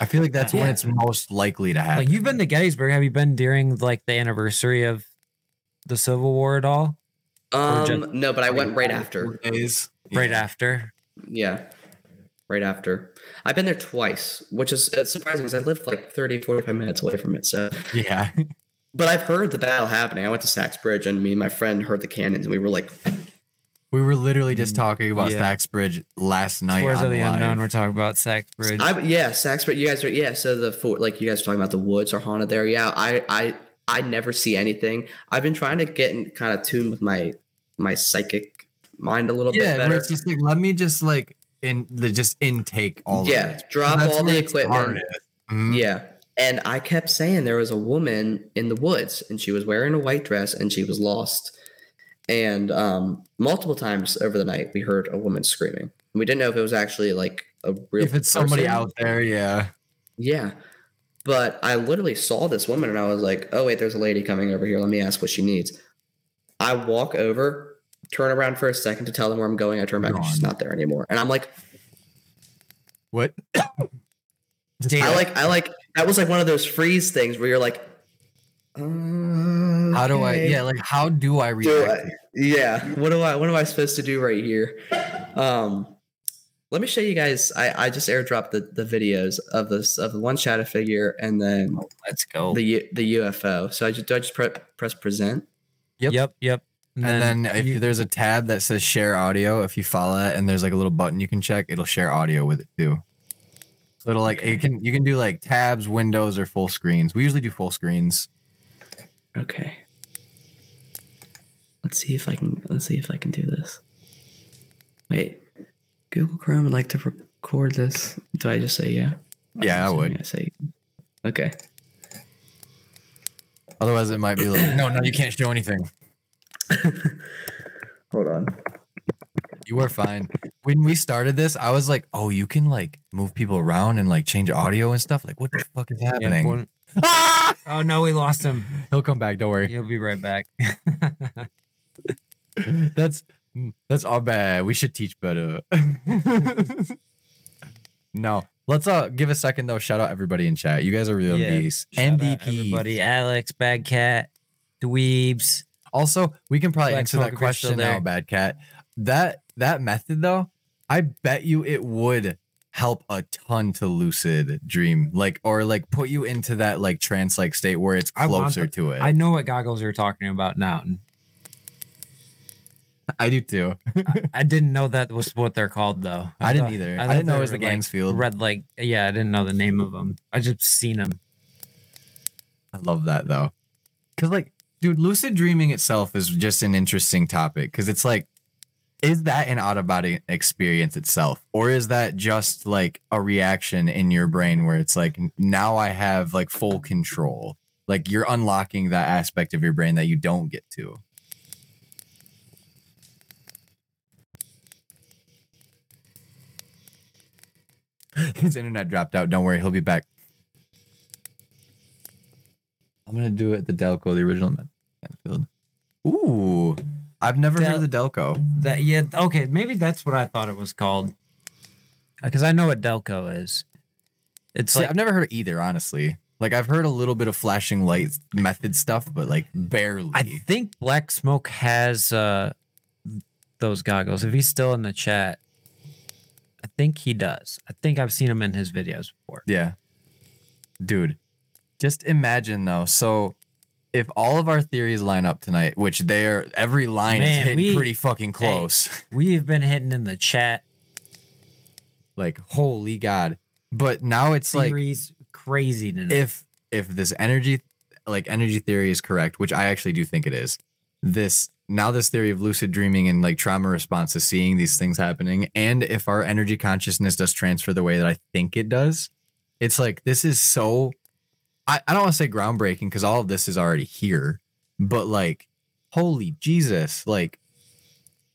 I feel like that's when Yeah. it's most likely to happen. like you've been to Gettysburg. Have you been during like the anniversary of the Civil War at all? Um, just- no, but I went right after. days. Right Yeah. after. Yeah, right after. I've been there twice, which is surprising because I lived like 30, 45 minutes away from it. So, Yeah. but I've heard the battle happening. I went to Sachs Bridge, and me and my friend heard the cannons, and we were like, We were literally just talking about Yeah. Sachs Bridge last night. Tours on of the live. Unknown. We're talking about Sachs Bridge. I yeah, Sachs Bridge. You guys are yeah. So the fort, like you guys were talking about the woods are haunted there. Yeah, I I I never see anything. I've been trying to get in kind of tune with my my psychic mind a little Yeah, bit better. it's just like let me just like in the just intake all Yeah, drop all the equipment. Mhm. Yeah. And I kept saying there was a woman in the woods and she was wearing a white dress and she was lost. And um, multiple times over the night, we heard a woman screaming. We didn't know if it was actually like a real If it's somebody out there, yeah. Yeah. But I literally saw this woman and I was like, oh, wait, there's a lady coming over here. Let me ask what she needs. I walk over, turn around for a second to tell them where I'm going. I turn back and she's not there anymore. And I'm like, What? I like, I like, that was like one of those freeze things where you're like, How do I? Yeah, like how do I Do react? I- yeah. What do I what am I supposed to do right here? Um let me show you guys. I, I just airdropped the, the videos of this of the one shadow figure and then Let's go. the the UFO. So I just do I just pre- press present? Yep. Yep. Yep. And then if you- there's a tab that says share audio, if you follow that and there's like a little button you can check, it'll share audio with it too. So it'll like you can you can do like tabs, windows, or full screens. We usually do full screens. Okay. Let's see if I can let's see if I can do this. Wait. Google Chrome would like to record this. Do I just say yeah? Yeah, I would. I say okay. Otherwise, it might be like, no, no, you can't show anything. Hold on. You were fine. When we started this, I was like, oh, you can like move people around and like change audio and stuff. Like, what the fuck is happening? one- Ah! oh no, we lost him. He'll come back. Don't worry. He'll be right back. That's that's all bad. We should teach better. no, let's uh give a second though. Shout out everybody in chat. You guys are real Yeah, MVP. everybody, Alex, Bad Cat, Dweebs. Also, we can probably Black answer that if you're still question now. Bad Cat. That that method though, I bet you it would help a ton to lucid dream, like or like put you into that like trance like state where it's closer the- to it. I know what goggles you're talking about now. I do too. I didn't know that was what they're called though. I didn't thought- either. I thought didn't know it was the like, Ganzfeld. Red like yeah, I didn't know the name of them. I just seen them. I love that though. Cause like, dude, lucid dreaming itself is just an interesting topic. Cause it's like, is that an out of body experience itself? Or is that just like a reaction in your brain where it's like, now I have like full control? Like you're unlocking that aspect of your brain that you don't get to. His internet dropped out. Don't worry, he'll be back. I'm gonna do it the Delco, the original Manfield. Ooh, I've never heard of the Delco. That yeah, okay, maybe that's what I thought it was called. Because I know what Delco is. It's See, like I've never heard of either, honestly. Like I've heard a little bit of flashing light method stuff, but like barely. I think Black Smoke has uh those goggles. If he's still in the chat, I think he does. I think I've seen him in his videos before. yeah, dude. Just imagine though. So, if all of our theories line up tonight, which they're every line is hitting we- pretty fucking close. We've been hitting in the chat like holy god! But now it's like crazy tonight. if if this energy like energy theory is correct which i actually do think it is this now this theory of lucid dreaming and like trauma response to seeing these things happening and if our energy consciousness does transfer the way that i think it does it's like this is so i, I don't want to say groundbreaking because all of this is already here but like holy jesus like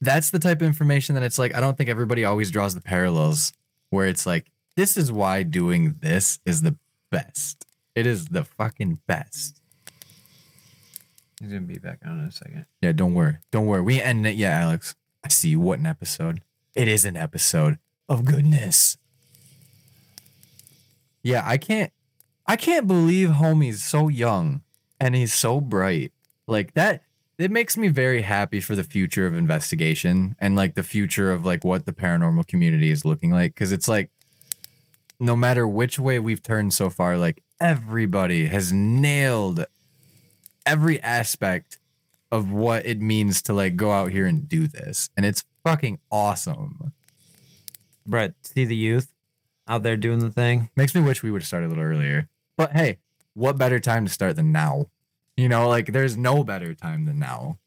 that's the type of information that it's like i don't think everybody always draws the parallels where it's like this is why doing this is the best. It is the fucking best. He's gonna be back on in a second. Yeah, don't worry. Don't worry. We end it. Yeah, Alex. I see. What an episode. It is an episode of goodness. Yeah, I can't I can't believe homie's so young and he's so bright. Like that it makes me very happy for the future of investigation and like the future of like what the paranormal community is looking like cuz it's like no matter which way we've turned so far like everybody has nailed every aspect of what it means to like go out here and do this and it's fucking awesome Brett, see the youth out there doing the thing. makes me wish we would have started a little earlier but hey what better time to start than now you know like there's no better time than now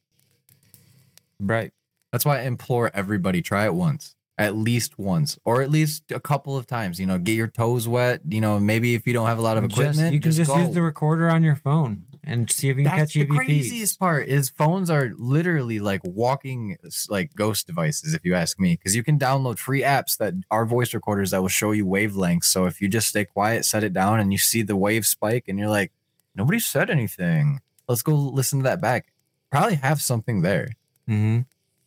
Right. that's why i implore everybody try it once at least once or at least a couple of times you know get your toes wet you know maybe if you don't have a lot of Just- equipment you can just, go. use the recorder on your phone and see if you can That's catch the EVPs. craziest part is phones are literally like walking like ghost devices if you ask me because you can download free apps that are voice recorders that will show you wavelengths. So if you just stay quiet set it down and you see the wave spike and you're like nobody said anything. Let's go listen to that back. Probably have something there. Mm-hmm.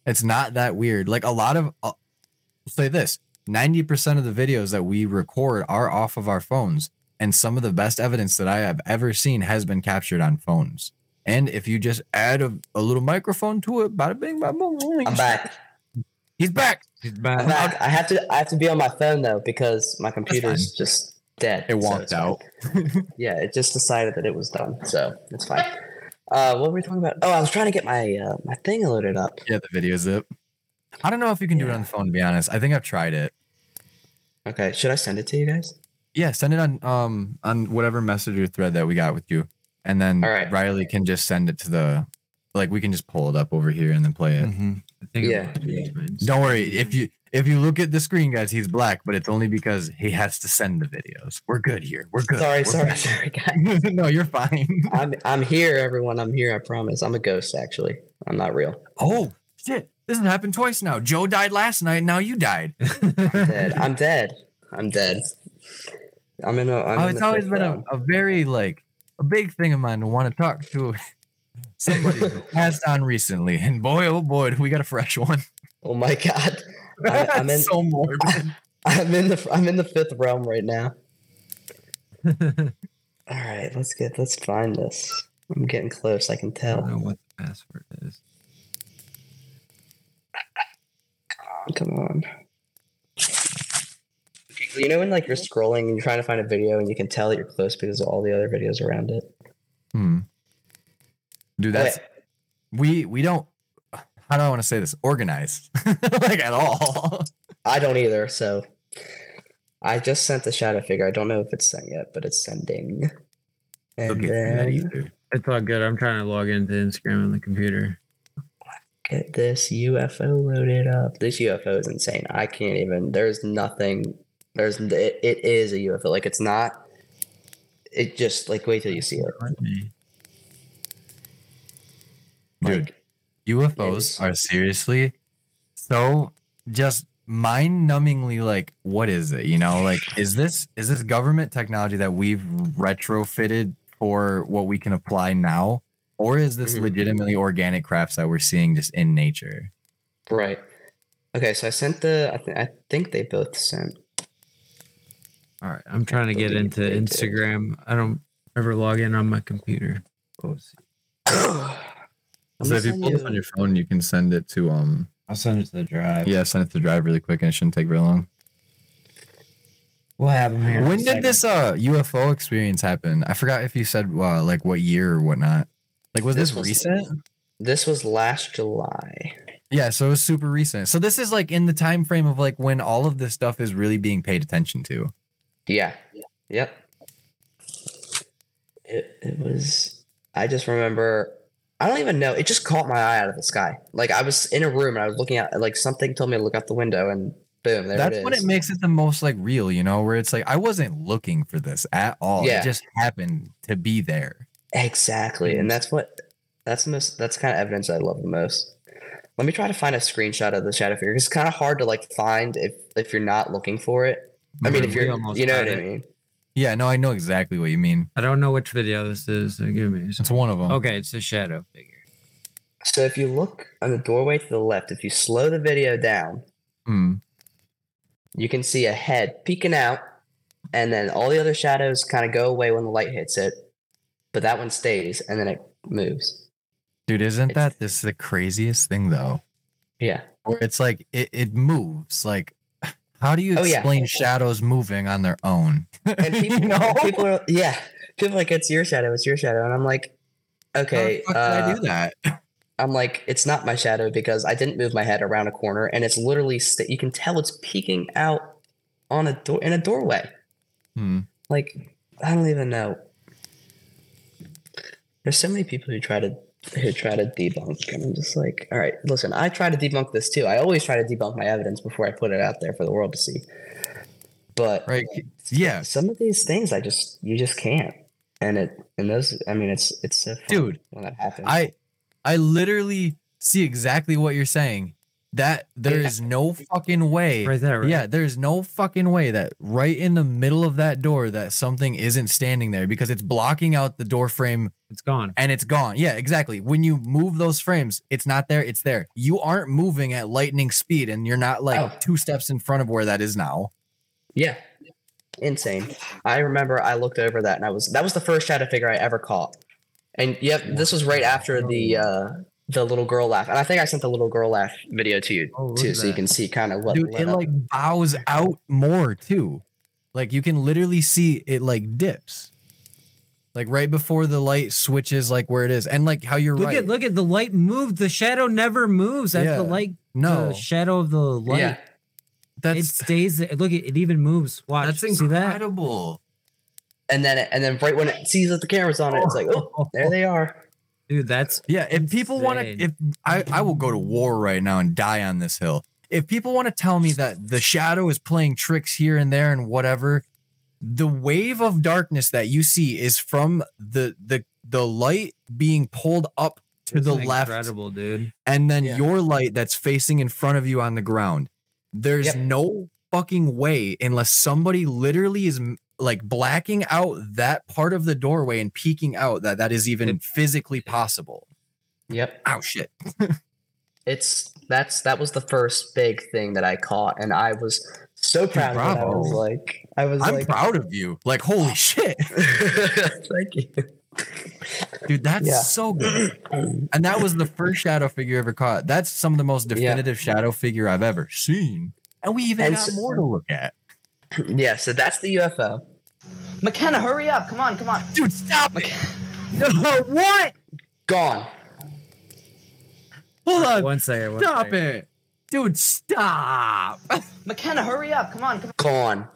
it's not that weird. Like a lot of uh, say this 90% of the videos that we record are off of our phones and some of the best evidence that i have ever seen has been captured on phones and if you just add a, a little microphone to it bada bing bada boom I'm back. he's back He's I'm back. back. I have to. I have to be on my phone though because my computer's just dead. It so walked it's out. fine. yeah, it just decided that it was done, so it's fine. Uh, what were we talking about? Oh, I was trying to get my uh, my thing loaded up. yeah the video zip i don't know if you can do it Yeah. on the phone to be honest i think i've tried it Okay, should I send it to you guys? Yeah send it on um on whatever messenger thread that we got with you and then All right. riley can just send it to the like we can just pull it up over here and then play it Mhm. I think Yeah, yeah. Don't worry. If you if you look at the screen, guys, he's black, but it's only because he has to send the videos. We're good here. We're good. Sorry, We're sorry, good. sorry, guys. no, you're fine. I'm I'm here, everyone. I'm here. I promise. I'm a ghost, actually. I'm not real. Oh shit! This has happened twice now. Joe died last night. Now you died. I'm dead. I'm dead. I'm dead. I'm in a. I'm oh, it's always been a, a very like a big thing of mine to want to talk to somebody who passed on recently, and boy, oh boy, we got a fresh one. Oh my god. I, I'm in. so morbid. I'm in the. I'm in the fifth realm right now. All right, let's get. Let's find this. I'm getting close. I can tell. I don't know what the password is. Come on. You know when like you're scrolling and you're trying to find a video and you can tell that you're close because of all the other videos around it. Hmm. Dude, that's Okay. we we don't. How do I want to say this? organized like at all. I don't either. So I just sent the shadow figure. I don't know if it's sent yet, but it's sending. And Don't then. It's all good. I'm trying to log into Instagram on the computer. get this UFO loaded up. This UFO is insane. I can't even. There's nothing. There's it, it is a UFO. Like it's not. It just like wait till you see it. Dude, Like, UFOs are seriously so just mind-numbingly like what is it you know like is this is this government technology that we've retrofitted for what we can apply now or is this Mhm. legitimately organic crafts that we're seeing just in nature Right. Okay, so I sent the. I, th- I think they both sent. All right, I'm trying to get into they. Instagram. I don't ever log in on my computer. Oh, so if you send pull this on your phone you can send it to um I'll send it to the drive. yeah send it to the drive really quick and it shouldn't take very long we'll have them here. in a when did second. this uh ufo experience happen i forgot if you said uh, like what year or whatnot like was this, This was- recent This was last July. Yeah, so it was super recent. So this is like in the time frame of like when all of this stuff is really being paid attention to. Yeah. Yep. It it was. I just remember. I don't even know. It just caught my eye out of the sky. Like I was in a room and I was looking at like something told me to look out the window and boom, there That's it is. when it makes it the most like real, you know, where it's like I wasn't looking for this at all. Yeah. It just happened to be there. Exactly, and that's what that's the most that's kind of evidence I love the most. Let me try to find a screenshot of the shadow figure. It's kind of hard to like find if if you're not looking for it. I mean, if you're, almost you know got what I mean. Yeah, no, I know exactly what you mean. I don't know which video this is. So give me. a It's one of them. Okay, it's a shadow figure. So if you look on the doorway to the left, if you slow the video down, Hmm. you can see a head peeking out, and then all the other shadows kind of go away when the light hits it, but that one stays, and then it moves. Dude, isn't It's- that this is the craziest thing though? Yeah, Where it's like it, it moves. Like how do you Oh, yeah. explain shadows moving on their own? and people, you know? people are yeah, people are like it's your shadow, it's your shadow, and I'm like, How the okay, did I uh, do that? I'm like, it's not my shadow because I didn't move my head around a corner, and it's literally st- you can tell it's peeking out on a door in a doorway. Hmm. Like I don't even know. There's so many people who try to who try to debunk, and I'm just like, all right, listen, I try to debunk this too. I always try to debunk my evidence before I put it out there for the world to see. But Right. Yeah. some of these things I just you just can't, and it and those I mean it's it's so fun Dude, when that happens. I I literally see exactly what you're saying. That there Yeah. is no fucking way. Right there. Right? Yeah, there's no fucking way that right in the middle of that door that something isn't standing there because it's blocking out the door frame It's gone. and it's gone. Yeah, exactly. When you move those frames, it's not there, it's there. You aren't moving at lightning speed and you're not like Oh. two steps in front of where that is now. Yeah. Insane. I remember I looked over that and I was that was the first shadow figure I ever caught. And yep, this was right after the uh the little girl laugh. And I think I sent the little girl laugh video to you Oh, too, at so you can see kind of what Dude, it up. like bows out more too. Like you can literally see it like dips. Like right before the light switches like where it is. And like how you're Look right. at look at the light moved. The shadow never moves. That's Yeah. the light. no, the shadow of the light. yeah. it stays there. Look, it, it even moves. Watch. that's See that? incredible. And then and then right when it sees that the camera's on it, it's like, oh, there they are. Dude, that's Yeah, if people want to, if I, I will go to war right now and die on this hill. If people want to tell me that the shadow is playing tricks here and there and whatever, the wave of darkness that you see is from the the the light being pulled up to the it's left, Incredible, dude. and then Yeah. your light that's facing in front of you on the ground. There's Yep. no fucking way unless somebody literally is like blacking out that part of the doorway and peeking out that that is even physically possible. Yep. Oh shit. It's that's that was the first big thing that I caught, and I was so proud of it. I was like, I was I'm like, proud of you. Like, holy shit. thank you. Dude, that's Yeah. so good. And that was the first shadow figure ever caught. That's some of the most Yeah. definitive shadow figure I've ever seen. And we even And got s- more to look at. Yeah, so that's the UFO. McKenna, hurry up! Come on, come on. Dude, stop it. No, what? Gone. Hold on. One second. one Stop second. it. Dude, stop. McKenna, hurry up! Come on, come on. Gone.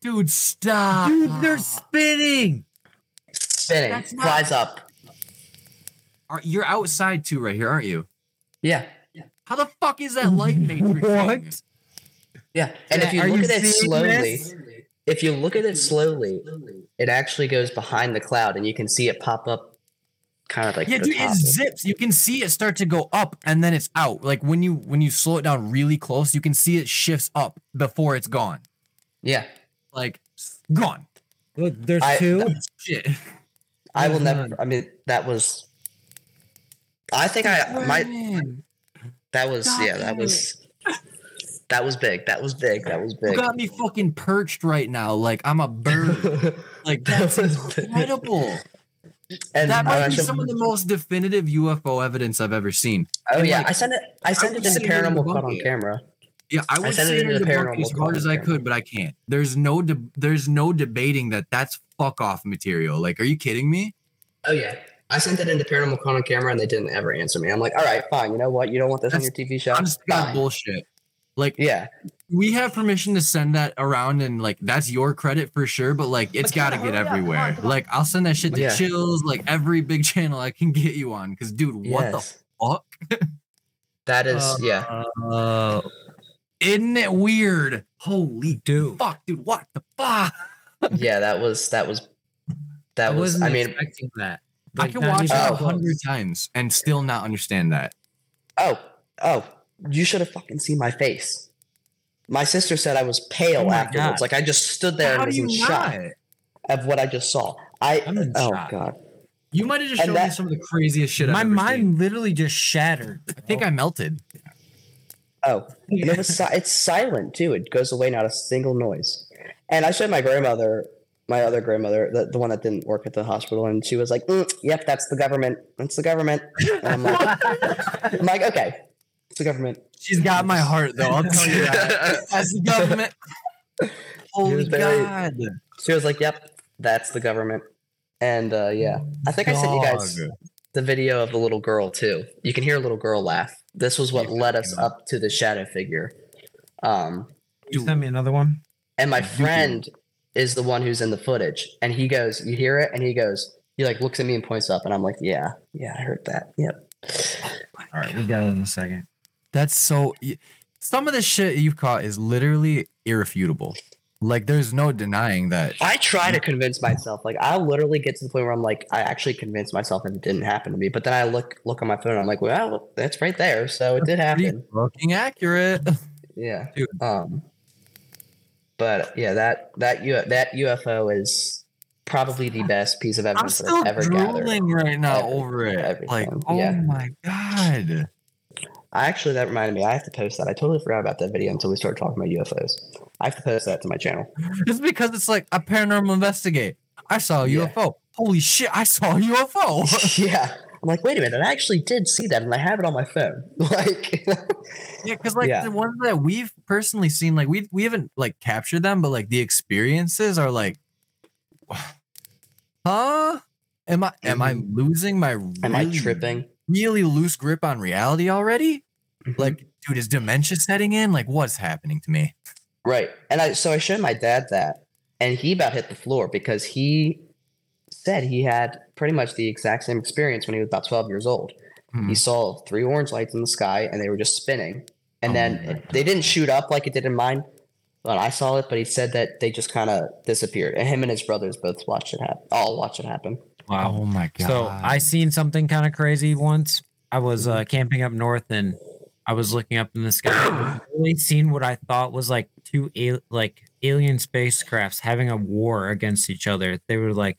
Dude, stop. Dude, they're spinning. Spinning. That's not- Flies up. Are- You're outside too, right here, aren't you? Yeah. How the fuck is that light matrix? What? thing? Yeah. And if you Are look you at it seeing slowly, this? if you look at it slowly, it actually goes behind the cloud and you can see it pop up kind of like Yeah, dude, it zips. You can see it start to go up and then it's out. Like when you when you slow it down really close, you can see it shifts up before it's gone. Yeah. Like gone. Look, there's I- two. Shit. I will never. I mean that was I think I my that was Stop yeah, that was that was big. That was big. That was you big. got me fucking perched right now. Like I'm a bird. Like that's That was big. incredible. And That might uh, be should- some of the most definitive UFO evidence I've ever seen. Oh and, yeah, like, I sent it. I sent would it into say they're paranormal caught on camera. Yeah, I would sent it into it the as hard as I could, but I can't. There's no de- there's no debating that that's fuck off material. Like, are you kidding me? Oh yeah, I sent it into paranormal caught on camera, and they didn't ever answer me. I'm like, all right, fine. You know what? You don't want this on your TV show. God, Fine. bullshit. Like, Yeah, we have permission to send that around, and like that's your credit for sure. But like, it's got to get hurry up, come on, everywhere. come on. Like, I'll send that shit to Yeah. Chills, like every big channel I can get you on. Because, dude, what yes. the fuck? That is Uh, yeah. Oh, Isn't it weird? Holy dude. fuck, dude! What the fuck? Yeah, that was that was that I was. I mean, expecting that. I can watch it a Oh. hundred times and still not understand that. oh oh, you should have fucking seen my face. My sister said I was pale Oh afterwards. God. Like I just stood there How and do was you in shock not? of what I just saw. I I'm in oh shock. god. You might have just And shown me some of the craziest shit. My I've ever mind seen. literally just shattered. I think I melted. Oh, and it was si- it's silent too. It goes away, not a single noise. And I showed my grandmother, my other grandmother, the, the one that didn't work at the hospital, and she was like, "Mm, "Yep, that's the government. That's the government." And I'm like, I'm like, "Okay, it's the government." She's got my heart, though. I'll tell you that. As the government. Holy very- God. She was like, "Yep, that's the government." And uh, yeah, I think I sent you guys the video of the little girl too. You can hear a little girl laugh. This was what led us up to the shadow figure. Um, You send me another one. And my friend is the one who's in the footage. And he goes, You hear it? And he goes, He like looks at me and points up. And I'm like, Yeah, yeah, I heard that. Yep. All right, we got it in a second. That's so. Some of the shit you've caught is literally irrefutable. Like, there's no denying that. I try to convince myself. Like I'll literally get to the point where I'm like, I actually convinced myself that it didn't happen to me. But then I look look on my phone and I'm like, Well, that's right there. So it did happen. fucking accurate. Yeah. Dude. Um but yeah, that that U- that UFO is probably the best piece of evidence I'm still I've ever gathered. drooling right now over it. Like, oh yeah. my God. I actually that reminded me. I have to post that. I totally forgot about that video until we started talking about UFOs. I have to post that to my channel. It's because it's like a paranormal investigate. I saw a Yeah. UFO. Holy shit, I saw a UFO. yeah. I'm like, wait a minute, I actually did see that and I have it on my phone. Like Yeah, because like Yeah. the ones that we've personally seen, like we we haven't like captured them, but like the experiences are like, huh? Am I am I losing my Mm-hmm. am I tripping? really loose grip on reality already? Like, dude, is dementia setting in? Like, what's happening to me? Right. And I so I showed my dad that and he about hit the floor because he said he had pretty much the exact same experience when he was about 12 years old. Hmm. He saw three orange lights in the sky and they were just spinning. And Oh then they didn't shoot up like it did in mine. When I saw it, but he said that they just kind of disappeared. And him and his brothers both watched it happen. All watched it happen. Wow. Oh my god! So I seen something kind of crazy once. I was uh, camping up north and I was looking up in the sky. I really seen what I thought was like two al- like alien spacecrafts having a war against each other. They were like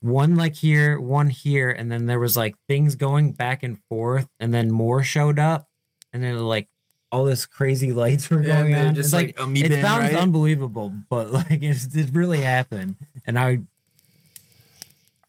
one like here, one here, and then there was like things going back and forth, and then more showed up, and then like all this crazy lights were Yeah, going on. just It's like like it sounds right? unbelievable, but like it's, it really happened, and I.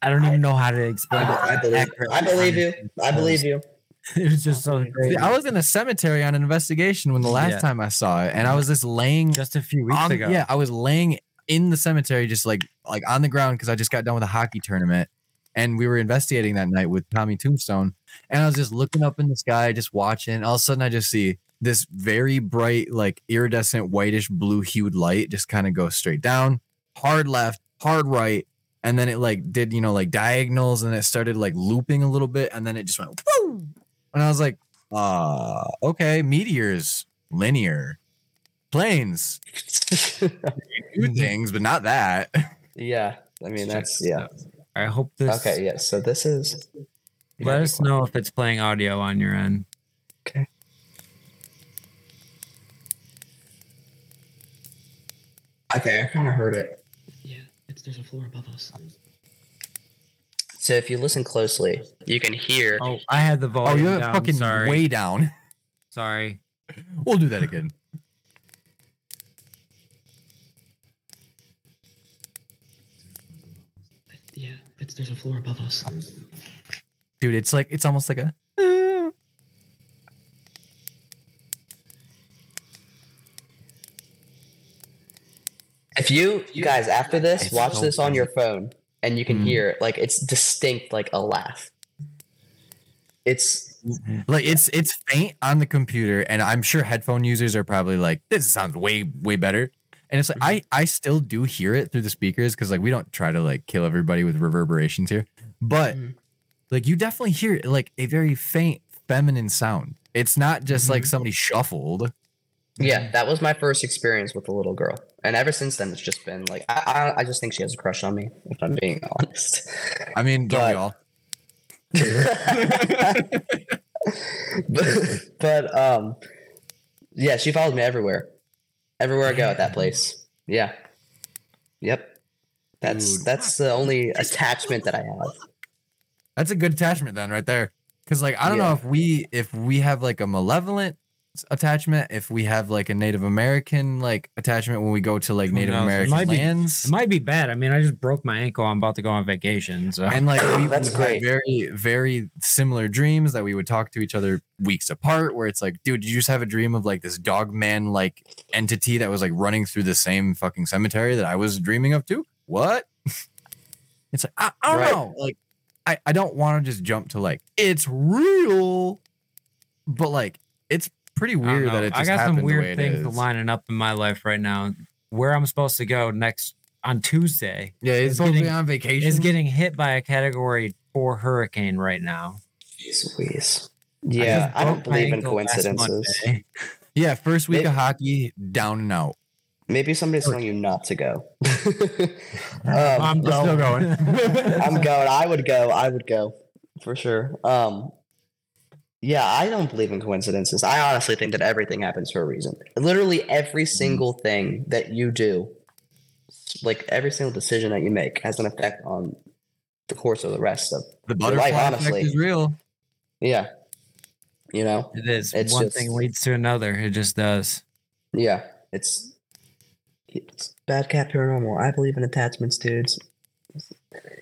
I don't even know how to explain it. I believe, I believe you. I believe you. it was just so crazy. I was in a cemetery on an investigation when the last Yeah. time I saw it, and I was just laying just a few weeks on- ago. Yeah, I was laying in the cemetery, just like like on the ground because I just got done with a hockey tournament, and we were investigating that night with Tommy Tombstone, and I was just looking up in the sky, just watching. All of a sudden, I just see this very bright, like iridescent, whitish blue hued light just kind of go straight down, hard left, hard right, and then it like did you know like diagonals, and it started like looping a little bit, and then it just went and I was like, uh, okay, meteors, linear, planes do things, but not that. yeah. I mean, that's yeah. I hope this. Okay, yeah. So this is Let us know if it's playing audio on your end. Okay, Okay. I kind of heard it. Yeah, it's there's a floor above us. So if you listen closely, you can hear. Oh, I had the oh, volume. Oh, you have down. fucking sorry. way down. Sorry. We'll do that again. Yeah, it's there's a floor above us. Dude, it's like it's almost like a If you, you guys after this, watch so this on your phone, and you can Mhm. hear it. Like it's distinct, like a laugh. It's like it's it's faint on the computer, and I'm sure headphone users are probably like, this sounds way, way better. And it's like I I still do hear it through the speakers because like we don't try to like kill everybody with reverberations here. But Mhm. like you definitely hear like a very faint feminine sound. It's not just like somebody shuffled. Yeah. That was my first experience with a little girl, and ever since then, it's just been like I I, I just think she has a crush on me. If I'm being honest. I mean, don't we But- all? but, but um, yeah, she followed me everywhere, everywhere I go at that place. Yeah, yep. That's Dude. that's the only attachment that I have. That's a good attachment then, right there. Because like I don't know if we if we have like a malevolent attachment, if we have like a Native American like attachment when we go to like Native knows? It American might be- lands. It might be bad. I mean, I just broke my ankle. I'm about to go on vacation. So and like we, oh, That's we've had great. very very similar dreams that we would talk to each other weeks apart where it's like dude did you just have a dream of like this dog man like entity that was like running through the same fucking cemetery that i was dreaming of too what it's like i, I don't Right. know like i, I don't want to just jump to like it's real but like it's pretty weird that it just I got some weird things lining up in my life right now. Where I'm supposed to go next on Tuesday yeah it's It's supposed to be on vacation is getting hit by a Category Four hurricane right now. Jeez Louise. I Yeah, just I, don't believe in coincidences. Yeah first week Maybe- of hockey down and out Maybe somebody's telling you not to go. um, I'm still going. I'm going. I would go. I would go for sure. Um, yeah, I don't believe in coincidences. I honestly think that everything happens for a reason. Literally every mm-hmm. single thing that you do, like every single decision that you make, has an effect on the course of the rest of. the butterfly life, effect honestly. is real Yeah, you know. It is. It's One just- thing leads to another. It just does. Yeah, it's it's bad cat paranormal. I believe in attachments, dudes.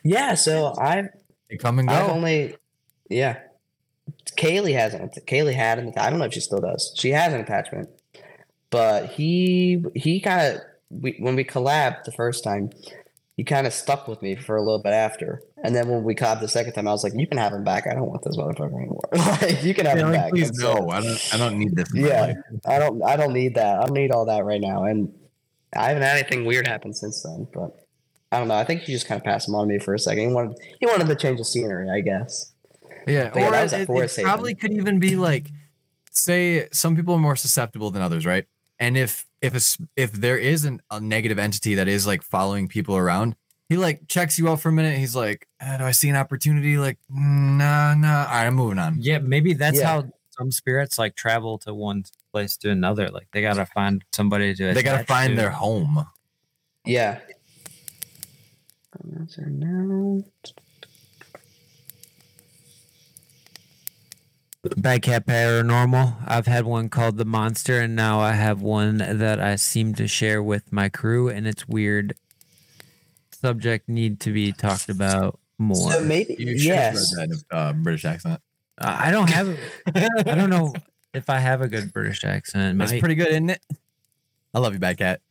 Yeah, so I They come and I've go. only, yeah. Kaylee has an. Kaylee had an. I don't know if she still does. She has an attachment, but he he kind of we when we collabed the first time, he kind of stuck with me for a little bit after, and then when we collabed the second time, I was like, "You can have him back. I don't want this motherfucker anymore. like, you can have Yeah, him like, back." please no. I don't. I don't need this. Yeah. I don't. I don't need that. I don't need all that right now. And I haven't had anything weird happen since then. But I don't know. I think he just kind of passed him on to me for a second. He wanted. He wanted to change the scenery. I guess. Yeah, But yeah, or that was it, it probably could even be like, say, some people are more susceptible than others, right? And if if it's if there is an, a negative entity that is like following people around, he like checks you out for a minute. He's like, "Uh, "Do I see an opportunity?" Like, nah, nah. All right, I'm moving on. Yeah, maybe that's Yeah. how some spirits like travel to one place to another. Like they gotta find somebody to. They gotta find to. their home. Yeah. Answer now. Bad Cat Paranormal. I've had one called The Monster, and now I have one that I seem to share with my crew, and it's weird. Subject need to be talked about more. So maybe You have yes. that a uh, British accent. I I don't have. a- I don't know if I have a good British accent. That's My- pretty good, isn't it? I love you, Bad Cat.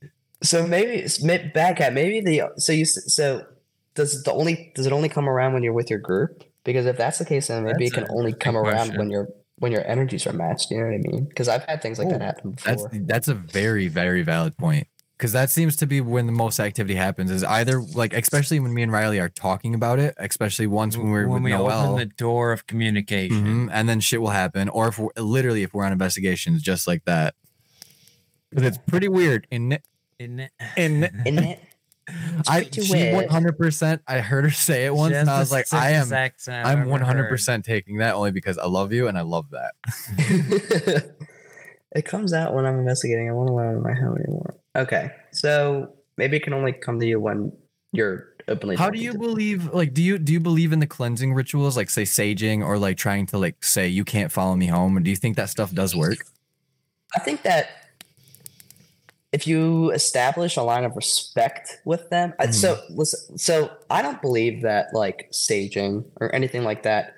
So maybe it's bad cat. Maybe the so you so does the only does it only come around when you're with your group? Because if that's the case, then maybe it can only good come around when your when your energies are matched. You know what I mean? Because I've had things like that Oh, happen That's before. that's a very very valid point because that seems to be when the most activity happens. Is either like especially when me and Riley are talking about it, especially once when we're when with we Noel, open the door of communication. mhm, and then shit will happen, or if we're literally if we're on investigations, just like that. Because it's pretty weird. In Isn't it? in Isn't it? I she one hundred percent. I heard her say it once, and I was like, I am. sickest accent I've I'm one hundred percent taking that only because I love you and I love that. it comes out when I'm investigating. I won't allow it in my home anymore. Okay, so maybe it can only come to you when you're openly. How do you to- believe? Like, do you do you believe in the cleansing rituals, like say saging, or like trying to like say you can't follow me home? Or do you think that stuff does work? I think that if you establish a line of respect with them, I- so Hmm. listen. So I don't believe that like saging or anything like that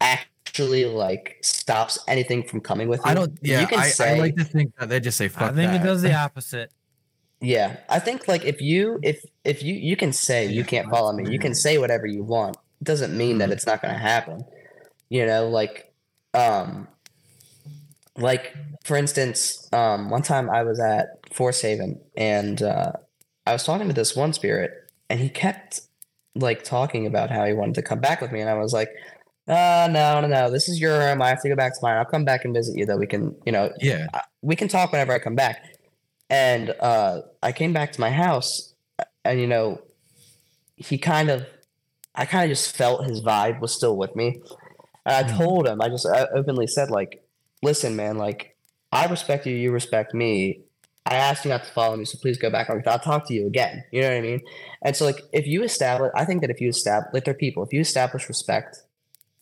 actually like stops anything from coming with you. I don't. Yeah, you can I, say, I like to think that they just say fuck I think that. it does the opposite. yeah. I think like if you if if you you can say you can't follow me, you can say whatever you want. It doesn't mean that it's not going to happen. You know, like um like for instance, um one time I was at Forest Haven and uh I was talking to this one spirit and he kept like talking about how he wanted to come back with me and I was like uh no no no this is your room I have to go back to mine I'll come back and visit you though we can you know Yeah, we can talk whenever I come back. And uh, I came back to my house, and you know, he kind of, I kind of just felt his vibe was still with me. And I Mm. told him, I just I openly said, like, listen, man, like, I respect you, you respect me. I asked you not to follow me, so please go back. I'll talk to you again. You know what I mean? And so, like, if you establish, I think that if you establish, like, they're people. If you establish respect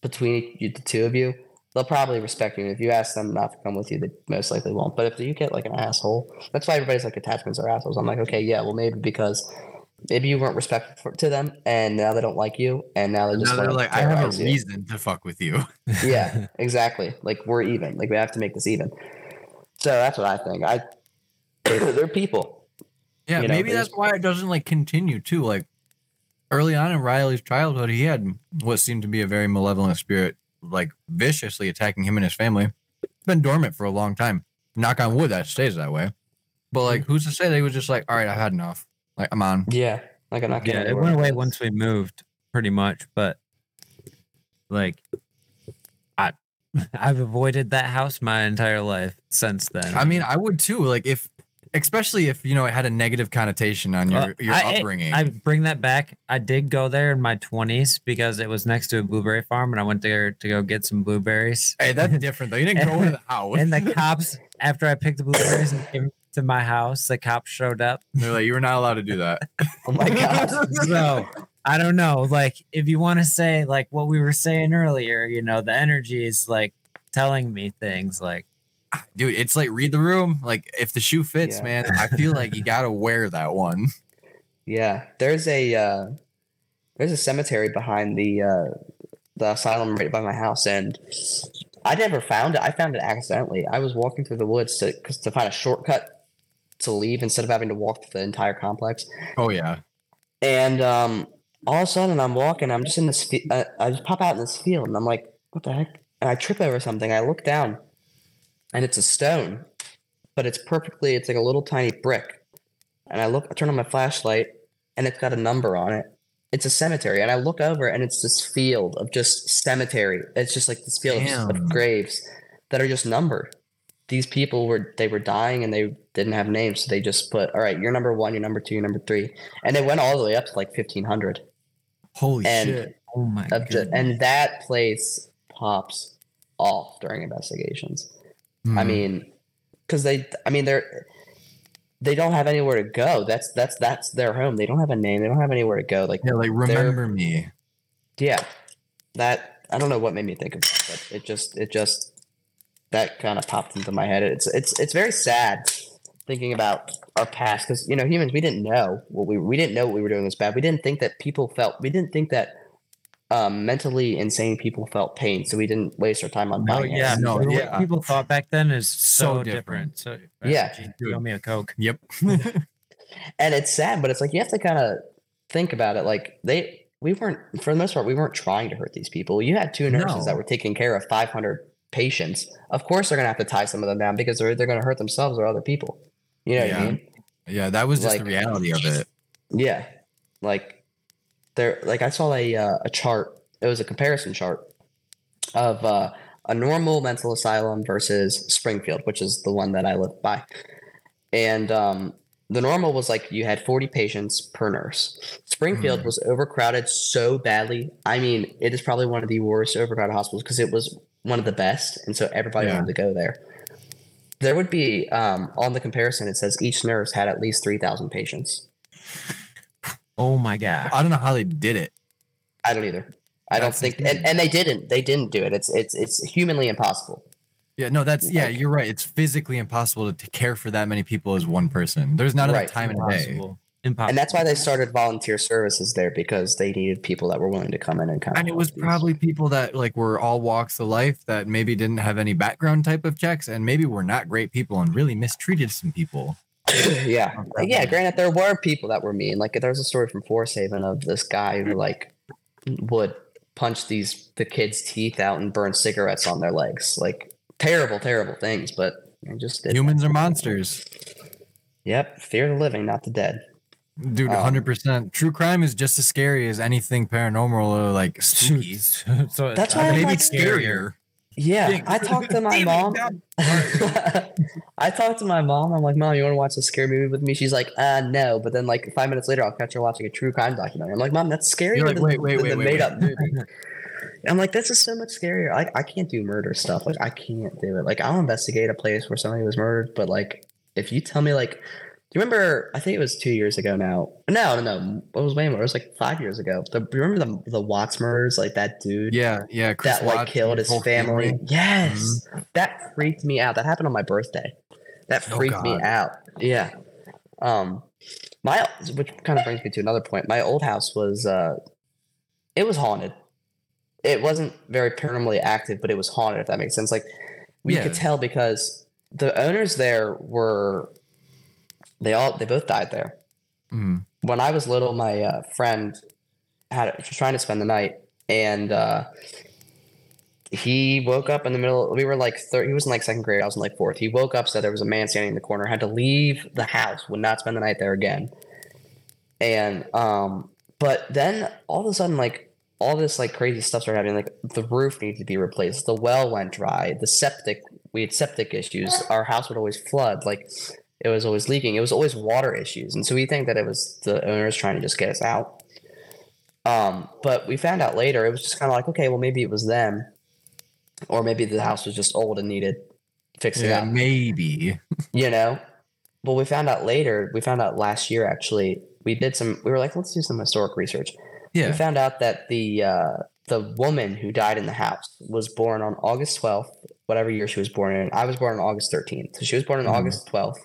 between you, the two of you, they'll probably respect you. And If you ask them not to come with you, they most likely won't. But if you get like an asshole, that's why everybody's like attachments are assholes. I'm like, okay, yeah, well, maybe because maybe you weren't respectful for, to them, and now they don't like you, and now they just now they're like, I have a you. reason to fuck with you. Yeah, exactly. Like we're even. Like we have to make this even. So that's what I think. I they're people. Yeah, You know, maybe that's why it doesn't like continue too. Like early on in Riley's childhood, he had what seemed to be a very malevolent spirit, like viciously attacking him and his family. It's been dormant for a long time. Knock on wood, that stays that way. But like, who's to say they was just like, all right, I've had enough. Like, I'm on. Yeah. Like I'm not Yeah, getting it anywhere went away once we moved, pretty much. But like, I I've avoided that house my entire life since then. I mean, I would too. Like, if, especially if you know it had a negative connotation on your Uh, your I- upbringing. I bring that back. I did go there in my twenties because it was next to a blueberry farm, and I went there to go get some blueberries. hey, that's different though. You didn't go to the house. and the cops, after I picked the blueberries and came to my house, the cops showed up. They're like, you were not allowed to do that. Oh my god. So I don't know. Like, if you want to say like what we were saying earlier, you know, the energy is like telling me things. Like, Dude, it's like read the room. Like, if the shoe fits, Yeah. man, I feel like you gotta wear that one. Yeah, there's a uh, there's a cemetery behind the uh, the asylum right by my house, and I never found it. I found it accidentally. I was walking through the woods to 'cause to find a shortcut to leave instead of having to walk through the entire complex. Oh yeah. And um, all of a sudden, I'm walking. I'm just in this. Fe- uh, I just pop out in this field, and I'm like, "What the heck?" And I trip over something. I look down, and it's a stone, but it's perfectly. It's like a little tiny brick. And I look. I turn on my flashlight, and it's got a number on it. It's a cemetery, and I look over, and it's this field of just cemetery. It's just like this field of, of graves that are just numbered. These people were they were dying, and they didn't have names, so they just put, "All right, you're number one, you're number two, you're number three. and it went all the way up to like fifteen hundred. Holy And shit. oh my god. and that place pops off during investigations. I Hmm. mean, because they, I mean, they're they don't have anywhere to go. That's that's that's their home. They don't have a name. They don't have anywhere to go. Like yeah, like remember me. yeah, that I don't know what made me think of that, but it just it just that kind of popped into my head. It's it's it's very sad thinking about our past because you know humans we didn't know what we we didn't know what we were doing was bad. We didn't think that people felt. We didn't think that um, mentally insane people felt pain, so we didn't waste our time on Oh buying yeah, it. No, the way yeah. people thought back then is so, So different. different. So Yeah. gee, throw me a coke. Yep. and it's sad, but it's like you have to kind of think about it. Like they, we weren't for the most part, we weren't trying to hurt these people. You had two nurses that were taking care of 500 patients. Of course, they're gonna have to tie some of them down because they're they're gonna hurt themselves or other people. You know what I Yeah. mean? yeah, that was just Like- the reality of it. Yeah, like there, like I saw a uh, a chart. It was a comparison chart of uh, a normal mental asylum versus Springfield, which is the one that I live by. And um, the normal was like you had 40 patients per nurse. Springfield Mhm. was overcrowded so badly. I mean, it is probably one of the worst overcrowded hospitals because it was one of the best, and so everybody Yeah. wanted to go there. There would be um, on the comparison. It says each nurse had at least 3,000 patients. Oh my god. I don't know how they did it. I don't either. I don't think, insane. and, and they didn't. They didn't do it. It's it's it's humanly impossible. Yeah, no, that's yeah, Like- you're right. It's physically impossible to care for that many people as one person. There's not Right. enough time in a day. Impossible. Impossible. And that's why they started volunteer services there because they needed people that were willing to come in and kind of. And it was these- probably people that like were all walks of life that maybe didn't have any background type of checks and maybe were not great people and really mistreated some people. yeah, Like, yeah. Granted, there were people that were mean. Like there was a story from Forest Haven of this guy who like would punch these the kids' teeth out and burn cigarettes on their legs. Like terrible, terrible things. But it just did. Humans are monsters. Yep, fear the living, not the dead. Dude, Um, 100%. True crime is just as scary as anything paranormal or like spooky. so That's why I'm Maybe like- scarier. Yeah, I talked to my mom. I talked to my mom. I'm like, Mom, you want to watch a scary movie with me? She's like, uh, no. But then, like, five minutes later, I'll catch her watching a true crime documentary. I'm like, Mom, that's scarier You're like, than, wait, wait, than wait, the wait, made wait. up movie. I'm like, this is so much scarier. I, I can't do murder stuff. Like, I can't do it. Like, I'll investigate a place where somebody was murdered. But, like, if you tell me, like, do you remember? I think it was two years ago now. No, no, no. It was way more. It was like five years ago. The, you remember the the Watts murders? Like that dude Yeah, yeah. Chris that like killed his whole family. Yes, that freaked me out. That happened on my birthday. That Oh, freaked me out. Yeah. Um, my which kind of brings me to another point. My old house was uh, it was haunted. It wasn't very paranormally active, but it was haunted. If that makes sense. Like we Yeah. could tell because the owners there were they all they both died there Mhm. when I was little, my uh, friend had was trying to spend the night, and uh, he woke up in the middle. We were like third. He was in like second grade. I was in like fourth. He woke up, said there was a man standing in the corner. Had to leave the house. Would not spend the night there again. And um, but then all of a sudden, like all this like crazy stuff started happening. Like the roof needed to be replaced. The well went dry. The septic. We had septic issues. Our house would always flood. Like it was always leaking. It was always water issues, and so we think that it was the owners trying to just get us out. Um, but we found out later it was just kind of like, okay, well maybe it was them, or maybe the house was just old and needed fixing Yeah, up. maybe. You know. But we found out later. We found out last year actually. We did some. We were like, let's do some historic research. Yeah. We found out that the uh, the woman who died in the house was born on August twelfth, whatever year she was born in. I was born on August thirteenth, so she was born on Mhm. August twelfth,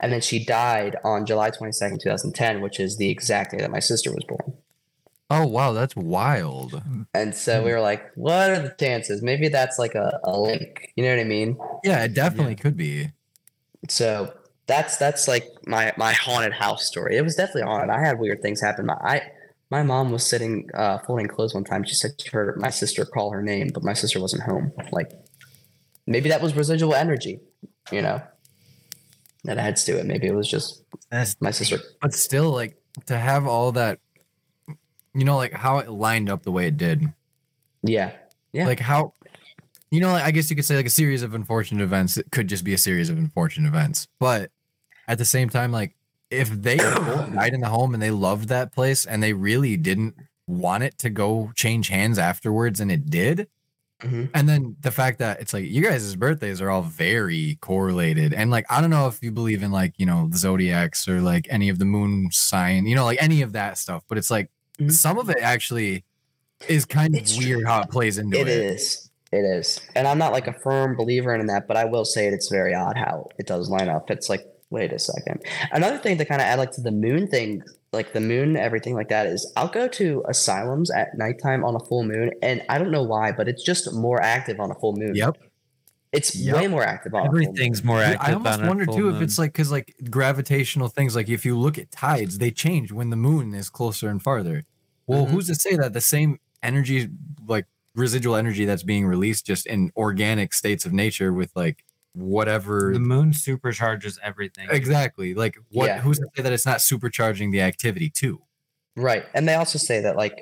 and then she died on July twenty second, two thousand ten, which is the exact day that my sister was born. Oh wow, that's wild. And so we were like, what are the chances? Maybe that's like a, a link. You know what I mean? Yeah, it definitely could be. So that's that's like my my haunted house story. It was definitely haunted. I had weird things happen. My I my mom was sitting uh, folding clothes one time. She said she heard my sister call her name, but my sister wasn't home. Like maybe that was residual energy, you know, that adds to it. Maybe it was just That's my sister. But still, like to have all that, you know, like how it lined up the way it did. Yeah, Yeah. Like how, you know, like, I guess you could say like a series of unfortunate events. It could just be a series of unfortunate events. But at the same time, like if they both died in the home and they loved that place and they really didn't want it to go change hands afterwards and it did. Mhm. And then the fact that it's like you guys' birthdays are all very correlated. And like, I don't know if you believe in like, you know, the zodiacs or like any of the moon sign, you know, like any of that stuff. But it's like Mhm. some of it actually is kind of It's weird how it plays into it. It is. It is. And I'm not like a firm believer in that, but I will say it, it's very odd how it does line up. It's like wait a second. Another thing to kind of add like to the moon thing, like the moon, everything like that is I'll go to asylums at nighttime on a full moon, and I don't know why, but it's just more active on a full moon. Yep. It's Yep. way more active on a full moon. Everything's more Yeah, active. I almost on a wonder full too if it's like because like gravitational things, like if you look at tides, they change when the moon is closer and farther. Well, Mhm. who's to say that the same energy, like residual energy that's being released just in organic states of nature with like whatever the moon supercharges everything. exactly like what Yeah. who's to say that it's not supercharging the activity too? Right. And they also say that like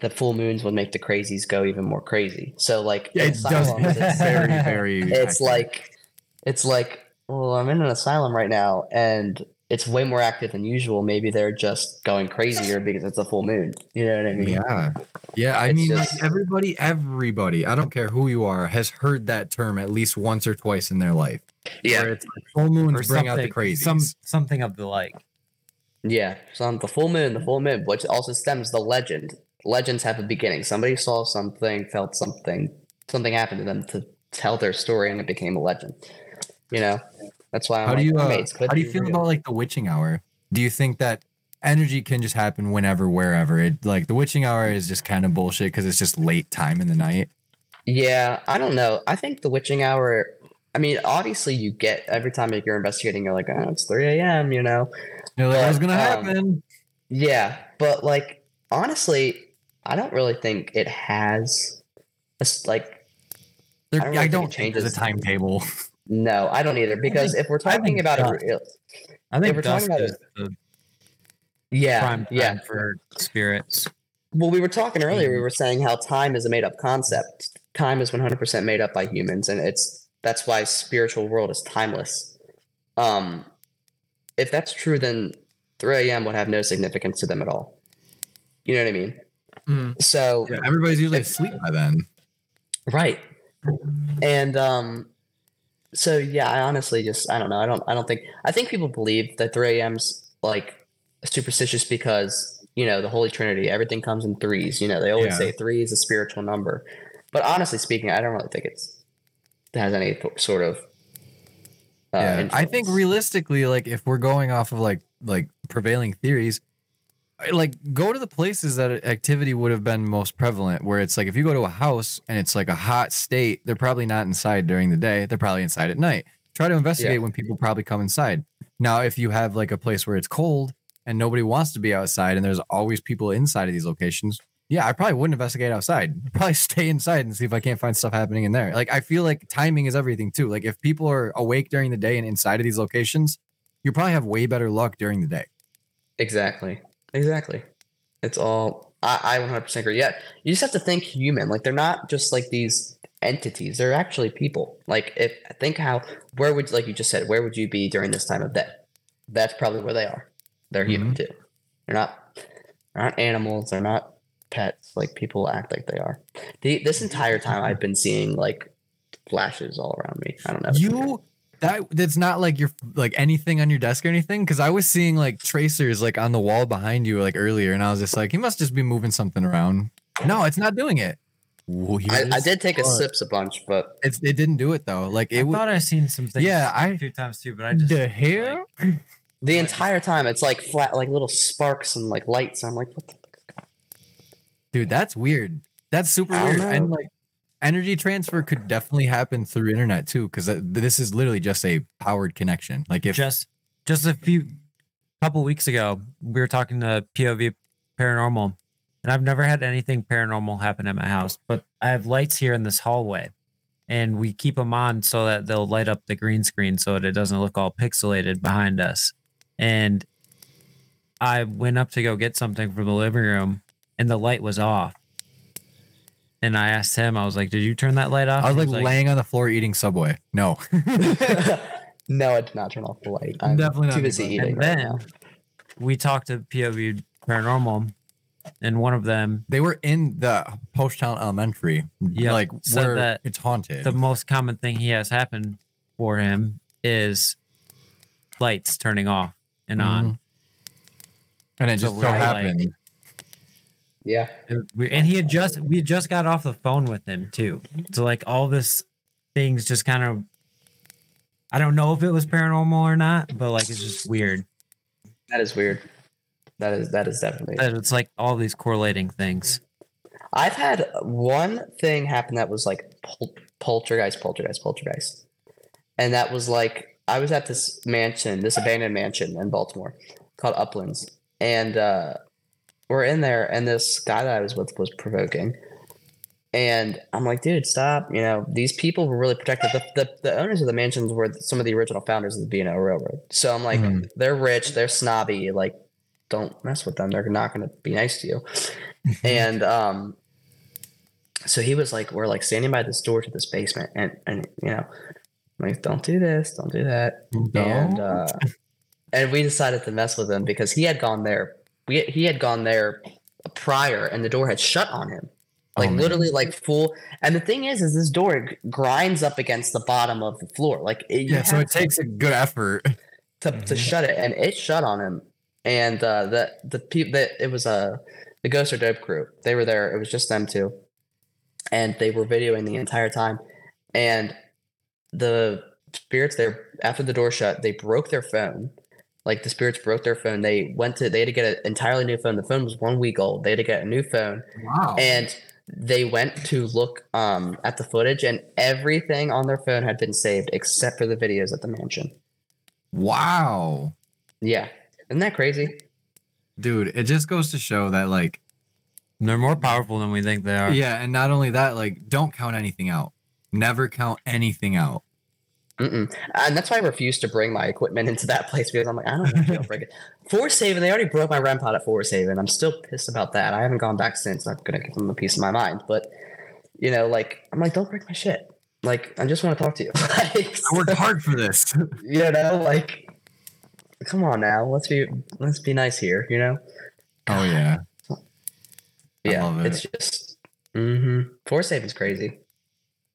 the full moons would make the crazies go even more crazy. So like in It does it's, very, very it's accurate. like it's like, well, I'm in an asylum right now and it's way more active than usual. Maybe they're just going crazier because it's a full moon. You know what I mean? Yeah. Yeah. I It's mean, just- like everybody, everybody, I don't care who you are, has heard that term at least once or twice in their life. Where it's like full or moons bring out the something- crazy. Some something of the like. Yeah. So on the full moon, the full moon, which also stems the legend. Legends have a beginning. Somebody saw something, felt something, something happened to them to tell their story, and it became a legend. You know, that's why I'm how do like, you uh, how do you feel real. about like the witching hour? Do you think that energy can just happen whenever, wherever? It like the witching hour is just kind of bullshit because it's just late time in the night. Yeah, I don't know. I think the witching hour. I mean, obviously, you get every time you're investigating, you're like, oh, it's 3 a.m., you know? You're like, what's gonna um, happen? Yeah, but like, honestly, I don't really think it has. Like, There- I don't I really don't, think it think there's a timetable. no, I don't either. Because if we're talking about dusk. it, real- I think we're talking about is the yeah, prime yeah. for spirits. Well, we were talking earlier. Mm-hmm. We were saying how time is a made-up concept. Time is 100% made up by humans, and it's that's why spiritual world is timeless. Um, if that's true, then 3 a.m. would have no significance to them at all. You know what I mean? Mm. So Yeah, everybody's usually If- asleep by then. right, and um, so yeah, I honestly just I don't know. I don't I don't think I think people believe that 3 a.m.'s like superstitious because you know the Holy Trinity. Everything comes in threes. You know they always Yeah. say three is a spiritual number. But honestly speaking, I don't really think it's it has any th- sort of. Uh, yeah, I think realistically, like if we're going off of like like prevailing theories, like go to the places that activity would have been most prevalent. Where it's like if you go to a house and it's like a hot state, they're probably not inside during the day. They're probably inside at night. Try to investigate when people probably come inside. Now, if you have like a place where it's cold and nobody wants to be outside, and there's always people inside of these locations, yeah, I probably wouldn't investigate outside. I'd probably stay inside and see if I can't find stuff happening in there. Like I feel like timing is everything too. Like if people are awake during the day and inside of these locations, you probably have way better luck during the day. Exactly. Exactly. It's all I, I 100% agree. Yeah, you just have to think human. Like they're not just like these entities. They're actually people. Like if think how where would like you just said where would you be during this time of day? That's probably where they are. They're mm-hmm. human too. They're not. They're not animals. They're not pets. Like people act like they are. The, this entire time I've been seeing like flashes all around me. I don't know. You that that's not like your like anything on your desk or anything because I was seeing like tracers like on the wall behind you like earlier and I was just like he must just be moving something around. No, it's not doing it. I, I did take a fuck. sips a bunch, but It's it didn't do it though. Like I it was thought I seen some things. Yeah, I- a few times too, but I just the hair. the entire time it's like flat, like little sparks and like lights. I'm like, what the fuck Dude, that's weird. That's super I don't weird. And like energy transfer could definitely happen through internet too, because this is literally just a powered connection. Like if just just a few couple weeks ago we were talking to pov paranormal and i've never had anything paranormal happen at my house but i have lights here in this hallway and we keep them on so that they'll light up the green screen so that it doesn't look all pixelated behind us and i went up to go get something from the living room and the light was off and i asked him i was like did you turn that light off I was He like, laying on the floor eating Subway. No, no, I did not turn off the light. I'm Definitely not too busy doing eating. and right then now. we talked to POV Paranormal, and one of them, they were in the Post Town Elementary. Yeah, like said where that it's haunted. the most common thing he has happen for him is lights turning off and on. Mm-hmm. and it So just we're so like- happened. Yeah, And we- And he had just we just got off the phone with him too. So like all this things just kind of I don't know if it was paranormal or not, but like it's just weird. That is weird. That is that is definitely. It's like all these correlating things. I've had one thing happen that was like pol- poltergeist, poltergeist, poltergeist, and that was like I was at this mansion, this abandoned mansion in Baltimore called Uplands, and uh, we're in there, and this guy that I was with was provoking, and I'm like, dude, stop! You know, these people were really protected. The, the, the owners of the mansions were some of the original founders of the B&O Railroad, so I'm like, Mhm. they're rich, they're snobby, like, don't mess with them. They're not going to be nice to you and um so he was like we're like standing by this door to this basement and and you know I'm like don't do this don't do that and uh and we decided to mess with him because he had gone there we he had gone there prior and the door had shut on him. Like Oh, literally like full and the thing is is this door grinds up against the bottom of the floor. Like it, yeah, so it takes a good effort. to, to shut it and it shut on him. And uh the the people that it was a the ghost or dope crew. They were there. It was just them two. And they were videoing the entire time. And the spirits there after the door shut they broke their phone like the spirits broke their phone they went to they had to get an entirely new phone the phone was one week old they had to get a new phone Wow. and they went to look um, at the footage and everything on their phone had been saved except for the videos at the mansion wow. yeah isn't that crazy Dude, it just goes to show that like They're more powerful than we think they are. yeah, and not only that, like don't count anything out. Never count anything out. Mm-mm. And that's why I refuse to bring my equipment into that place because I'm like, I don't want to break it. Forest Haven, they already broke my REM pod at Forest Haven. I'm still pissed about that. I haven't gone back since. I'm gonna give them a piece of my mind, but you know, like I'm like, don't break my shit. Like I just want to talk to you. like, I worked hard for this. you know, like come on now, let's be let's be nice here. You know, oh yeah. Yeah, it. it's just mm-hmm. Forest Haven's crazy.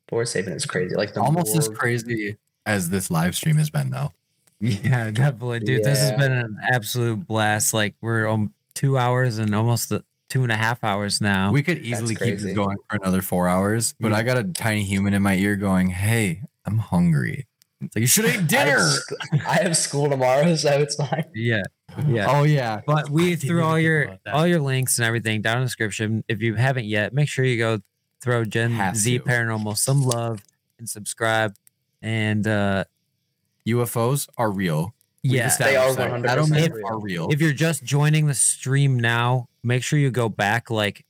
Forest Haven is crazy. Like Almost as crazy as this live stream has been though. Yeah, definitely, dude. This has been an absolute blast. Like we're on two hours and almost the two and a half hours now. We could easily keep this going for another four hours, but I got a tiny human in my ear going, Hey, I'm hungry. It's like you should eat I have, dinner. sc- I have school tomorrow, so it's fine. yeah, yeah. Oh yeah. But we didn't threw all your all your links and everything down in the description. If you haven't yet, make sure you go throw Gen Have Z to. Paranormal some love and subscribe. And uh UFOs are real. We've yeah, They are established that. 100% real. are real. if you're just joining the stream now, make sure you go back like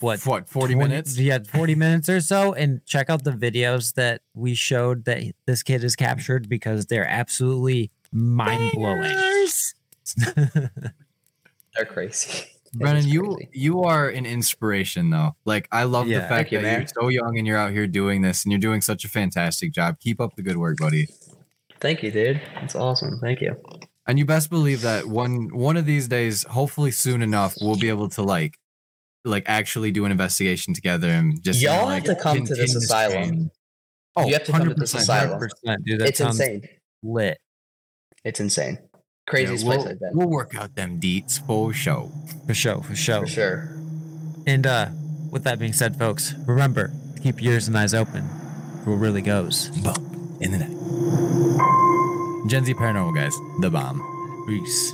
what what 40 20 minutes? Yeah, 40 minutes or so, and check out the videos that we showed that this kid is captured because they're absolutely mind blowing. They're crazy. Brennan, you you are an inspiration though. Like I love Yeah. the fact you, that man. you're so young and you're out here doing this and you're doing such a fantastic job. Keep up the good work, buddy. Thank you, dude. That's awesome. Thank you. And you best believe that one one of these days, hopefully soon enough, we'll be able to like like actually do an investigation together and just Y'all have like, to come to this asylum. train. Oh, You have to come to this 100%. asylum. dude. It's insane. lit. It's insane. Yeah, Craziest we'll, place I've been. we'll work out them deets for show. For sure, for sure. For sure. And uh with that being said, folks, remember to keep your ears and eyes open for what really goes. Bump in the night. Gen Z Paranormal guys, the bomb. Peace.